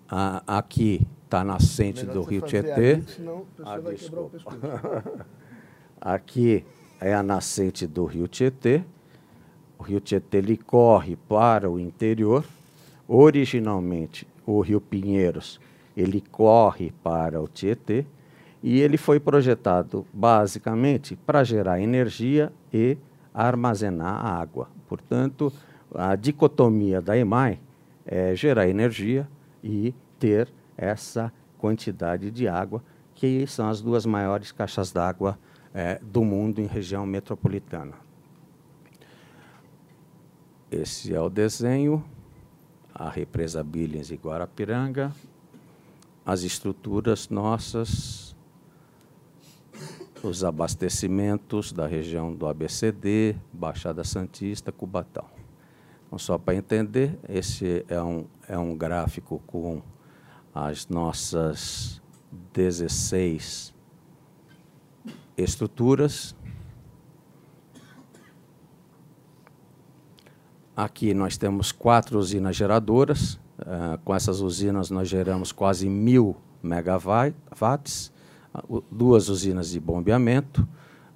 F: Ah, aqui está a nascente do rio Tietê. Ah, aqui é a nascente do rio Tietê. O rio Tietê ele corre para o interior. Originalmente, o rio Pinheiros ele corre para o Tietê e ele foi projetado basicamente para gerar energia e armazenar água. Portanto, a dicotomia da EMAI é gerar energia e ter essa quantidade de água, que são as duas maiores caixas d'água é, do mundo em região metropolitana. Esse é o desenho, a represa Billings e Guarapiranga, as estruturas nossas, os abastecimentos da região do ABCD, Baixada Santista, Cubatão. Então, só para entender, esse é um, é um gráfico com as nossas 16 estruturas. Aqui nós temos quatro usinas geradoras. Uh, com essas usinas nós geramos quase mil megawatts, duas usinas de bombeamento.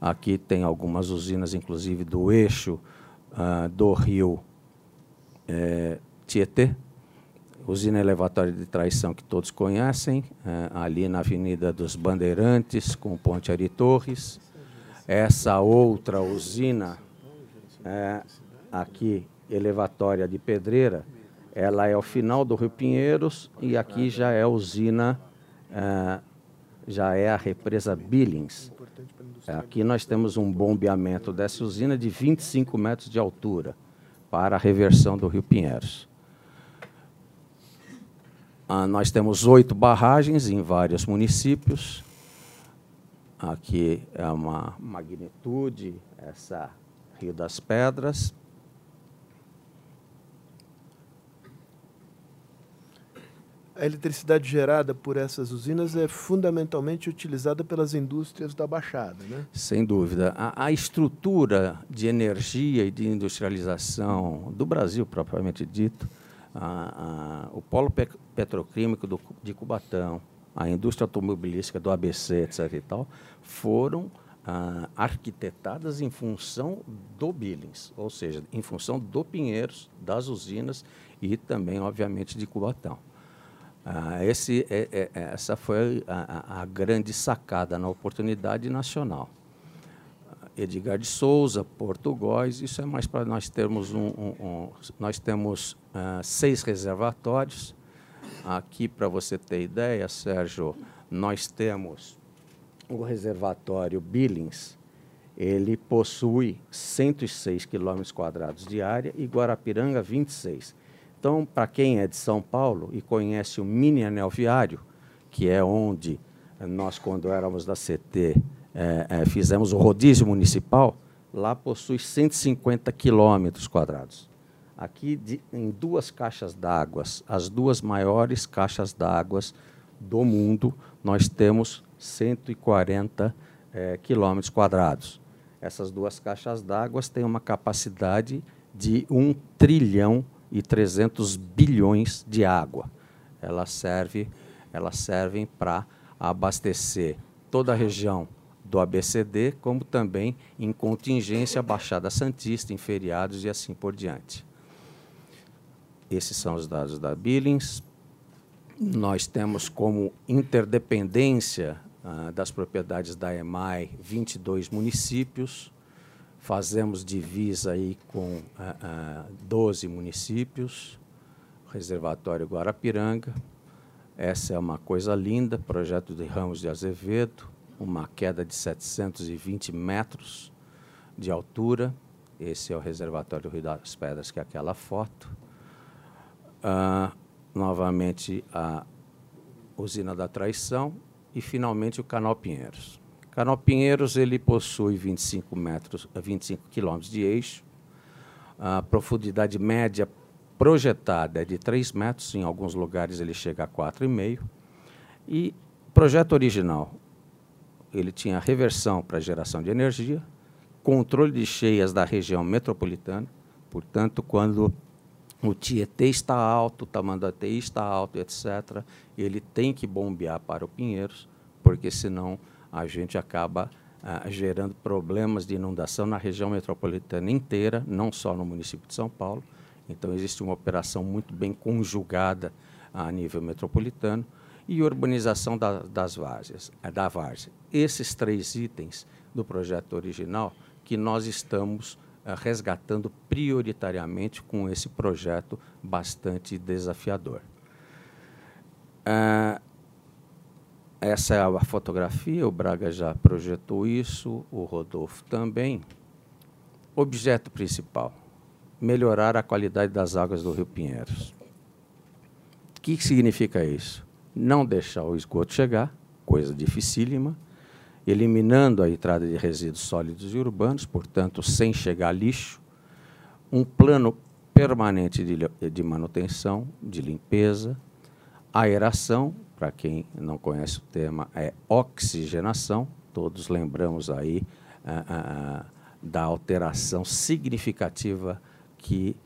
F: Aqui tem algumas usinas, inclusive, do eixo uh, do rio é, Tietê, usina elevatória de traição que todos conhecem, é, ali na Avenida dos Bandeirantes, com Ponte Ari Torres. Essa outra usina, é, aqui, elevatória de Pedreira, ela é ao final do Rio Pinheiros e aqui já é a usina, é, já é a represa Billings. Aqui nós temos um bombeamento dessa usina de 25 metros de altura para a reversão do Rio Pinheiros. Ah, nós temos oito barragens em vários municípios. Aqui é uma magnitude, essa Rio das Pedras.
A: A eletricidade gerada por essas usinas é fundamentalmente utilizada pelas indústrias da Baixada, né?
F: Sem dúvida. A, a estrutura de energia e de industrialização do Brasil, propriamente dito, a, a, o polo pe petroquímico do, de Cubatão, a indústria automobilística do ABC, etc. e tal, foram ah, arquitetadas em função do Billings, ou seja, em função do Pinheiros, das usinas e também, obviamente, de Cubatão. Ah, esse, é, é, é, essa foi a, a, grande sacada na oportunidade nacional. Edgar de Souza, Portugóis, isso é mais para nós termos um, um, um nós temos uh, seis reservatórios. Aqui, para você ter ideia, Sérgio, nós temos o reservatório Billings, ele possui 106 quilômetros quadrados de área e Guarapiranga 26. Então, para quem é de São Paulo e conhece o mini anel viário, que é onde nós, quando éramos da CT, é, é, fizemos o rodízio municipal, lá possui 150 quilômetros quadrados. Aqui, de, em duas caixas d'água, as duas maiores caixas d'água do mundo, nós temos 140 é, quilômetros quadrados. Essas duas caixas d'água têm uma capacidade de um trilhão e 300 bilhões de água. Elas servem elas servem para abastecer toda a região do ABCD, como também em contingência Baixada Santista, em feriados e assim por diante. Esses são os dados da Billings. Nós temos como interdependência ah, das propriedades da EMAI 22 municípios, Fazemos divisa aí com ah, ah, 12 municípios, reservatório Guarapiranga. Essa é uma coisa linda, projeto de Ramos de Azevedo, uma queda de 720 metros. de altura. Esse é o reservatório Rio das Pedras, que é aquela foto. Ah, novamente, a usina da Traição e, finalmente, o Canal Pinheiros. Canal Pinheiros ele possui 25 metros, 25 quilômetros de eixo, a profundidade média projetada é de 3 metros, em alguns lugares ele chega a 4,5. E projeto original, ele tinha reversão para geração de energia, controle de cheias da região metropolitana, portanto, quando o Tietê está alto, o Tamandatê está alto, etc., ele tem que bombear para o Pinheiros, porque senão a gente acaba ah, gerando problemas de inundação na região metropolitana inteira, não só no município de São Paulo. Então, existe uma operação muito bem conjugada a nível metropolitano e urbanização da, das várzeas, da várzea. Esses três itens do projeto original que nós estamos uh, resgatando prioritariamente com esse projeto bastante desafiador. Uh, essa é a fotografia, o Braga já projetou isso, o Rodolfo também. Objeto principal: melhorar a qualidade das águas do Rio Pinheiros. O que significa isso? Não deixar o esgoto chegar, coisa dificílima, eliminando a entrada de resíduos sólidos e urbanos, portanto, sem chegar lixo, um plano permanente de, de manutenção, de limpeza, aeração, para quem não conhece o tema, é oxigenação. Todos lembramos aí ah, ah, ah, da alteração significativa que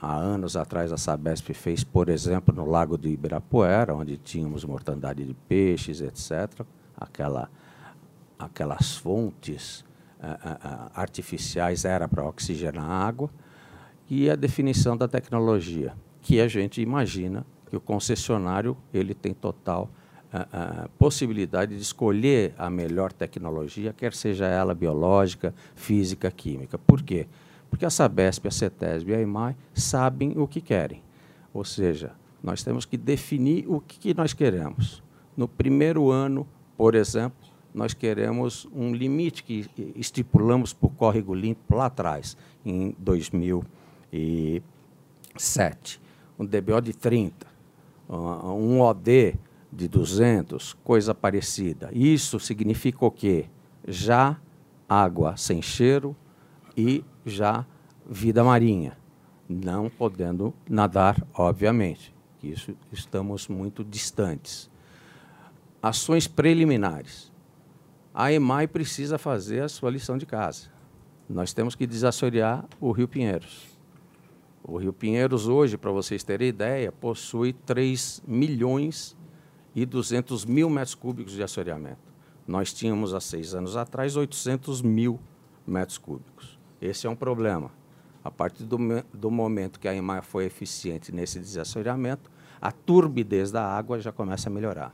F: há anos atrás a Sabesp fez, por exemplo, no Lago do Ibirapuera, onde tínhamos mortandade de peixes, etc. Aquela, aquelas fontes artificiais era para oxigenar a água. E a definição da tecnologia, que a gente imagina que o concessionário ele tem total uh, uh, possibilidade de escolher a melhor tecnologia, quer seja ela biológica, física, química. Por quê? Porque a Sabesp, a CETESB e a EMAI sabem o que querem. Ou seja, nós temos que definir o que nós queremos. No primeiro ano, por exemplo, nós queremos um limite que estipulamos para o córrego limpo lá atrás, em 2007. Um DBO de 30 um OD de 200, coisa parecida. Isso significa o quê? Já água sem cheiro e já vida marinha, não podendo nadar, obviamente. Isso estamos muito distantes. Ações preliminares. A EMAI precisa fazer a sua lição de casa. Nós temos que desassorear o Rio Pinheiros. O Rio Pinheiros hoje, para vocês terem ideia, possui 3 milhões e 200 mil metros cúbicos de assoreamento. Nós tínhamos, há seis anos atrás, 800 mil metros cúbicos. Esse é um problema. A partir do, do momento que a EMAR foi eficiente nesse desassoreamento, a turbidez da água já começa a melhorar.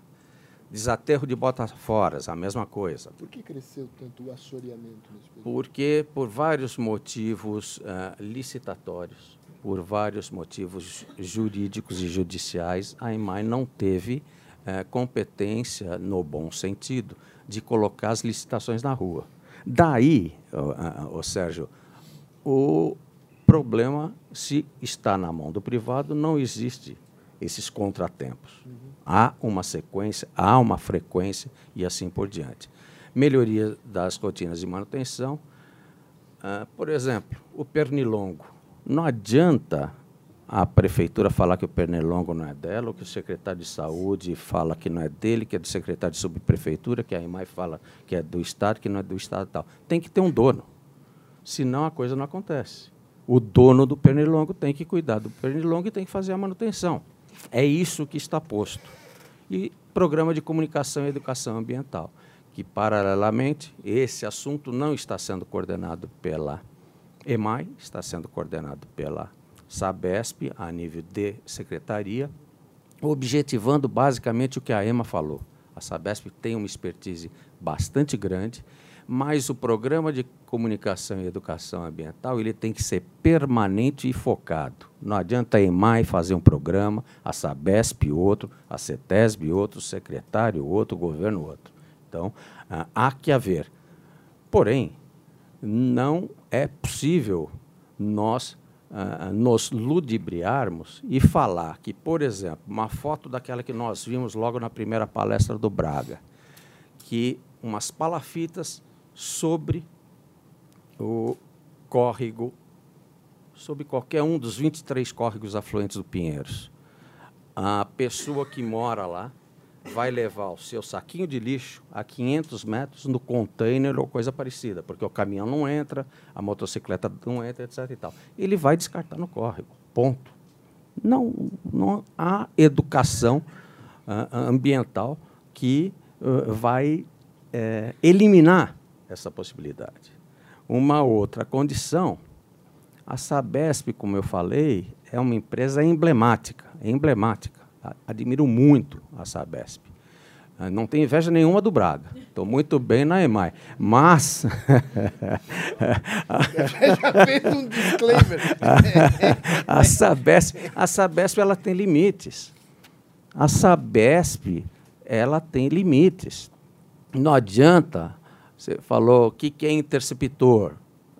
F: Desaterro de botaforas, a mesma coisa.
A: Por que cresceu tanto o assoreamento?
F: Porque, por vários motivos uh, licitatórios, por vários motivos jurídicos e judiciais, a EMAI não teve é, competência, no bom sentido, de colocar as licitações na rua. Daí, o Sérgio, o problema, se está na mão do privado, não existe esses contratempos. Uhum. Há uma sequência, há uma frequência e assim por diante. Melhoria das rotinas de manutenção. Uh, por exemplo, o pernilongo. Não adianta a prefeitura falar que o pernilongo não é dela, ou que o secretário de saúde fala que não é dele, que é do secretário de subprefeitura, que a IMAI fala que é do Estado, que não é do Estado tal. Tem que ter um dono. Senão a coisa não acontece. O dono do pernilongo tem que cuidar do pernilongo e tem que fazer a manutenção. É isso que está posto. E programa de comunicação e educação ambiental, que, paralelamente, esse assunto não está sendo coordenado pela EMAI está sendo coordenado pela SABESP, a nível de secretaria, objetivando basicamente o que a EMA falou. A SABESP tem uma expertise bastante grande, mas o programa de comunicação e educação ambiental ele tem que ser permanente e focado. Não adianta a EMAI fazer um programa, a SABESP outro, a CETESB outro, o secretário outro, o governo outro. Então, há que haver. Porém, não é possível nós uh, nos ludibriarmos e falar que, por exemplo, uma foto daquela que nós vimos logo na primeira palestra do Braga, que umas palafitas sobre o córrego, sobre qualquer um dos 23 córregos afluentes do Pinheiros. A pessoa que mora lá vai levar o seu saquinho de lixo a 500 metros no container ou coisa parecida, porque o caminhão não entra, a motocicleta não entra, etc. E tal. Ele vai descartar no córrego. Ponto. Não, não há educação uh, ambiental que uh, vai uh, eliminar essa possibilidade. Uma outra condição, a Sabesp, como eu falei, é uma empresa emblemática, emblemática admiro muito a Sabesp. Ah, não tenho inveja nenhuma do Braga. Estou muito bem na EMAI. Mas.
A: Já fez um disclaimer.
F: a, Sabesp, a Sabesp ela tem limites. A Sabesp ela tem limites. Não adianta. Você falou o que, que é interceptor.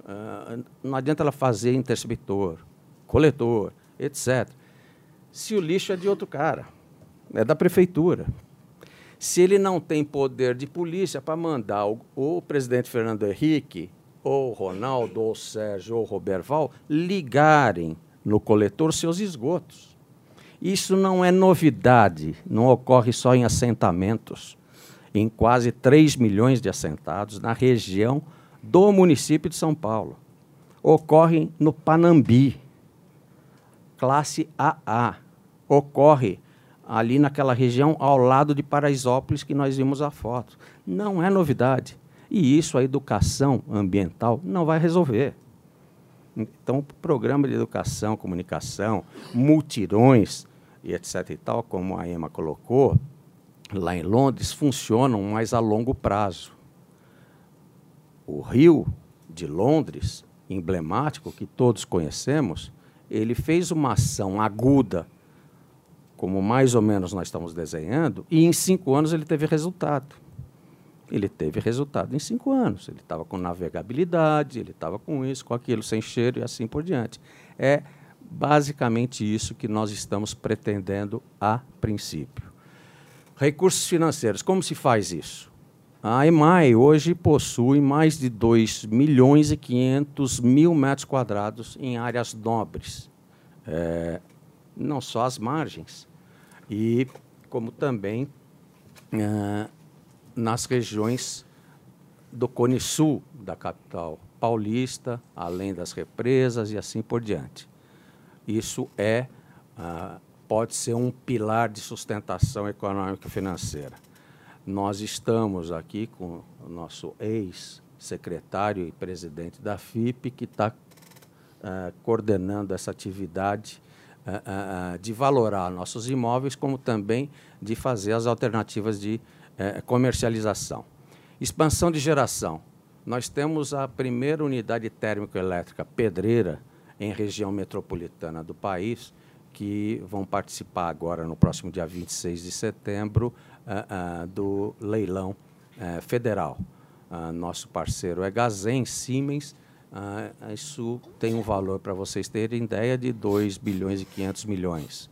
F: Uh, não adianta ela fazer interceptor, coletor, etc se o lixo é de outro cara, é da prefeitura. Se ele não tem poder de polícia para mandar o, o, presidente Fernando Henrique, ou Ronaldo, ou Sérgio, ou Roberval ligarem no coletor seus esgotos. Isso não é novidade, não ocorre só em assentamentos. Em quase 3 milhões de assentados na região do município de São Paulo. Ocorre no Panambi, classe AA. Ocorre ali naquela região ao lado de Paraisópolis que nós vimos a foto. Não é novidade. E isso a educação ambiental não vai resolver. Então, o programa de educação, comunicação, multirões e etc. e tal, como a Emma colocou, lá em Londres, funcionam mais a longo prazo. O Rio de Londres, emblemático, que todos conhecemos, ele fez uma ação aguda, como mais ou menos nós estamos desenhando, e em cinco anos ele teve resultado. Ele teve resultado em cinco anos. Ele estava com navegabilidade, ele estava com isso, com aquilo, sem cheiro e assim por diante. É basicamente isso que nós estamos pretendendo a princípio. Recursos financeiros, como se faz isso? A EMAI hoje possui mais de 2 milhões e 500 mil metros quadrados em áreas nobres, é, não só as margens, e como também é, nas regiões do Cone Sul da capital paulista, além das represas e assim por diante. Isso é, ah, pode ser um pilar de sustentação econômica e financeira. Nós estamos aqui com o nosso ex-secretário e presidente da FIP, que está uh, coordenando essa atividade uh, uh, de valorar nossos imóveis, como também de fazer as alternativas de eh, comercialização. Expansão de geração. Nós temos a primeira unidade térmico-elétrica pedreira em região metropolitana do país, que vão participar agora, no próximo dia 26 de setembro, do leilão uh, federal. nosso parceiro é Gazem, Siemens. Isso tem um valor, para vocês terem ideia, de 2 bilhões e 500 milhões.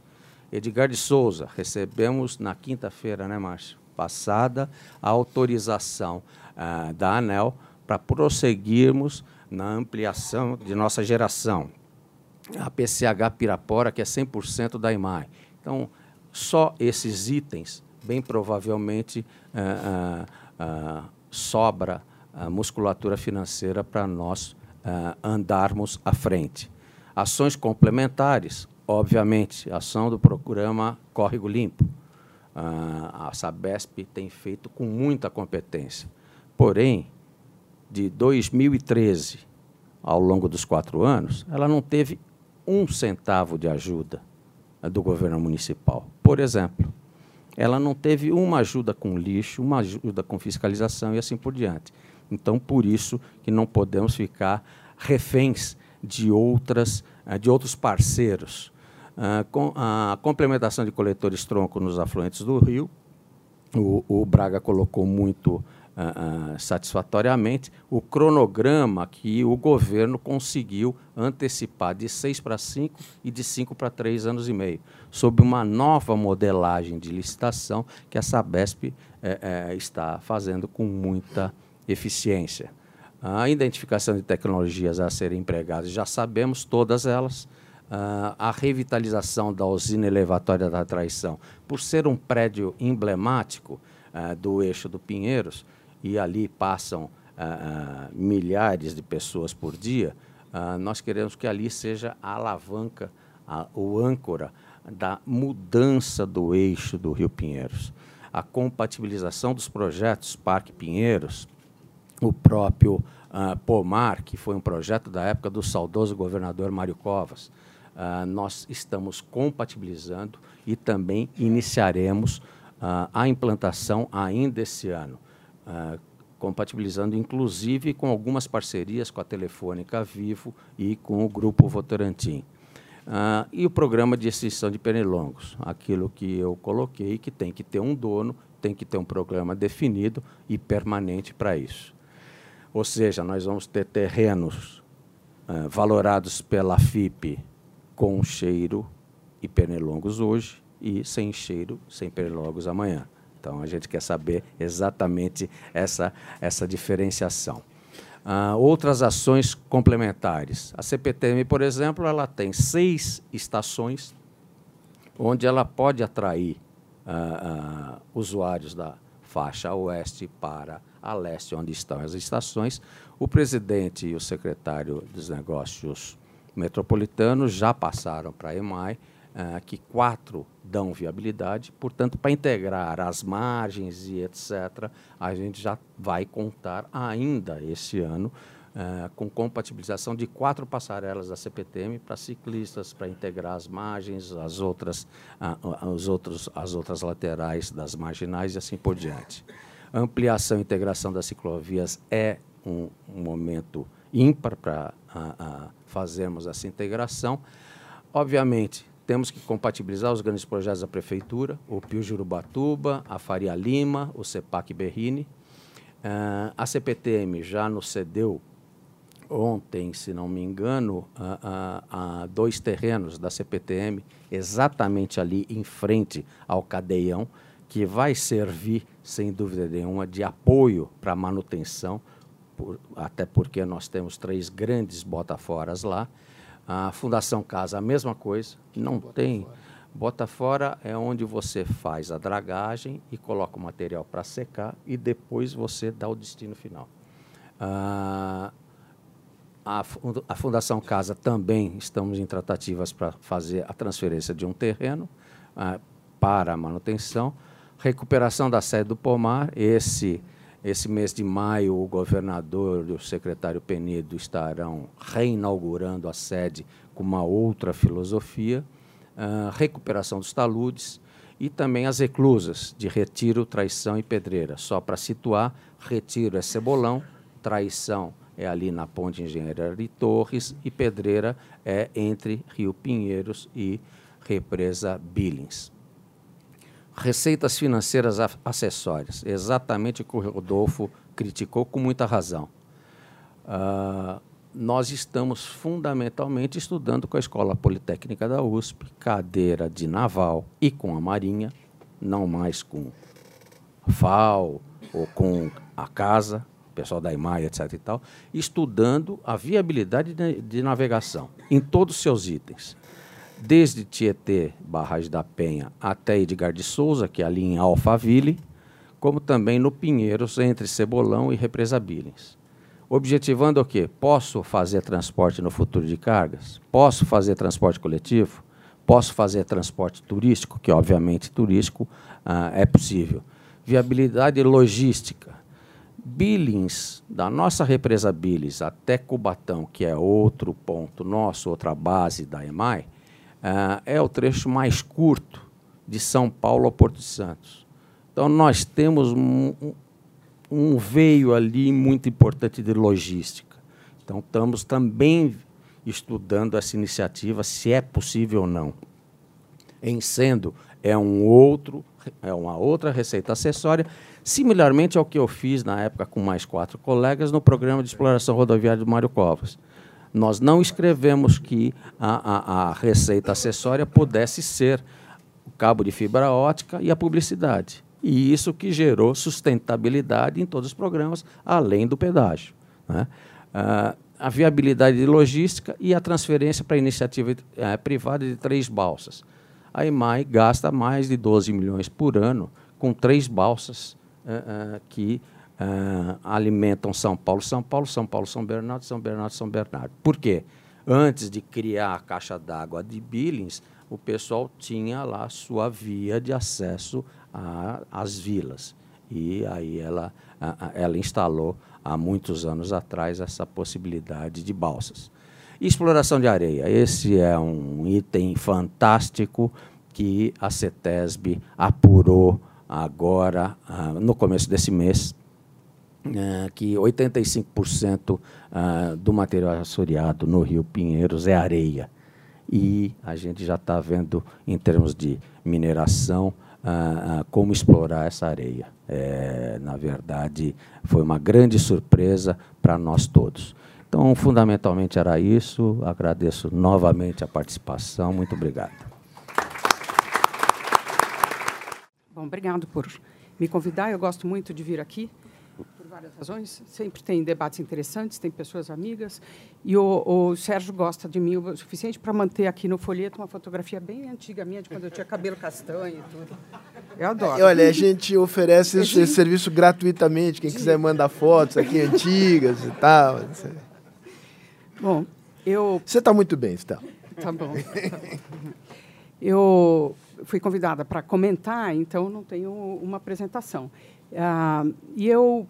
F: Edgar de Souza, recebemos na quinta-feira, né, Márcio? Passada, a autorização da ANEL para prosseguirmos na ampliação de nossa geração. A PCH Pirapora, que é 100% da IMAI. Então, só esses itens bem provavelmente uh, uh, sobra musculatura financeira para nós andarmos à frente. Ações complementares, obviamente, ação do programa Córrego Limpo. a Sabesp tem feito com muita competência. Porém, de 2013 ao longo dos quatro anos, ela não teve um centavo de ajuda do governo municipal. Por exemplo, ela não teve uma ajuda com lixo, uma ajuda com fiscalização e assim por diante. Então, por isso que não podemos ficar reféns de outras, eh, de outros parceiros. Ah, a complementação de coletores tronco nos afluentes do rio, o, Braga colocou muito uh, uh, satisfatoriamente o cronograma que o governo conseguiu antecipar de seis para cinco e de cinco para três anos e meio, sob uma nova modelagem de licitação que a Sabesp eh, eh, está fazendo com muita eficiência. A identificação de tecnologias a serem empregadas, já sabemos todas elas. Uh, a revitalização da usina elevatória da Traição, por ser um prédio emblemático uh, do eixo do Pinheiros, e ali passam uh, milhares de pessoas por dia, nós queremos que ali seja a alavanca, o âncora da mudança do eixo do Rio Pinheiros. A compatibilização dos projetos Parque Pinheiros, o próprio uh, Pomar, que foi um projeto da época do saudoso governador Mário Covas, uh, nós estamos compatibilizando e também iniciaremos uh, a implantação ainda esse ano, compatibilizando inclusive com algumas parcerias com a Telefônica Vivo e com o Grupo Votorantim. Uh, e o programa de extinção de pernilongos, aquilo que eu coloquei, que tem que ter um dono, tem que ter um programa definido e permanente para isso. Ou seja, nós vamos ter terrenos uh, valorados pela FIP com cheiro e pernilongos hoje e sem cheiro, sem pernilongos amanhã. Então, a gente quer saber exatamente essa, essa diferenciação. Uh, outras ações complementares. A CPTM, por exemplo, ela tem seis estações onde ela pode atrair uh, uh, usuários da faixa oeste para a leste, onde estão as estações. O presidente e o secretário dos negócios metropolitanos já passaram para a EMAI, uh, que quatro dão viabilidade, portanto, para integrar as margens e etc., a gente já vai contar ainda esse ano Uh, com compatibilização de quatro passarelas da CPTM para ciclistas, para integrar as margens, as outras, uh, os outros, as outras laterais das marginais e assim por diante. A ampliação e integração das ciclovias é um, um momento ímpar para uh, fazermos essa integração. Obviamente, temos que compatibilizar os grandes projetos da Prefeitura, o Pio Jurubatuba, a Faria Lima, o CEPAC Berrini. a CPTM já nos cedeu ontem, se não me engano, a, a, a, dois terrenos da CPTM, exatamente ali em frente ao cadeião, que vai servir, sem dúvida nenhuma, de apoio para a manutenção, por, até porque nós temos três grandes botaforas lá. A Fundação Casa, a mesma coisa, não bota tem. Fora. Bota fora é onde você faz a dragagem e coloca o material para secar e depois você dá o destino final. Ah, a, a Fundação Casa também estamos em tratativas para fazer a transferência de um terreno ah, para a manutenção. Recuperação da sede do Pomar. Esse, esse mês de maio, o governador e o secretário Penido estarão reinaugurando a sede com uma outra filosofia. Ah, recuperação dos taludes e também as reclusas de Retiro, Traição e Pedreira. Só para situar, Retiro é Cebolão, Traição é ali na Ponte Engenheiro de Torres e Pedreira é entre Rio Pinheiros e Represa Billings. Receitas financeiras acessórias, exatamente o que o Rodolfo criticou com muita razão. Uh, nós estamos fundamentalmente estudando com a Escola Politécnica da USP, cadeira de naval e com a Marinha, não mais com FAO ou com a casa, pessoal da IMAI, etc. e tal, estudando a viabilidade de, de navegação em todos os seus itens. Desde Tietê, Barragem da Penha, até Edgar de Souza, que é ali em Alphaville, como também no Pinheiros, entre Cebolão e Represa Billings. Objetivando o quê? Posso fazer transporte no futuro de cargas? Posso fazer transporte coletivo? Posso fazer transporte turístico, que obviamente turístico ah, é possível. Viabilidade logística. Billings, da nossa represa Billings até Cubatão, que é outro ponto nosso, outra base da EMAI, uh, é o trecho mais curto de São Paulo a Porto Santos. Então, nós temos um, um veio ali muito importante de logística. Então, estamos também estudando essa iniciativa, se é possível ou não. Em sendo, é um outro é uma outra receita acessória, similarmente ao que eu fiz na época com mais quatro colegas no programa de exploração rodoviária do Mário Covas. Nós não escrevemos que a, a, a receita acessória pudesse ser o cabo de fibra ótica e a publicidade. E isso que gerou sustentabilidade em todos os programas, além do pedágio. Né? Ah, a viabilidade de logística e a transferência para a iniciativa eh, privada de três balsas. A EMAI gasta mais de 12 milhões por ano com três balsas eh, eh, que alimentam São Paulo, São Paulo, São Paulo, São Bernardo, São Bernardo, São Bernardo. Por quê? Antes de criar a caixa d'água de Billings, o pessoal tinha lá sua via de acesso às vilas. E aí ela, ela instalou há muitos anos atrás essa possibilidade de balsas. Exploração de areia. Esse é um item fantástico que a CETESB apurou agora, ah, no começo desse mês, eh, que 85% ah, do material assoreado no Rio Pinheiros é areia. E a gente já está vendo, em termos de mineração, ah, como explorar essa areia. É, na verdade, foi uma grande surpresa para nós todos. Então, fundamentalmente era isso. Agradeço novamente a participação. Muito obrigado.
G: Bom, obrigado por me convidar. Eu gosto muito de vir aqui várias razões. Sempre tem debates interessantes, tem pessoas amigas. E o, o Sérgio gosta de mim o suficiente para manter aqui no folheto uma fotografia bem antiga minha, de quando eu tinha cabelo castanho e tudo. Eu adoro.
A: Olha, a gente oferece esse, esse serviço gratuitamente. Quem quiser mandar fotos aqui antigas e tal.
G: Bom, eu.
A: Você está muito bem, está.
G: Tá bom. Eu fui convidada para comentar, então não tenho uma apresentação. Ah, e eu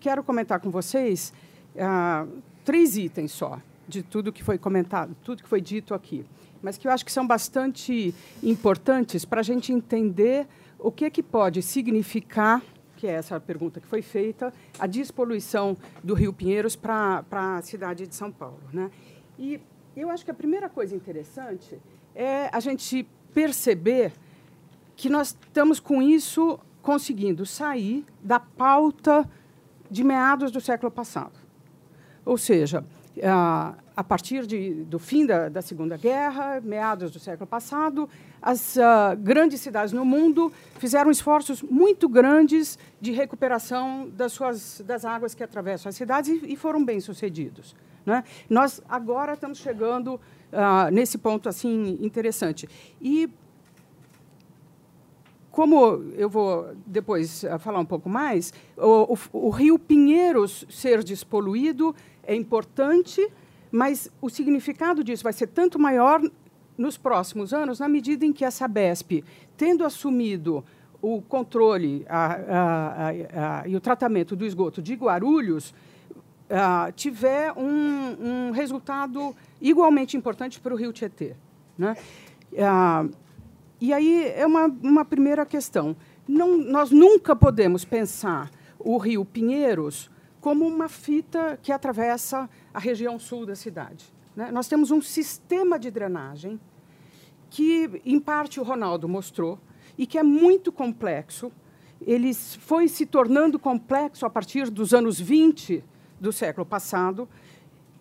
G: quero comentar com vocês ah, três itens só de tudo que foi comentado, tudo que foi dito aqui, mas que eu acho que são bastante importantes para a gente entender o que, é que pode significar, que é essa pergunta que foi feita, a despoluição do Rio Pinheiros para a cidade de São Paulo. Né? E eu acho que a primeira coisa interessante é a gente perceber que nós estamos com isso conseguindo sair da pauta de meados do século passado. Ou seja, a partir de, do fim da, da, Segunda Guerra, meados do século passado, as uh, grandes cidades no mundo fizeram esforços muito grandes de recuperação das, suas, das águas que atravessam as cidades e, e foram bem sucedidos. Né? Nós agora estamos chegando uh, nesse ponto assim interessante. E como eu vou depois eh, falar um pouco mais, o, o, o, rio Pinheiros ser despoluído é importante, mas o significado disso vai ser tanto maior nos próximos anos, na medida em que a Sabesp, tendo assumido o controle a, a, a, e o tratamento do esgoto de Guarulhos, tiver um, um, resultado igualmente importante para o rio Tietê. Né? E aí é uma, uma primeira questão. Não, nós nunca podemos pensar o rio Pinheiros como uma fita que atravessa a região sul da cidade. Né? Nós temos um sistema de drenagem que, em parte, o Ronaldo mostrou e que é muito complexo. Ele foi se tornando complexo a partir dos anos 20 do século passado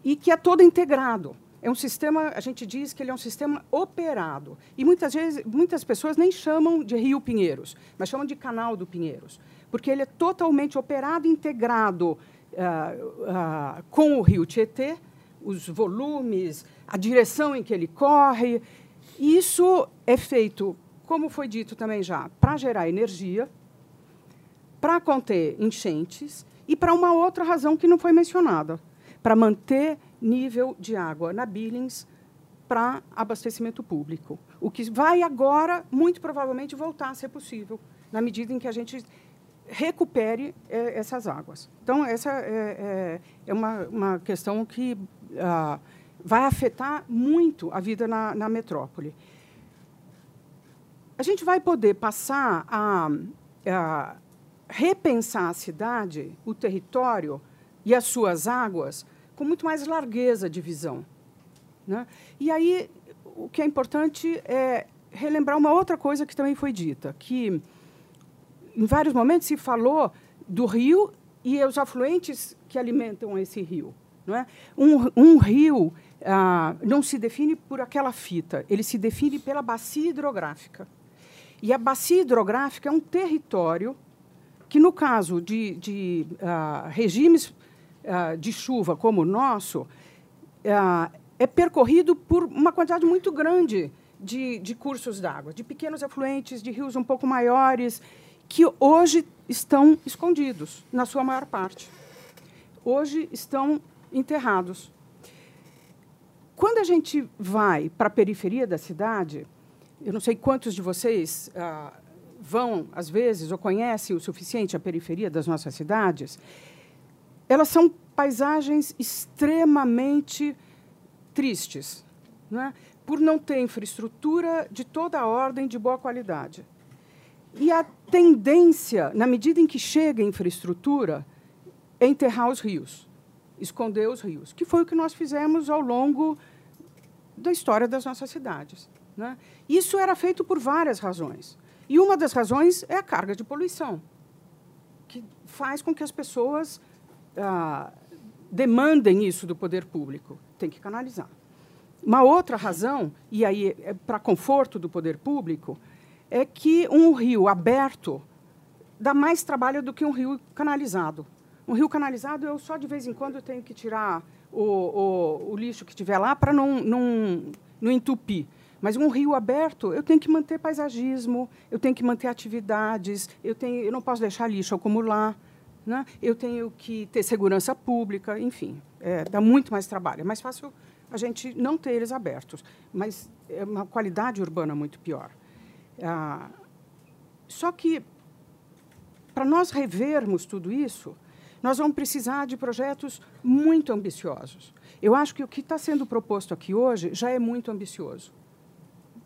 G: e que é todo integrado é um sistema, a gente diz que ele é um sistema operado. E muitas vezes, muitas pessoas nem chamam de Rio Pinheiros, mas chamam de Canal do Pinheiros, porque ele é totalmente operado, integrado uh, uh, com o Rio Tietê, os volumes, a direção em que ele corre. Isso é feito, como foi dito também já, para gerar energia, para conter enchentes e para uma outra razão que não foi mencionada, para manter nível de água na Billings para abastecimento público. O que vai agora, muito provavelmente, voltar a ser possível, na medida em que a gente recupere é, essas águas. Então, essa é, é, é uma, uma, questão que ah, vai afetar muito a vida na, na, metrópole. A gente vai poder passar a, a repensar a cidade, o território e as suas águas com muito mais largueza de visão. Né? E aí, o que é importante é relembrar uma outra coisa que também foi dita, que em vários momentos se falou do rio e os afluentes que alimentam esse rio. Não é? um, um rio ah, não se define por aquela fita, ele se define pela bacia hidrográfica. E a bacia hidrográfica é um território que, no caso de, de ah, regimes de chuva como o nosso, ah, é percorrido por uma quantidade muito grande de, de cursos d'água, de pequenos afluentes, de rios um pouco maiores, que hoje estão escondidos, na sua maior parte. Hoje estão enterrados. Quando a gente vai para a periferia da cidade, eu não sei quantos de vocês ah, vão, às vezes, ou conhecem o suficiente a periferia das nossas cidades, elas são paisagens extremamente tristes, não é? por não ter infraestrutura de toda a ordem de boa qualidade. E a tendência, na medida em que chega a infraestrutura, é enterrar os rios, esconder os rios, que foi o que nós fizemos ao longo da história das nossas cidades. Né? Isso era feito por várias razões. E uma das razões é a carga de poluição, que faz com que as pessoas ah, demandem isso do poder público. Tem que canalizar. Uma outra razão, e aí é para conforto do poder público, é que um rio aberto dá mais trabalho do que um rio canalizado. Um rio canalizado, eu só de vez em quando tenho que tirar o, o, o lixo que estiver lá para não, não, não entupir. Mas um rio aberto, eu tenho que manter paisagismo, eu tenho que manter atividades, eu, tenho, eu não posso deixar lixo acumular, né? eu tenho que ter segurança pública, enfim, é, dá muito mais trabalho. É mais fácil a gente não ter eles abertos, mas é uma qualidade urbana muito pior. Ah, só que, para nós revermos tudo isso, nós vamos precisar de projetos muito ambiciosos. Eu acho que o que está sendo proposto aqui hoje já é muito ambicioso.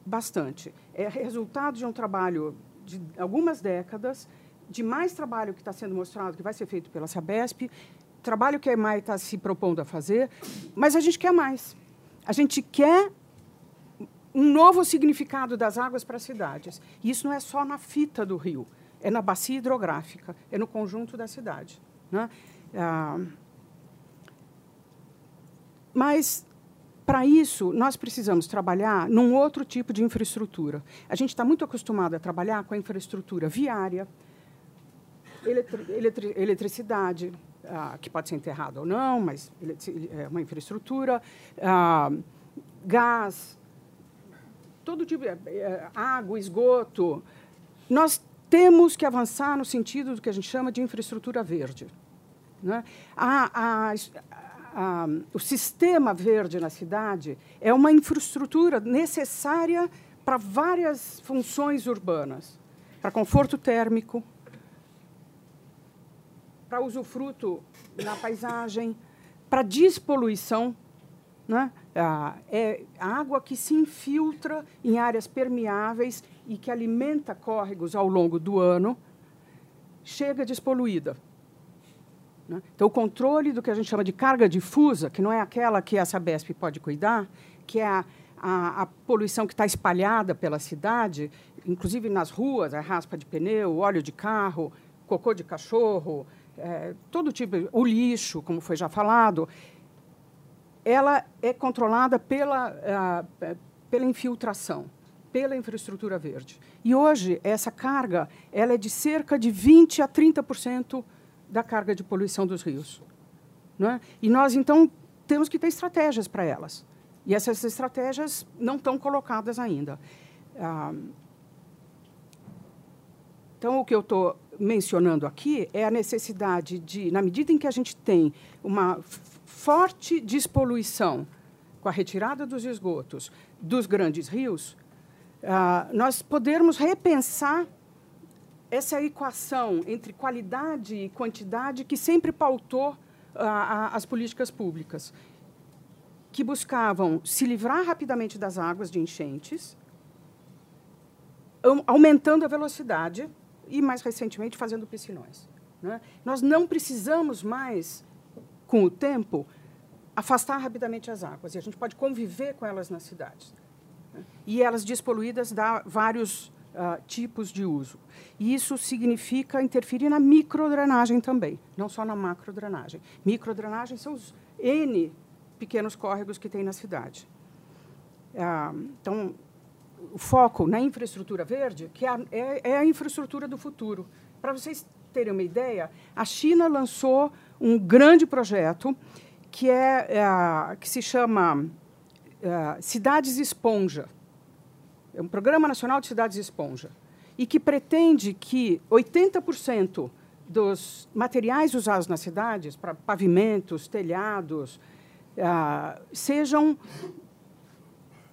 G: Bastante. É resultado de um trabalho de algumas décadas, de mais trabalho que está sendo mostrado, que vai ser feito pela Sabesp, trabalho que a EMAI está se propondo a fazer, mas a gente quer mais. A gente quer um novo significado das águas para as cidades. E isso não é só na fita do rio, é na bacia hidrográfica, é no conjunto da cidade. Né? Ah, mas, para isso, nós precisamos trabalhar num outro tipo de infraestrutura. A gente está muito acostumado a trabalhar com a infraestrutura viária, eletri eletri eletricidade, ah, que pode ser enterrada ou não, mas é uma infraestrutura, ah, gás, todo tipo de é, água, esgoto. Nós temos que avançar no sentido do que a gente chama de infraestrutura verde. Né? A, a, a, o sistema verde na cidade é uma infraestrutura necessária para várias funções urbanas, para conforto térmico, para usufruto na paisagem, para despoluição. Né? é água que se infiltra em áreas permeáveis e que alimenta córregos ao longo do ano, chega despoluída. Né? Então, o controle do que a gente chama de carga difusa, que não é aquela que a Sabesp pode cuidar, que é a, a, a poluição que está espalhada pela cidade, inclusive nas ruas, a raspa de pneu, óleo de carro, cocô de cachorro, é, todo tipo, o lixo, como foi já falado, ela é controlada pela, uh, pela infiltração, pela infraestrutura verde. E hoje, essa carga ela é de cerca de 20% a 30% da carga de poluição dos rios. É? E nós, então, temos que ter estratégias para elas. E essas estratégias não estão colocadas ainda. Ah, então, o que eu estou mencionando aqui é a necessidade de, na medida em que a gente tem uma forte despoluição com a retirada dos esgotos dos grandes rios, ah, nós podermos repensar essa equação entre qualidade e quantidade que sempre pautou ah, as políticas públicas, que buscavam se livrar rapidamente das águas de enchentes, aumentando a velocidade e, mais recentemente, fazendo piscinões. Né? Nós não precisamos mais, com o tempo, afastar rapidamente as águas, e a gente pode conviver com elas nas cidades. E elas despoluídas dá vários uh, tipos de uso. E isso significa interferir na microdrenagem também, não só na macrodrenagem. Microdrenagem são os N pequenos córregos que tem na cidade. Uh, então, o foco na infraestrutura verde, que é, é, é a infraestrutura do futuro. Para vocês terem uma ideia, a China lançou um grande projeto que, é, é que se chama é, Cidades Esponja. É um programa nacional de cidades esponja e que pretende que 80% dos materiais usados nas cidades, para pavimentos, telhados, uh, sejam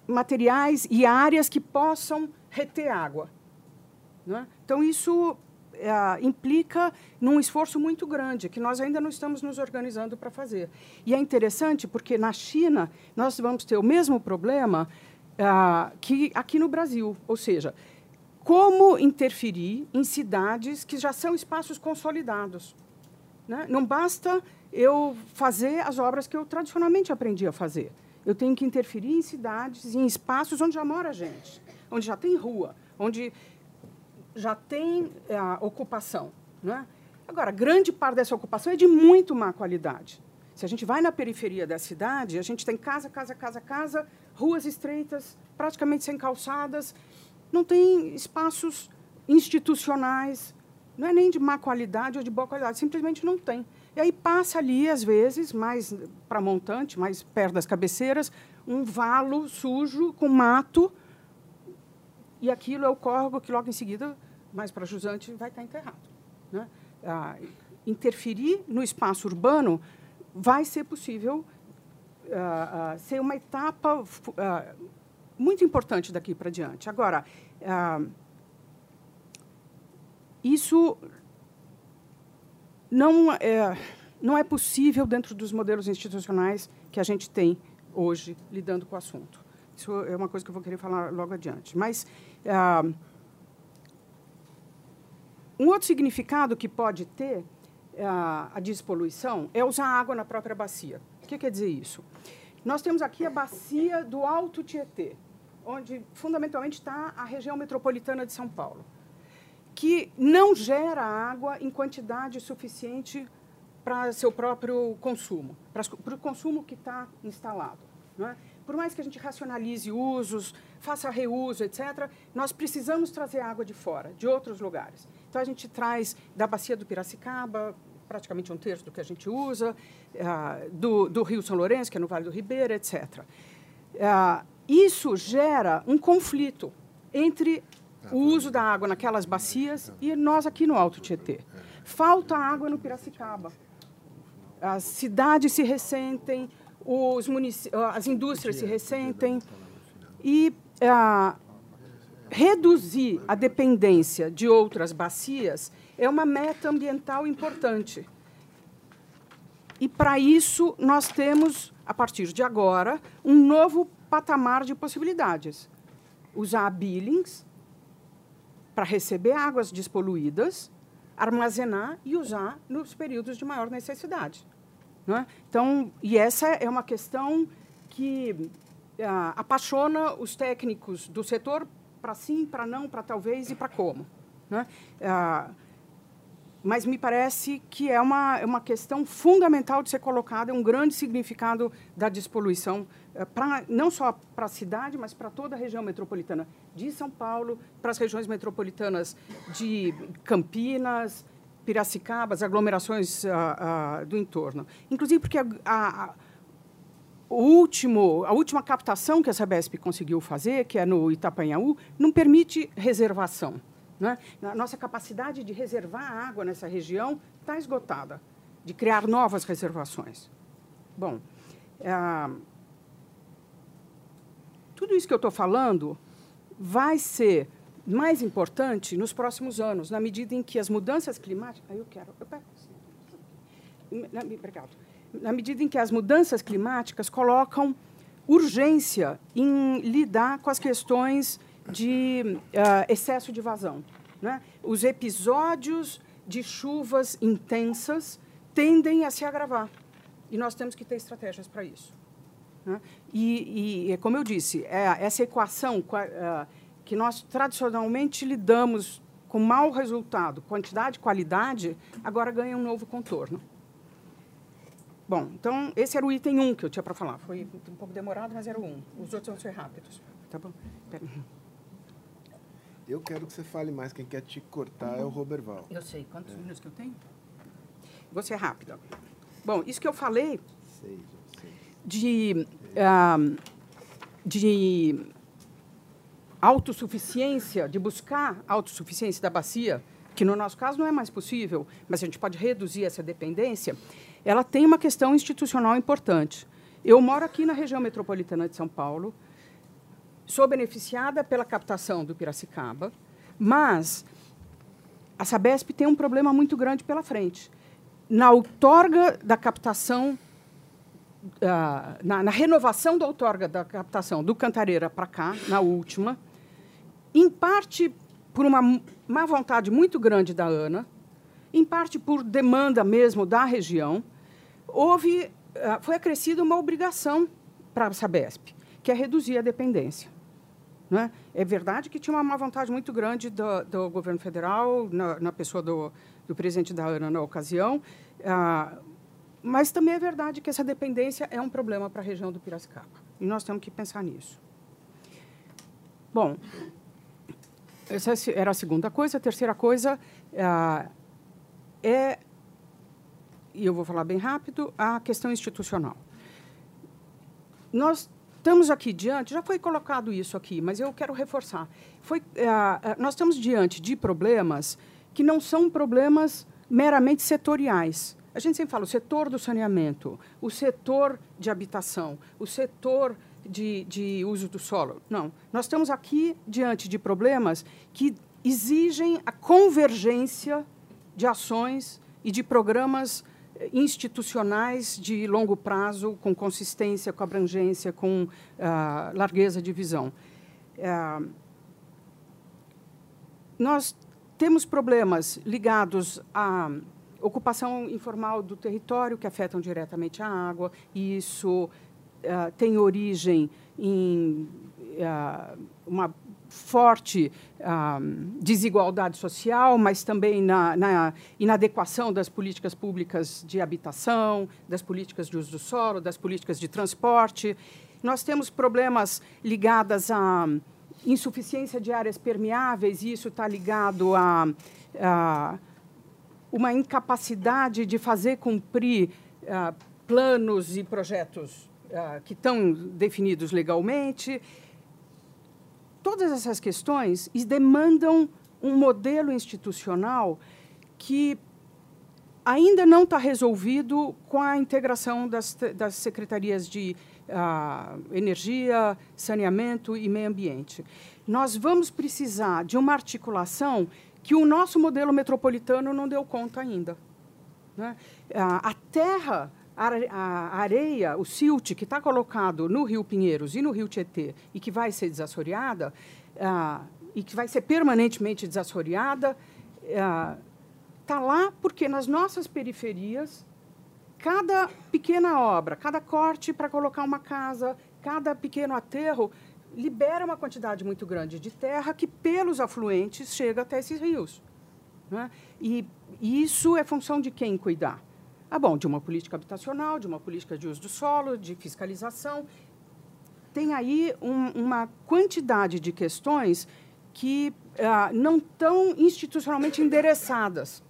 G: materiais e áreas que possam reter água. É? Então, isso uh, implica num esforço muito grande, que nós ainda não estamos nos organizando para fazer. E é interessante porque, na China, nós vamos ter o mesmo problema uh, que aqui no Brasil. Ou seja, como interferir em cidades que já são espaços consolidados. Né? Não basta eu fazer as obras que eu tradicionalmente aprendi a fazer. Eu tenho que interferir em cidades, em espaços onde já mora gente, onde já tem rua, onde já tem é, a ocupação. Né? Agora, grande parte dessa ocupação é de muito má qualidade. Se a gente vai na periferia da cidade, a gente tem casa, casa, casa, casa, ruas estreitas, praticamente sem calçadas, não tem espaços institucionais, não é nem de má qualidade ou de boa qualidade, simplesmente não tem. E aí passa ali, às vezes, mais para montante, mais perto das cabeceiras, um valo sujo com mato, e aquilo é o córrego que logo em seguida, mais para Jusante, vai estar enterrado. Né? Ah, interferir no espaço urbano vai ser possível ah, ah, ser uma etapa ah, muito importante daqui para diante. Agora, ah, isso não é, não é possível dentro dos modelos institucionais que a gente tem hoje lidando com o assunto. Isso é uma coisa que eu vou querer falar logo adiante. Mas ah, um outro significado que pode ter ah, a despoluição é usar água na própria bacia. O que quer dizer isso? Nós temos aqui a bacia do Alto Tietê, onde fundamentalmente está a região metropolitana de São Paulo, que não gera água em quantidade suficiente para seu próprio consumo, para o consumo que está instalado. É? Por mais que a gente racionalize usos, faça reuso, etc., nós precisamos trazer água de fora, de outros lugares. Então, a gente traz da bacia do Piracicaba, praticamente um terço do que a gente usa, uh, do, do, Rio São Lourenço, que é no Vale do Ribeira, etc. Uh, ah, isso gera um conflito entre o uso da água naquelas bacias e nós aqui no Alto Tietê. Falta água no Piracicaba. As cidades se ressentem, os as indústrias se ressentem e uh, reduzir a dependência de outras bacias é uma meta ambiental importante. E, para isso, nós temos, a partir de agora, um novo patamar de possibilidades. Usar billings para receber águas despoluídas, armazenar e usar nos períodos de maior necessidade. É? Então, e essa é uma questão que ah, apaixona os técnicos do setor para sim, para não, para talvez e para como. Né? Ah, mas me parece que é uma, é uma questão fundamental de ser colocada, um grande significado da despoluição, pra, não só para a cidade, mas para toda a região metropolitana de São Paulo, para as regiões metropolitanas de Campinas, Piracicaba, as aglomerações ah, ah, do entorno. Inclusive porque a, a, o último, a última captação que a Sabesp conseguiu fazer, que é no Itapanhaú, não permite reservação. Né? A nossa capacidade de reservar água nessa região está esgotada, de criar novas reservações. Bom, é, tudo isso que eu estou falando vai ser mais importante nos próximos anos, na medida em que as mudanças climáticas. Eu quero. Eu pego. Obrigado na medida em que as mudanças climáticas colocam urgência em lidar com as questões de uh, excesso de vazão. Né? Os episódios de chuvas intensas tendem a se agravar e nós temos que ter estratégias para isso. Né? E, e, como eu disse, é essa equação é, que nós tradicionalmente lidamos com mau resultado, quantidade e qualidade, agora ganha um novo contorno. Bom, então, esse era o item 1 um que eu tinha para falar. Foi um pouco demorado, mas era o 1. Um. Os outros vão ser rápidos. Tá bom? Pera.
A: Eu quero que você fale mais. Quem quer te cortar é o Roberval.
G: Eu sei. Quantos é. minutos que eu tenho? Vou ser rápida. Bom, isso que eu falei seis. De, uh, de autossuficiência, de buscar autossuficiência da bacia, que no nosso caso não é mais possível, mas a gente pode reduzir essa dependência, ela tem uma questão institucional importante. Eu moro aqui na região metropolitana de São Paulo, sou beneficiada pela captação do Piracicaba, mas a Sabesp tem um problema muito grande pela frente. Na outorga da captação, uh, na, na, renovação da outorga da captação do Cantareira para cá, na última, em parte por uma má vontade muito grande da ANA, em parte por demanda mesmo da região, houve, uh, foi acrescida uma obrigação para a Sabesp, que é reduzir a dependência. Né? É verdade que tinha uma má vontade muito grande do, do governo federal, na, na pessoa do, do, presidente da ANA na ocasião, ah, mas também é verdade que essa dependência é um problema para a região do Piracicaba. E nós temos que pensar nisso. Bom, essa era a segunda coisa. A terceira coisa ah, é, e eu vou falar bem rápido, a questão institucional. Nós estamos aqui diante, já foi colocado isso aqui, mas eu quero reforçar. Foi, uh, nós estamos diante de problemas que não são problemas meramente setoriais. A gente sempre fala o setor do saneamento, o setor de habitação, o setor de, de uso do solo. Não. Nós estamos aqui diante de problemas que exigem a convergência de ações e de programas institucionais de longo prazo, com consistência, com abrangência, com uh, largueza de visão. Uh, nós temos problemas ligados à ocupação informal do território, que afetam diretamente a água, e isso uh, tem origem em uma forte ah, desigualdade social, mas também na, na, inadequação das políticas públicas de habitação, das políticas de uso do solo, das políticas de transporte. Nós temos problemas ligados à insuficiência de áreas permeáveis, e isso está ligado a, a, uma incapacidade de fazer cumprir ah, planos e projetos ah, que estão definidos legalmente todas essas questões demandam um modelo institucional que ainda não está resolvido com a integração das, das secretarias de uh, energia, saneamento e meio ambiente. Nós vamos precisar de uma articulação que o nosso modelo metropolitano não deu conta ainda. Né? Uh, a terra a areia, o silt que está colocado no Rio Pinheiros e no Rio Tietê e que vai ser desassoreada, ah, e que vai ser permanentemente desassoreada, está ah, lá porque nas nossas periferias, cada pequena obra, cada corte para colocar uma casa, cada pequeno aterro, libera uma quantidade muito grande de terra que, pelos afluentes, chega até esses rios. Né? E, isso é função de quem cuidar? Ah, bom, de uma política habitacional, de uma política de uso do solo, de fiscalização. Tem aí um, uma quantidade de questões que ah, não estão institucionalmente endereçadas.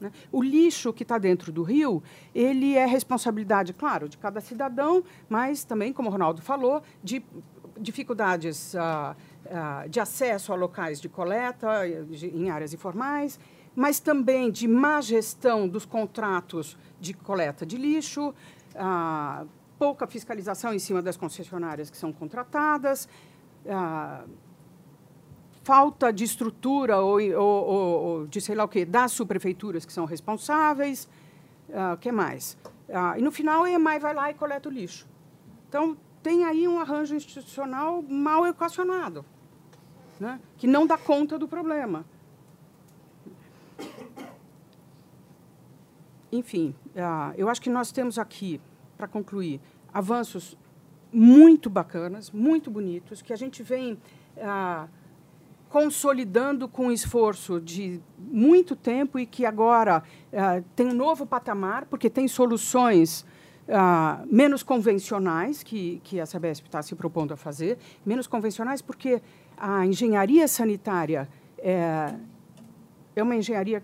G: Né? O lixo que está dentro do rio, ele é responsabilidade, claro, de cada cidadão, mas também, como o Ronaldo falou, de dificuldades ah, ah, de acesso a locais de coleta em áreas informais, mas também de má gestão dos contratos de coleta de lixo, ah, pouca fiscalização em cima das concessionárias que são contratadas, falta de estrutura ou, de sei lá o quê, das subprefeituras que são responsáveis, o que mais? E no final a EMAI vai lá e coleta o lixo. Então, tem aí um arranjo institucional mal equacionado, né, que não dá conta do problema. Enfim, uh, eu acho que nós temos aqui, para concluir, avanços muito bacanas, muito bonitos, que a gente vem ah, consolidando com esforço de muito tempo e que agora ah, tem um novo patamar, porque tem soluções ah, menos convencionais que, que a Sabesp está se propondo a fazer, menos convencionais porque a engenharia sanitária é, é uma engenharia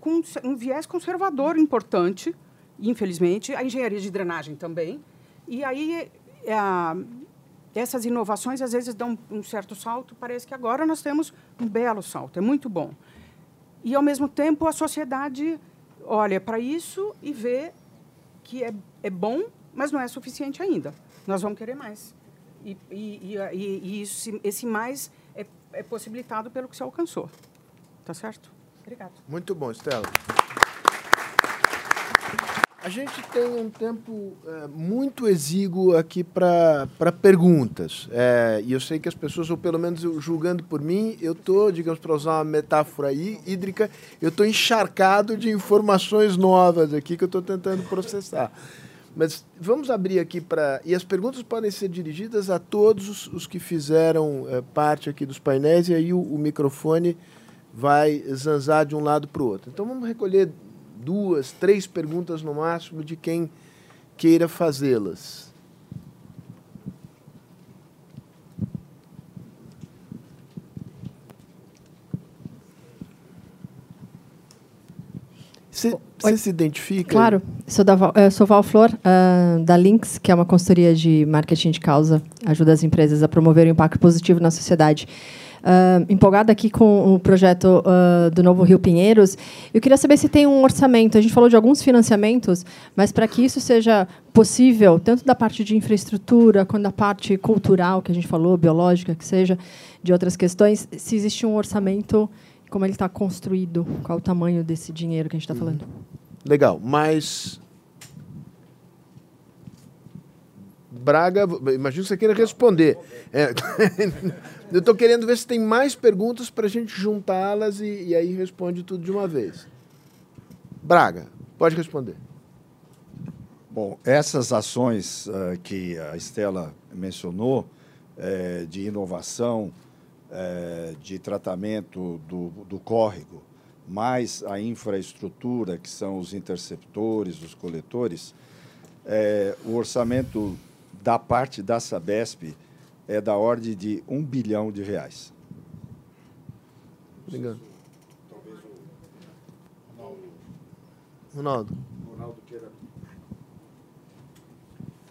G: com um viés conservador importante, infelizmente, a engenharia de drenagem também, e aí é, essas inovações às vezes dão um certo salto, parece que agora nós temos um belo salto, é muito bom. E, ao mesmo tempo, a sociedade olha para isso e vê que é, é bom, mas não é suficiente ainda. Nós vamos querer mais. E, e, e, e isso, esse mais é, é possibilitado pelo que se alcançou. Tá certo? Obrigado.
A: Muito bom, Estela. A gente tem um tempo é, muito exíguo aqui para perguntas. É, e eu sei que as pessoas, ou pelo menos julgando por mim, eu estou, digamos, para usar uma metáfora aí, hídrica, eu estou encharcado de informações novas aqui que eu estou tentando processar. Mas vamos abrir aqui para. E as perguntas podem ser dirigidas a todos os, os que fizeram é, parte aqui dos painéis, e aí o, o microfone vai zanzar de um lado para o outro. Então vamos recolher duas, três perguntas no máximo de quem queira fazê-las. Você se identifica?
H: Claro, sou, da, eu sou Val Flor, uh, da Lynx, que é uma consultoria de marketing de causa, ajuda as empresas a promover o impacto positivo na sociedade uh, empolgada aqui com o projeto uh, do Novo Rio Pinheiros. Eu queria saber se tem um orçamento. A gente falou de alguns financiamentos, mas para que isso seja possível, tanto da parte de infraestrutura quanto da parte cultural, que a gente falou, biológica, que seja, de outras questões, se existe um orçamento, como ele está construído, qual o tamanho desse dinheiro que a gente está uhum. falando.
A: Legal, mas Braga, imagino que você queira responder. É. Eu estou querendo ver se tem mais perguntas para a gente juntá-las e, e, aí responde tudo de uma vez. Braga, pode responder.
C: Bom, essas ações uh, que a Estela mencionou, é, de inovação, é, de tratamento do, do córrego, mais a infraestrutura, que são os interceptores, os coletores, é, o orçamento da parte da Sabesp é da ordem de um bilhão de reais.
A: Obrigado. Ronaldo.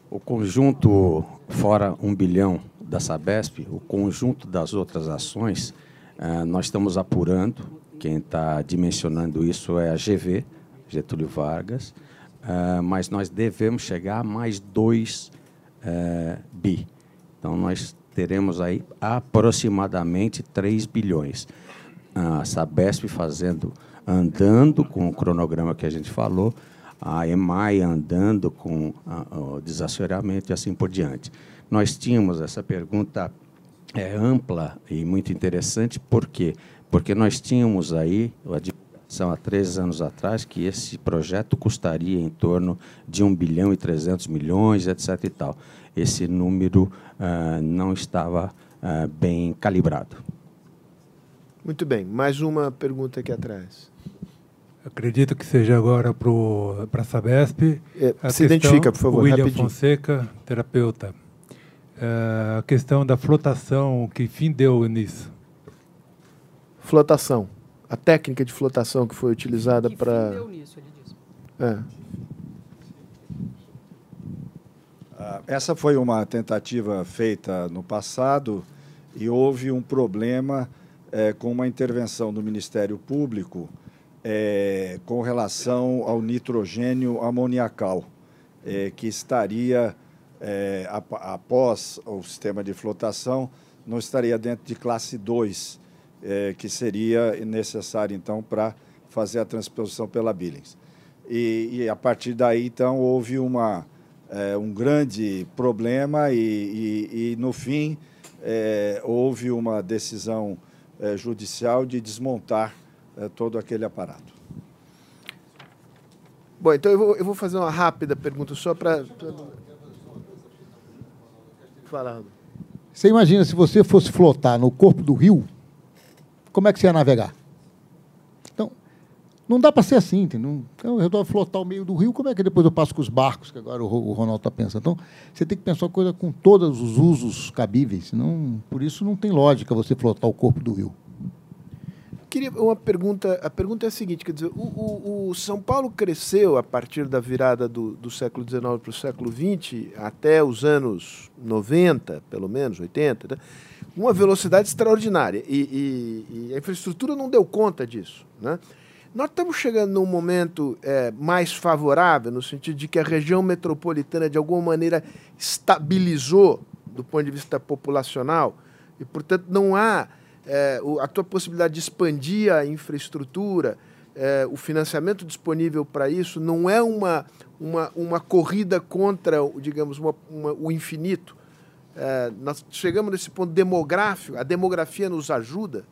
F: O conjunto, fora um bilhão da Sabesp, o conjunto das outras ações, eh, nós estamos apurando. Quem está dimensionando isso é a GV, Getúlio Vargas, eh, mas nós devemos chegar a mais dois é, bi. Então, nós teremos aí aproximadamente 3 bilhões. A Sabesp fazendo, andando com o cronograma que a gente falou, a EMAI andando com o desassoreamento e assim por diante. Nós tínhamos essa pergunta é, ampla e muito interessante, por quê? Porque nós tínhamos aí a há três anos atrás que esse projeto custaria em torno de 1 bilhão e 300 milhões, etc. E tal esse número uh, não estava uh, bem calibrado.
A: Muito bem. Mais uma pergunta aqui atrás.
I: Acredito que seja agora para a Sabesp.
A: É, a se identifica, por favor.
I: William
A: rapidinho.
I: Fonseca, terapeuta. Uh, a questão da flotação, que fim deu nisso?
A: Flotação. A técnica de flotação que foi utilizada para.
G: Fim deu nisso, ele disse.
A: É.
C: Ah, essa foi uma tentativa feita no passado e houve um problema é, com uma intervenção do Ministério Público é, com relação ao nitrogênio amoniacal, é, que estaria, após o sistema de flotação, não estaria dentro de classe 2, que seria necessário, então, para fazer a transposição pela Billings. E, e, a partir daí, então, houve uma é, um grande problema e, e, e no fim, é, houve uma decisão é, judicial de desmontar é, todo aquele aparato.
A: Bom, então eu vou, eu vou fazer uma rápida pergunta só para. Fala,
E: Você imagina se você fosse flotar no corpo do rio, como é que você ia navegar? Não dá para ser assim, entendeu? Então, eu resolvo flotar o meio do rio, como é que depois eu passo com os barcos, que agora o Ronaldo está pensando? Então, você tem que pensar a coisa com todos os usos cabíveis, senão, por isso não tem lógica você flotar o corpo do rio
A: queria uma pergunta. A pergunta é a seguinte: quer dizer, o, o, o São Paulo cresceu a partir da virada do, do século XIX para o século XX, até os anos 90, pelo menos, 80, né? uma velocidade extraordinária. E, e, e, a infraestrutura não deu conta disso. Né? Nós estamos chegando num momento é, mais favorável, no sentido de que a região metropolitana, de alguma maneira, estabilizou do ponto de vista populacional, e, portanto, não há é, a tua possibilidade de expandir a infraestrutura, é, o financiamento disponível para isso não é uma, uma, uma corrida contra, digamos, uma, uma, o infinito. É, nós chegamos nesse ponto demográfico, a demografia nos ajuda?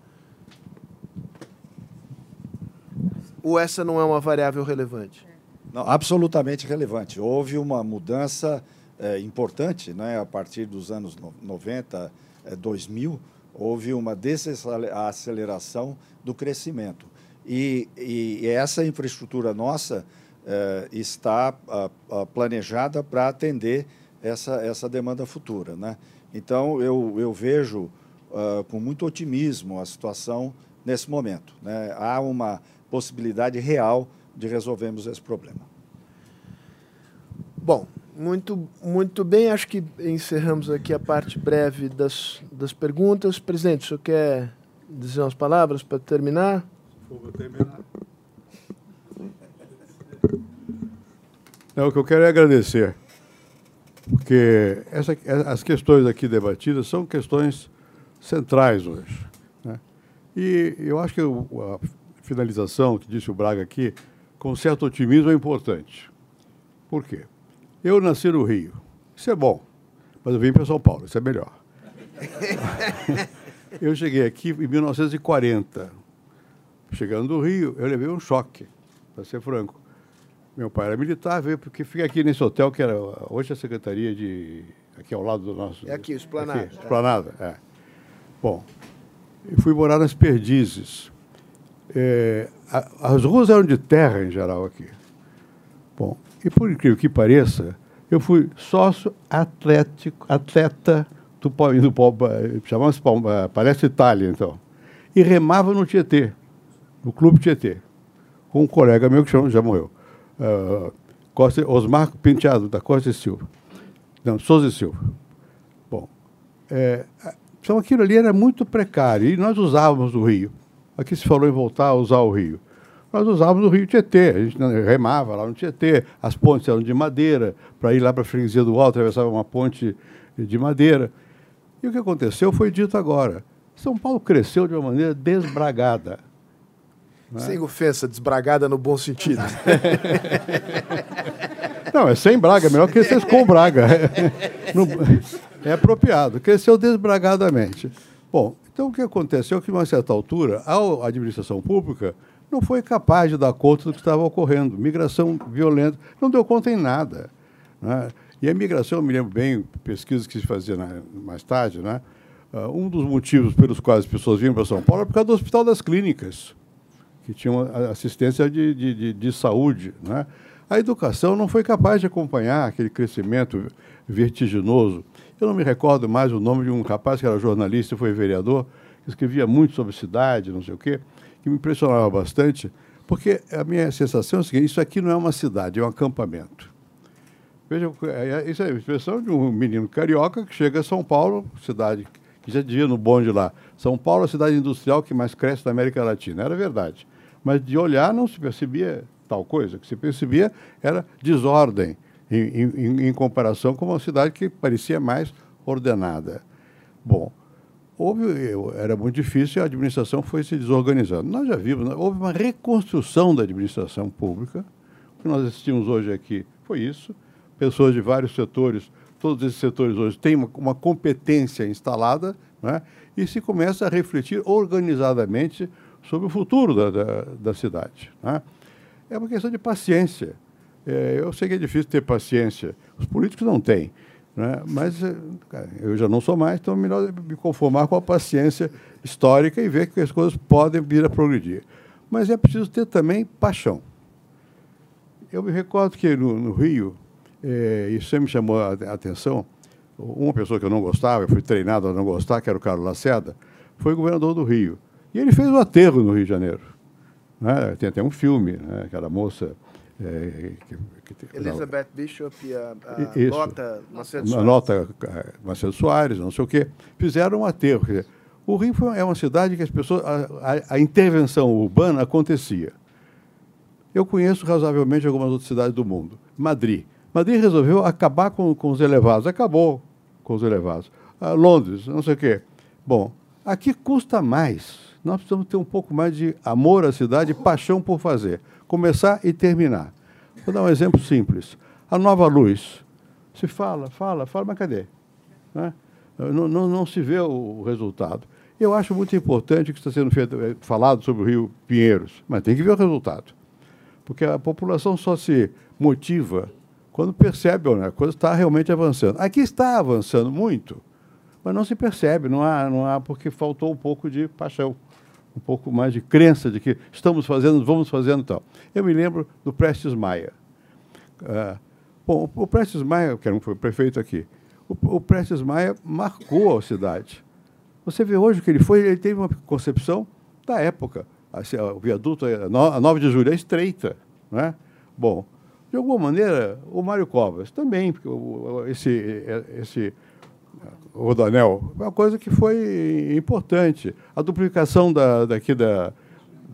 A: Ou essa não é uma variável relevante?
C: Não, absolutamente relevante. Houve uma mudança é, importante né, a partir dos anos 90, é, 2000, houve uma desaceleração do crescimento. E, e essa infraestrutura nossa eh, está ah, ah, planejada para atender essa, essa demanda futura. Né? Então, eu, eu vejo ah, com muito otimismo a situação nesse momento. Né? Há uma possibilidade real de resolvermos esse problema.
A: Bom, muito, muito bem, acho que encerramos aqui a parte breve das, das perguntas. Presidente, o senhor quer dizer umas palavras para terminar?
J: Vou terminar. Não, o que eu quero é agradecer, porque essa, as questões aqui debatidas são questões centrais hoje. Né? E eu acho que a finalização que disse o Braga aqui, com certo otimismo, é importante. Por quê? Eu nasci no Rio. Isso é bom. Mas eu vim para São Paulo, isso é melhor. eu cheguei aqui em 1940. Chegando do Rio, eu levei um choque, para ser franco. Meu pai era militar, veio porque fica aqui nesse hotel que era hoje a secretaria de aqui ao lado do nosso.
A: É aqui, Esplanada.
J: Aqui, Esplanada, é. Bom, eu fui morar nas Perdizes. É, a, as ruas eram de terra em geral aqui. Bom, e por incrível que pareça, eu fui sócio atlético, atleta do, do, do chamava-se Palestra Itália, então. E remava no Tietê, no Clube Tietê, com um colega meu que chama, já morreu. Uh, Costa, Osmar Penteado, da Costa e Silva. Não, Souza e Silva. Bom, é, então aquilo ali era muito precário e nós usávamos o rio. Aqui se falou em voltar a usar o rio nós usávamos o rio Tietê. A gente remava lá no Tietê, as pontes eram de madeira, para ir lá para a freguesia do Alto, atravessava uma ponte de madeira. E o que aconteceu foi dito agora. São Paulo cresceu de uma maneira desbragada.
A: Né? Sem ofensa, desbragada no bom sentido.
J: Não, é sem braga, é melhor que vocês com braga. É apropriado, cresceu desbragadamente. Bom, então o que aconteceu é que, a uma certa altura, a administração pública não foi capaz de dar conta do que estava ocorrendo. Migração violenta, não deu conta em nada. Né? E a migração, eu me lembro bem, pesquisas que se faziam mais tarde, né? Uh, um dos motivos pelos quais as pessoas vinham para São Paulo é por causa do Hospital das Clínicas, que tinha assistência de, de, de, de saúde. Né? A educação não foi capaz de acompanhar aquele crescimento vertiginoso. Eu não me recordo mais o nome de um rapaz que era jornalista e foi vereador, que escrevia muito sobre cidade, não sei o quê que me impressionava bastante, porque a minha sensação é a seguinte: isso aqui não é uma cidade, é um acampamento. Veja, é, isso é a expressão de um menino carioca que chega a São Paulo, cidade que já dizia no bonde lá. São Paulo é a cidade industrial que mais cresce da América Latina. Era verdade. Mas de olhar não se percebia tal coisa. O que se percebia era desordem em, em, em comparação com uma cidade que parecia mais ordenada. Bom, houve, era muito difícil e a administração foi se desorganizando. Nós já vimos, né, houve uma reconstrução da administração pública. O que nós assistimos hoje aqui foi isso. Pessoas de vários setores, todos esses setores hoje têm uma, uma competência instalada né, e se começa a refletir organizadamente sobre o futuro da, da, da cidade. Né. É uma questão de paciência. É, eu sei que é difícil ter paciência. Os políticos não têm. Né? Mas eh, eu já não sou mais, então é melhor me conformar com a paciência histórica e ver que as coisas podem vir a progredir. Mas é preciso ter também paixão. Eu me recordo que no, no Rio, eh, isso sempre me chamou a atenção, uma pessoa que eu não gostava, eu fui treinado a não gostar, que era o Carlos Lacerda, foi governador do Rio. E ele fez o aterro no Rio de Janeiro. Né? Tem até um filme, né? aquela moça. É,
A: que, que, Elizabeth não, Bishop e a, a
J: isso,
A: Nota Macedo
J: Soares. Nota é, Macedo Soares, não sei o quê. Fizeram um aterro. Dizer, o Rio é uma cidade que as pessoas. A, a, a, intervenção urbana acontecia. Eu conheço razoavelmente algumas outras cidades do mundo. Madrid. Madrid resolveu acabar com, com os elevados. Acabou com os elevados. Ah, Londres, não sei o quê. Bom, aqui custa mais. Nós precisamos ter um pouco mais de amor à cidade e paixão por fazer. Começar e terminar. Vou dar um exemplo simples. A nova luz. Se fala, fala, fala, mas cadê? Né? Não, não, não, se vê o resultado. Eu acho muito importante o que está sendo feito, eh, falado sobre o Rio Pinheiros, mas tem que ver o resultado. Porque a população só se motiva quando percebe né, a coisa está realmente avançando. Aqui está avançando muito, mas não se percebe, não há, não há porque faltou um pouco de paixão, um pouco mais de crença de que estamos fazendo, vamos fazendo tal. Eu me lembro do Prestes Maia. Uh, bom, o Prestes Maia, que foi prefeito aqui, o, o Prestes Maia marcou a cidade. Você vê hoje que ele foi, ele teve uma concepção da época. Assim, o viaduto, a 9 de julho é estreita. Não é? Bom, de alguma maneira, o Mário Covas também, porque esse, esse rodanel uma coisa que foi importante. A duplicação da, daqui da,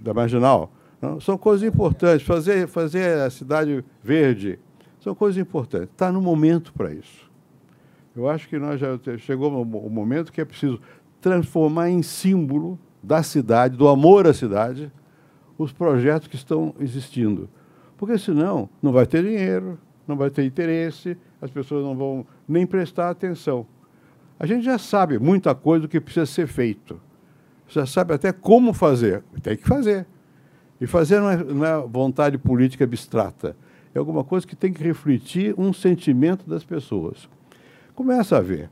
J: da Marginal não? são coisas importantes. Fazer, fazer a cidade verde são coisas importantes. Está no momento para isso. Eu acho que nós já chegou o momento que é preciso transformar em símbolo da cidade, do amor à cidade, os projetos que estão existindo. Porque senão não vai ter dinheiro, não vai ter interesse, as pessoas não vão nem prestar atenção. A gente já sabe muita coisa do que precisa ser feito. Já sabe até como fazer. Tem que fazer. E fazer não é, não é vontade política abstrata. É alguma coisa que tem que refletir um sentimento das pessoas. Começa a ver.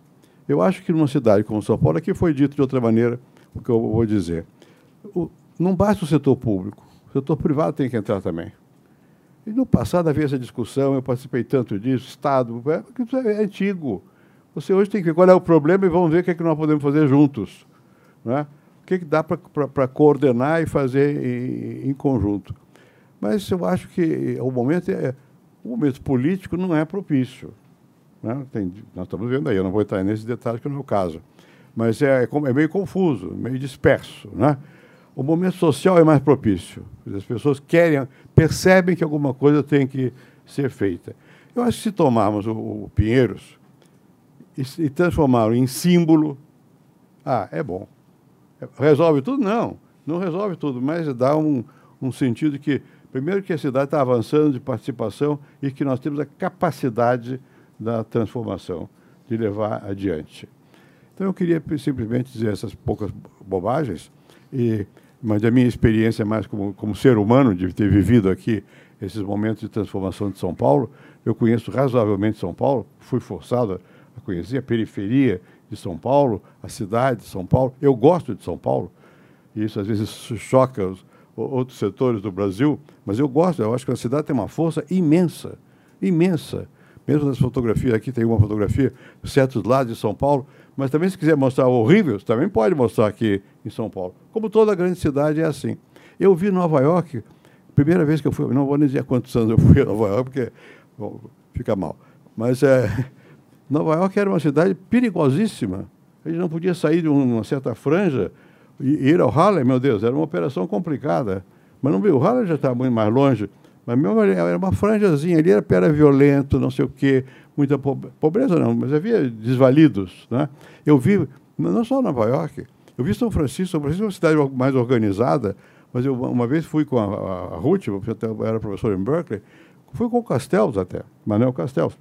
J: Eu acho que numa cidade como São Paulo, aqui foi dito de outra maneira o que eu vou dizer. O, não basta o setor público, o setor privado tem que entrar também. E no passado havia essa discussão, eu participei tanto disso, Estado, é, é antigo. Você hoje tem que ver qual é o problema e vamos ver o que, é que nós podemos fazer juntos. Não é? O que, é que dá para coordenar e fazer em, em, conjunto. Mas eu acho que o momento, é, o momento político não é propício. Né? Tem, nós estamos vendo aí, eu não vou entrar nesses detalhes, que não é o caso. Mas é, é meio confuso, meio disperso. Né? o momento social é mais propício. As pessoas querem, percebem que alguma coisa tem que ser feita. Eu acho que se tomarmos o, o Pinheiros e, transformá-lo em símbolo, ah, é bom. Resolve tudo? Não, não resolve tudo, mas dá um, um sentido que, primeiro, que a cidade está avançando de participação e que nós temos a capacidade da transformação, de levar adiante. Então, eu queria simplesmente dizer essas poucas bobagens e mas a minha experiência mais como, como ser humano, de ter vivido aqui esses momentos de transformação de São Paulo, eu conheço razoavelmente São Paulo, fui forçado a conhecer a periferia de São Paulo, a cidade de São Paulo. Eu gosto de São Paulo, e isso às vezes choca os outros setores do Brasil, mas eu gosto, eu acho que a cidade tem uma força imensa, imensa. Mesmo nas fotografias, aqui tem uma fotografia certos lados de São Paulo, mas também, se quiser mostrar horrível, também pode mostrar aqui em São Paulo. Como toda grande cidade é assim. Eu vi Nova York, primeira vez que eu fui, não vou nem dizer quantos anos eu fui a Nova York, porque bom, fica mal. Mas é, Nova York era uma cidade perigosíssima. A gente não podia sair de uma certa franja e ir ao Harlem, meu Deus, era uma operação complicada. Mas não viu, o Harlem já estava muito mais longe. Mas mesmo era uma franjazinha ali, era, era violento, não sei o quê, muita pobreza não, mas havia desvalidos. Né? Eu vi, não só Nova York, eu vi São Francisco, São Francisco é uma cidade mais organizada, mas eu uma vez fui com a, a, a Ruth, eu era professor em Berkeley, fui com o Castells até, Manuel Castells.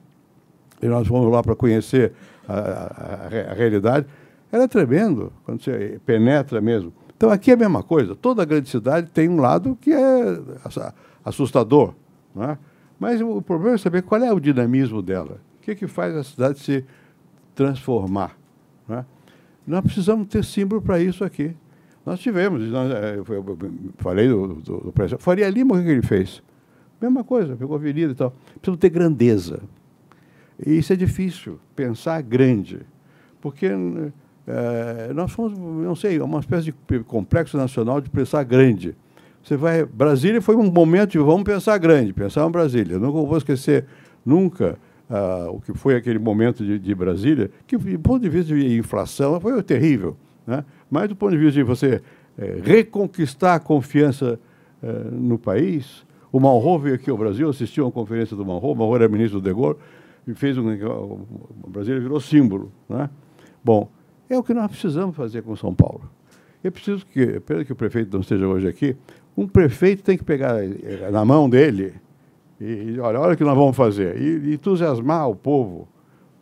J: E nós fomos lá para conhecer a, a, a, realidade. Era tremendo, quando você penetra mesmo. Então aqui é a mesma coisa. Toda grande cidade tem um lado que é assustador. É? Mas o problema é saber qual é o dinamismo dela, que, que faz a cidade se transformar? Né? Nós precisamos ter símbolo para isso aqui. Nós tivemos, nós, é, eu falei do, do, do. Faria Lima, o que ele fez? Mesma coisa, pegou avenida e tal. Precisamos ter grandeza. E isso é difícil, pensar grande. Porque é, nós fomos, não sei, uma espécie de complexo nacional de pensar grande. Você vai. Brasília foi um momento de vamos pensar grande, pensar em Brasília. Não vou esquecer nunca uh, o que foi aquele momento de, de, Brasília, que, do ponto de vista de inflação, foi terrível. Né? Mas, do ponto de vista de você é, reconquistar a confiança é, no país, o Malraux veio aqui ao Brasil, assistiu a uma conferência do Malraux, o Malraux era ministro do De Gaulle, e fez um. O Brasília virou símbolo. Né? Bom, é o que nós precisamos fazer com São Paulo. É preciso que, pena que o prefeito não esteja hoje aqui, um prefeito tem que pegar eh, na mão dele e, olha, olha o que nós vamos fazer. E, e entusiasmar o povo,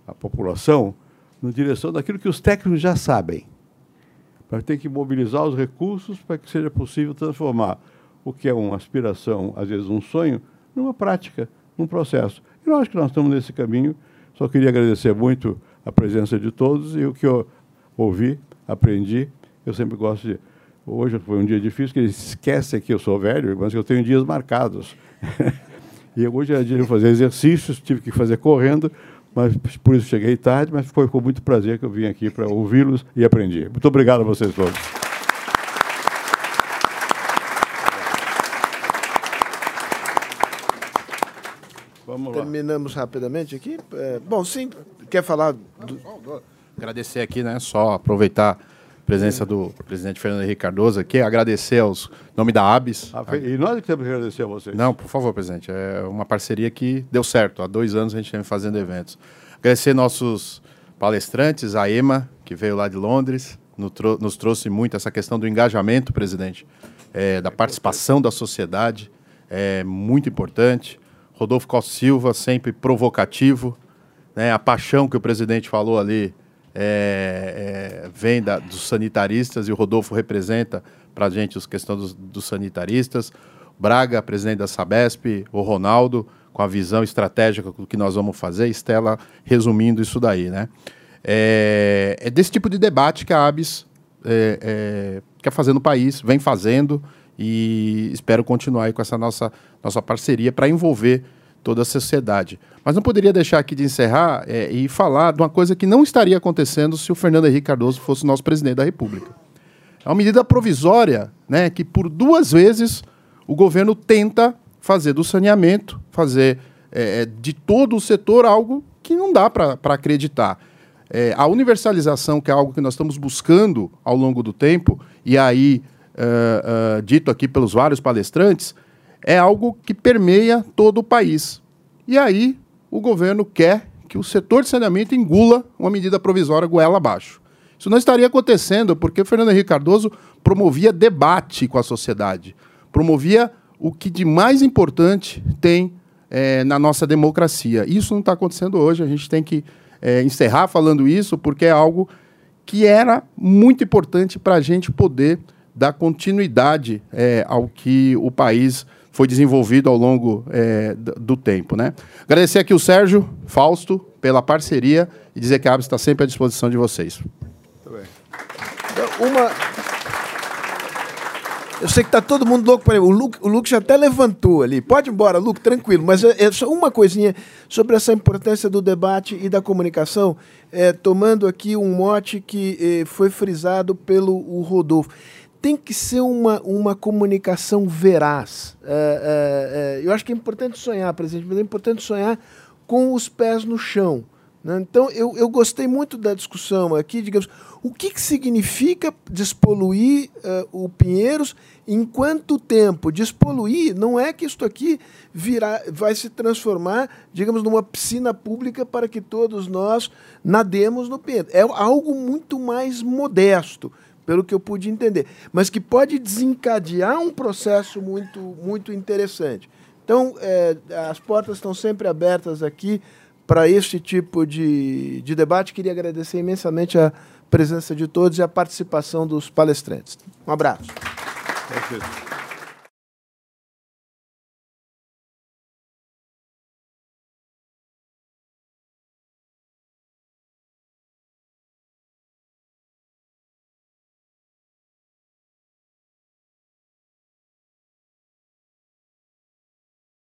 J: a população, na direção daquilo que os técnicos já sabem. Para ter que mobilizar os recursos para que seja possível transformar o que é uma aspiração, às vezes um sonho, numa prática, num processo. E eu acho que nós estamos nesse caminho. Só queria agradecer muito a presença de todos e o que eu ouvi, aprendi. Eu sempre gosto de. Hoje foi um dia difícil, que eles esquecem que eu sou velho, mas eu tenho dias marcados. E hoje era dia de fazer exercícios, tive que fazer correndo, mas por isso cheguei tarde, mas foi com muito prazer que eu vim aqui para ouvi-los e aprendi. Muito obrigado a vocês todos.
A: Vamos lá. Terminamos rapidamente aqui. É, bom, sim, quer falar? Do...
B: Agradecer aqui, né? Só aproveitar presença do presidente Fernando Henrique Cardoso aqui, agradecer aos nome da ABS.
J: Ah, e nós que temos que agradecer a vocês.
B: Não, por favor, presidente. É uma parceria que deu certo. Há dois anos a gente vem fazendo eventos. Agradecer nossos palestrantes, a EMA, que veio lá de Londres, nos trouxe muito essa questão do engajamento, presidente, é, da participação da sociedade, é muito importante. Rodolfo Costa Silva, sempre provocativo, né, a paixão que o presidente falou ali é, é, vem da, dos sanitaristas e o Rodolfo representa para a gente as questões dos, dos, sanitaristas. Braga, presidente da Sabesp, o Ronaldo, com a visão estratégica do que nós vamos fazer, Estela resumindo isso daí. Né? É, é desse tipo de debate que a ABS é, é, quer fazer no país, vem fazendo e espero continuar com essa nossa, nossa parceria para envolver toda a sociedade. Mas não poderia deixar aqui de encerrar é, e falar de uma coisa que não estaria acontecendo se o Fernando Henrique Cardoso fosse nosso presidente da República. É uma medida provisória né, que, por duas vezes, o governo tenta fazer do saneamento, fazer é, é de todo o setor algo que não dá para acreditar. É, a universalização, que é algo que nós estamos buscando ao longo do tempo, e aí, uh, uh, dito aqui pelos vários palestrantes, é algo que permeia todo o país. E aí o governo quer que o setor de saneamento engula uma medida provisória goela abaixo. Isso não estaria acontecendo porque Fernando Henrique Cardoso promovia debate com a sociedade, promovia o que de mais importante tem é, na nossa democracia. Isso não está acontecendo hoje, a gente tem que é, encerrar falando isso, porque é algo que era muito importante para a gente poder dar continuidade é, ao que o país foi desenvolvido ao longo é, do tempo. Né? Agradecer aqui o Sérgio Fausto pela parceria e dizer que a ABS está sempre à disposição de vocês. Muito bem.
A: Uma... Eu sei que está todo mundo louco para O Luke, o Luke já até levantou ali. Pode ir embora, Luke, tranquilo. Mas é, é só uma coisinha sobre essa importância do debate e da comunicação, é, tomando aqui um mote que é, foi frisado pelo Rodolfo tem que ser uma, uma comunicação veraz. É, é, é, eu acho que é importante sonhar, presidente, mas é importante sonhar com os pés no chão. Né? Então, eu, eu gostei muito da discussão aqui, digamos, o que, que significa despoluir uh, o Pinheiros, em quanto tempo? Despoluir não é que isto aqui virá, vai se transformar, digamos, numa piscina pública para que todos nós nademos no Pinheiros. É algo muito mais modesto pelo que eu pude entender, mas que pode desencadear um processo muito, muito interessante. Então, é, as portas estão sempre abertas aqui para este tipo de, de debate. Queria agradecer imensamente a presença de todos e a participação dos palestrantes. Um abraço.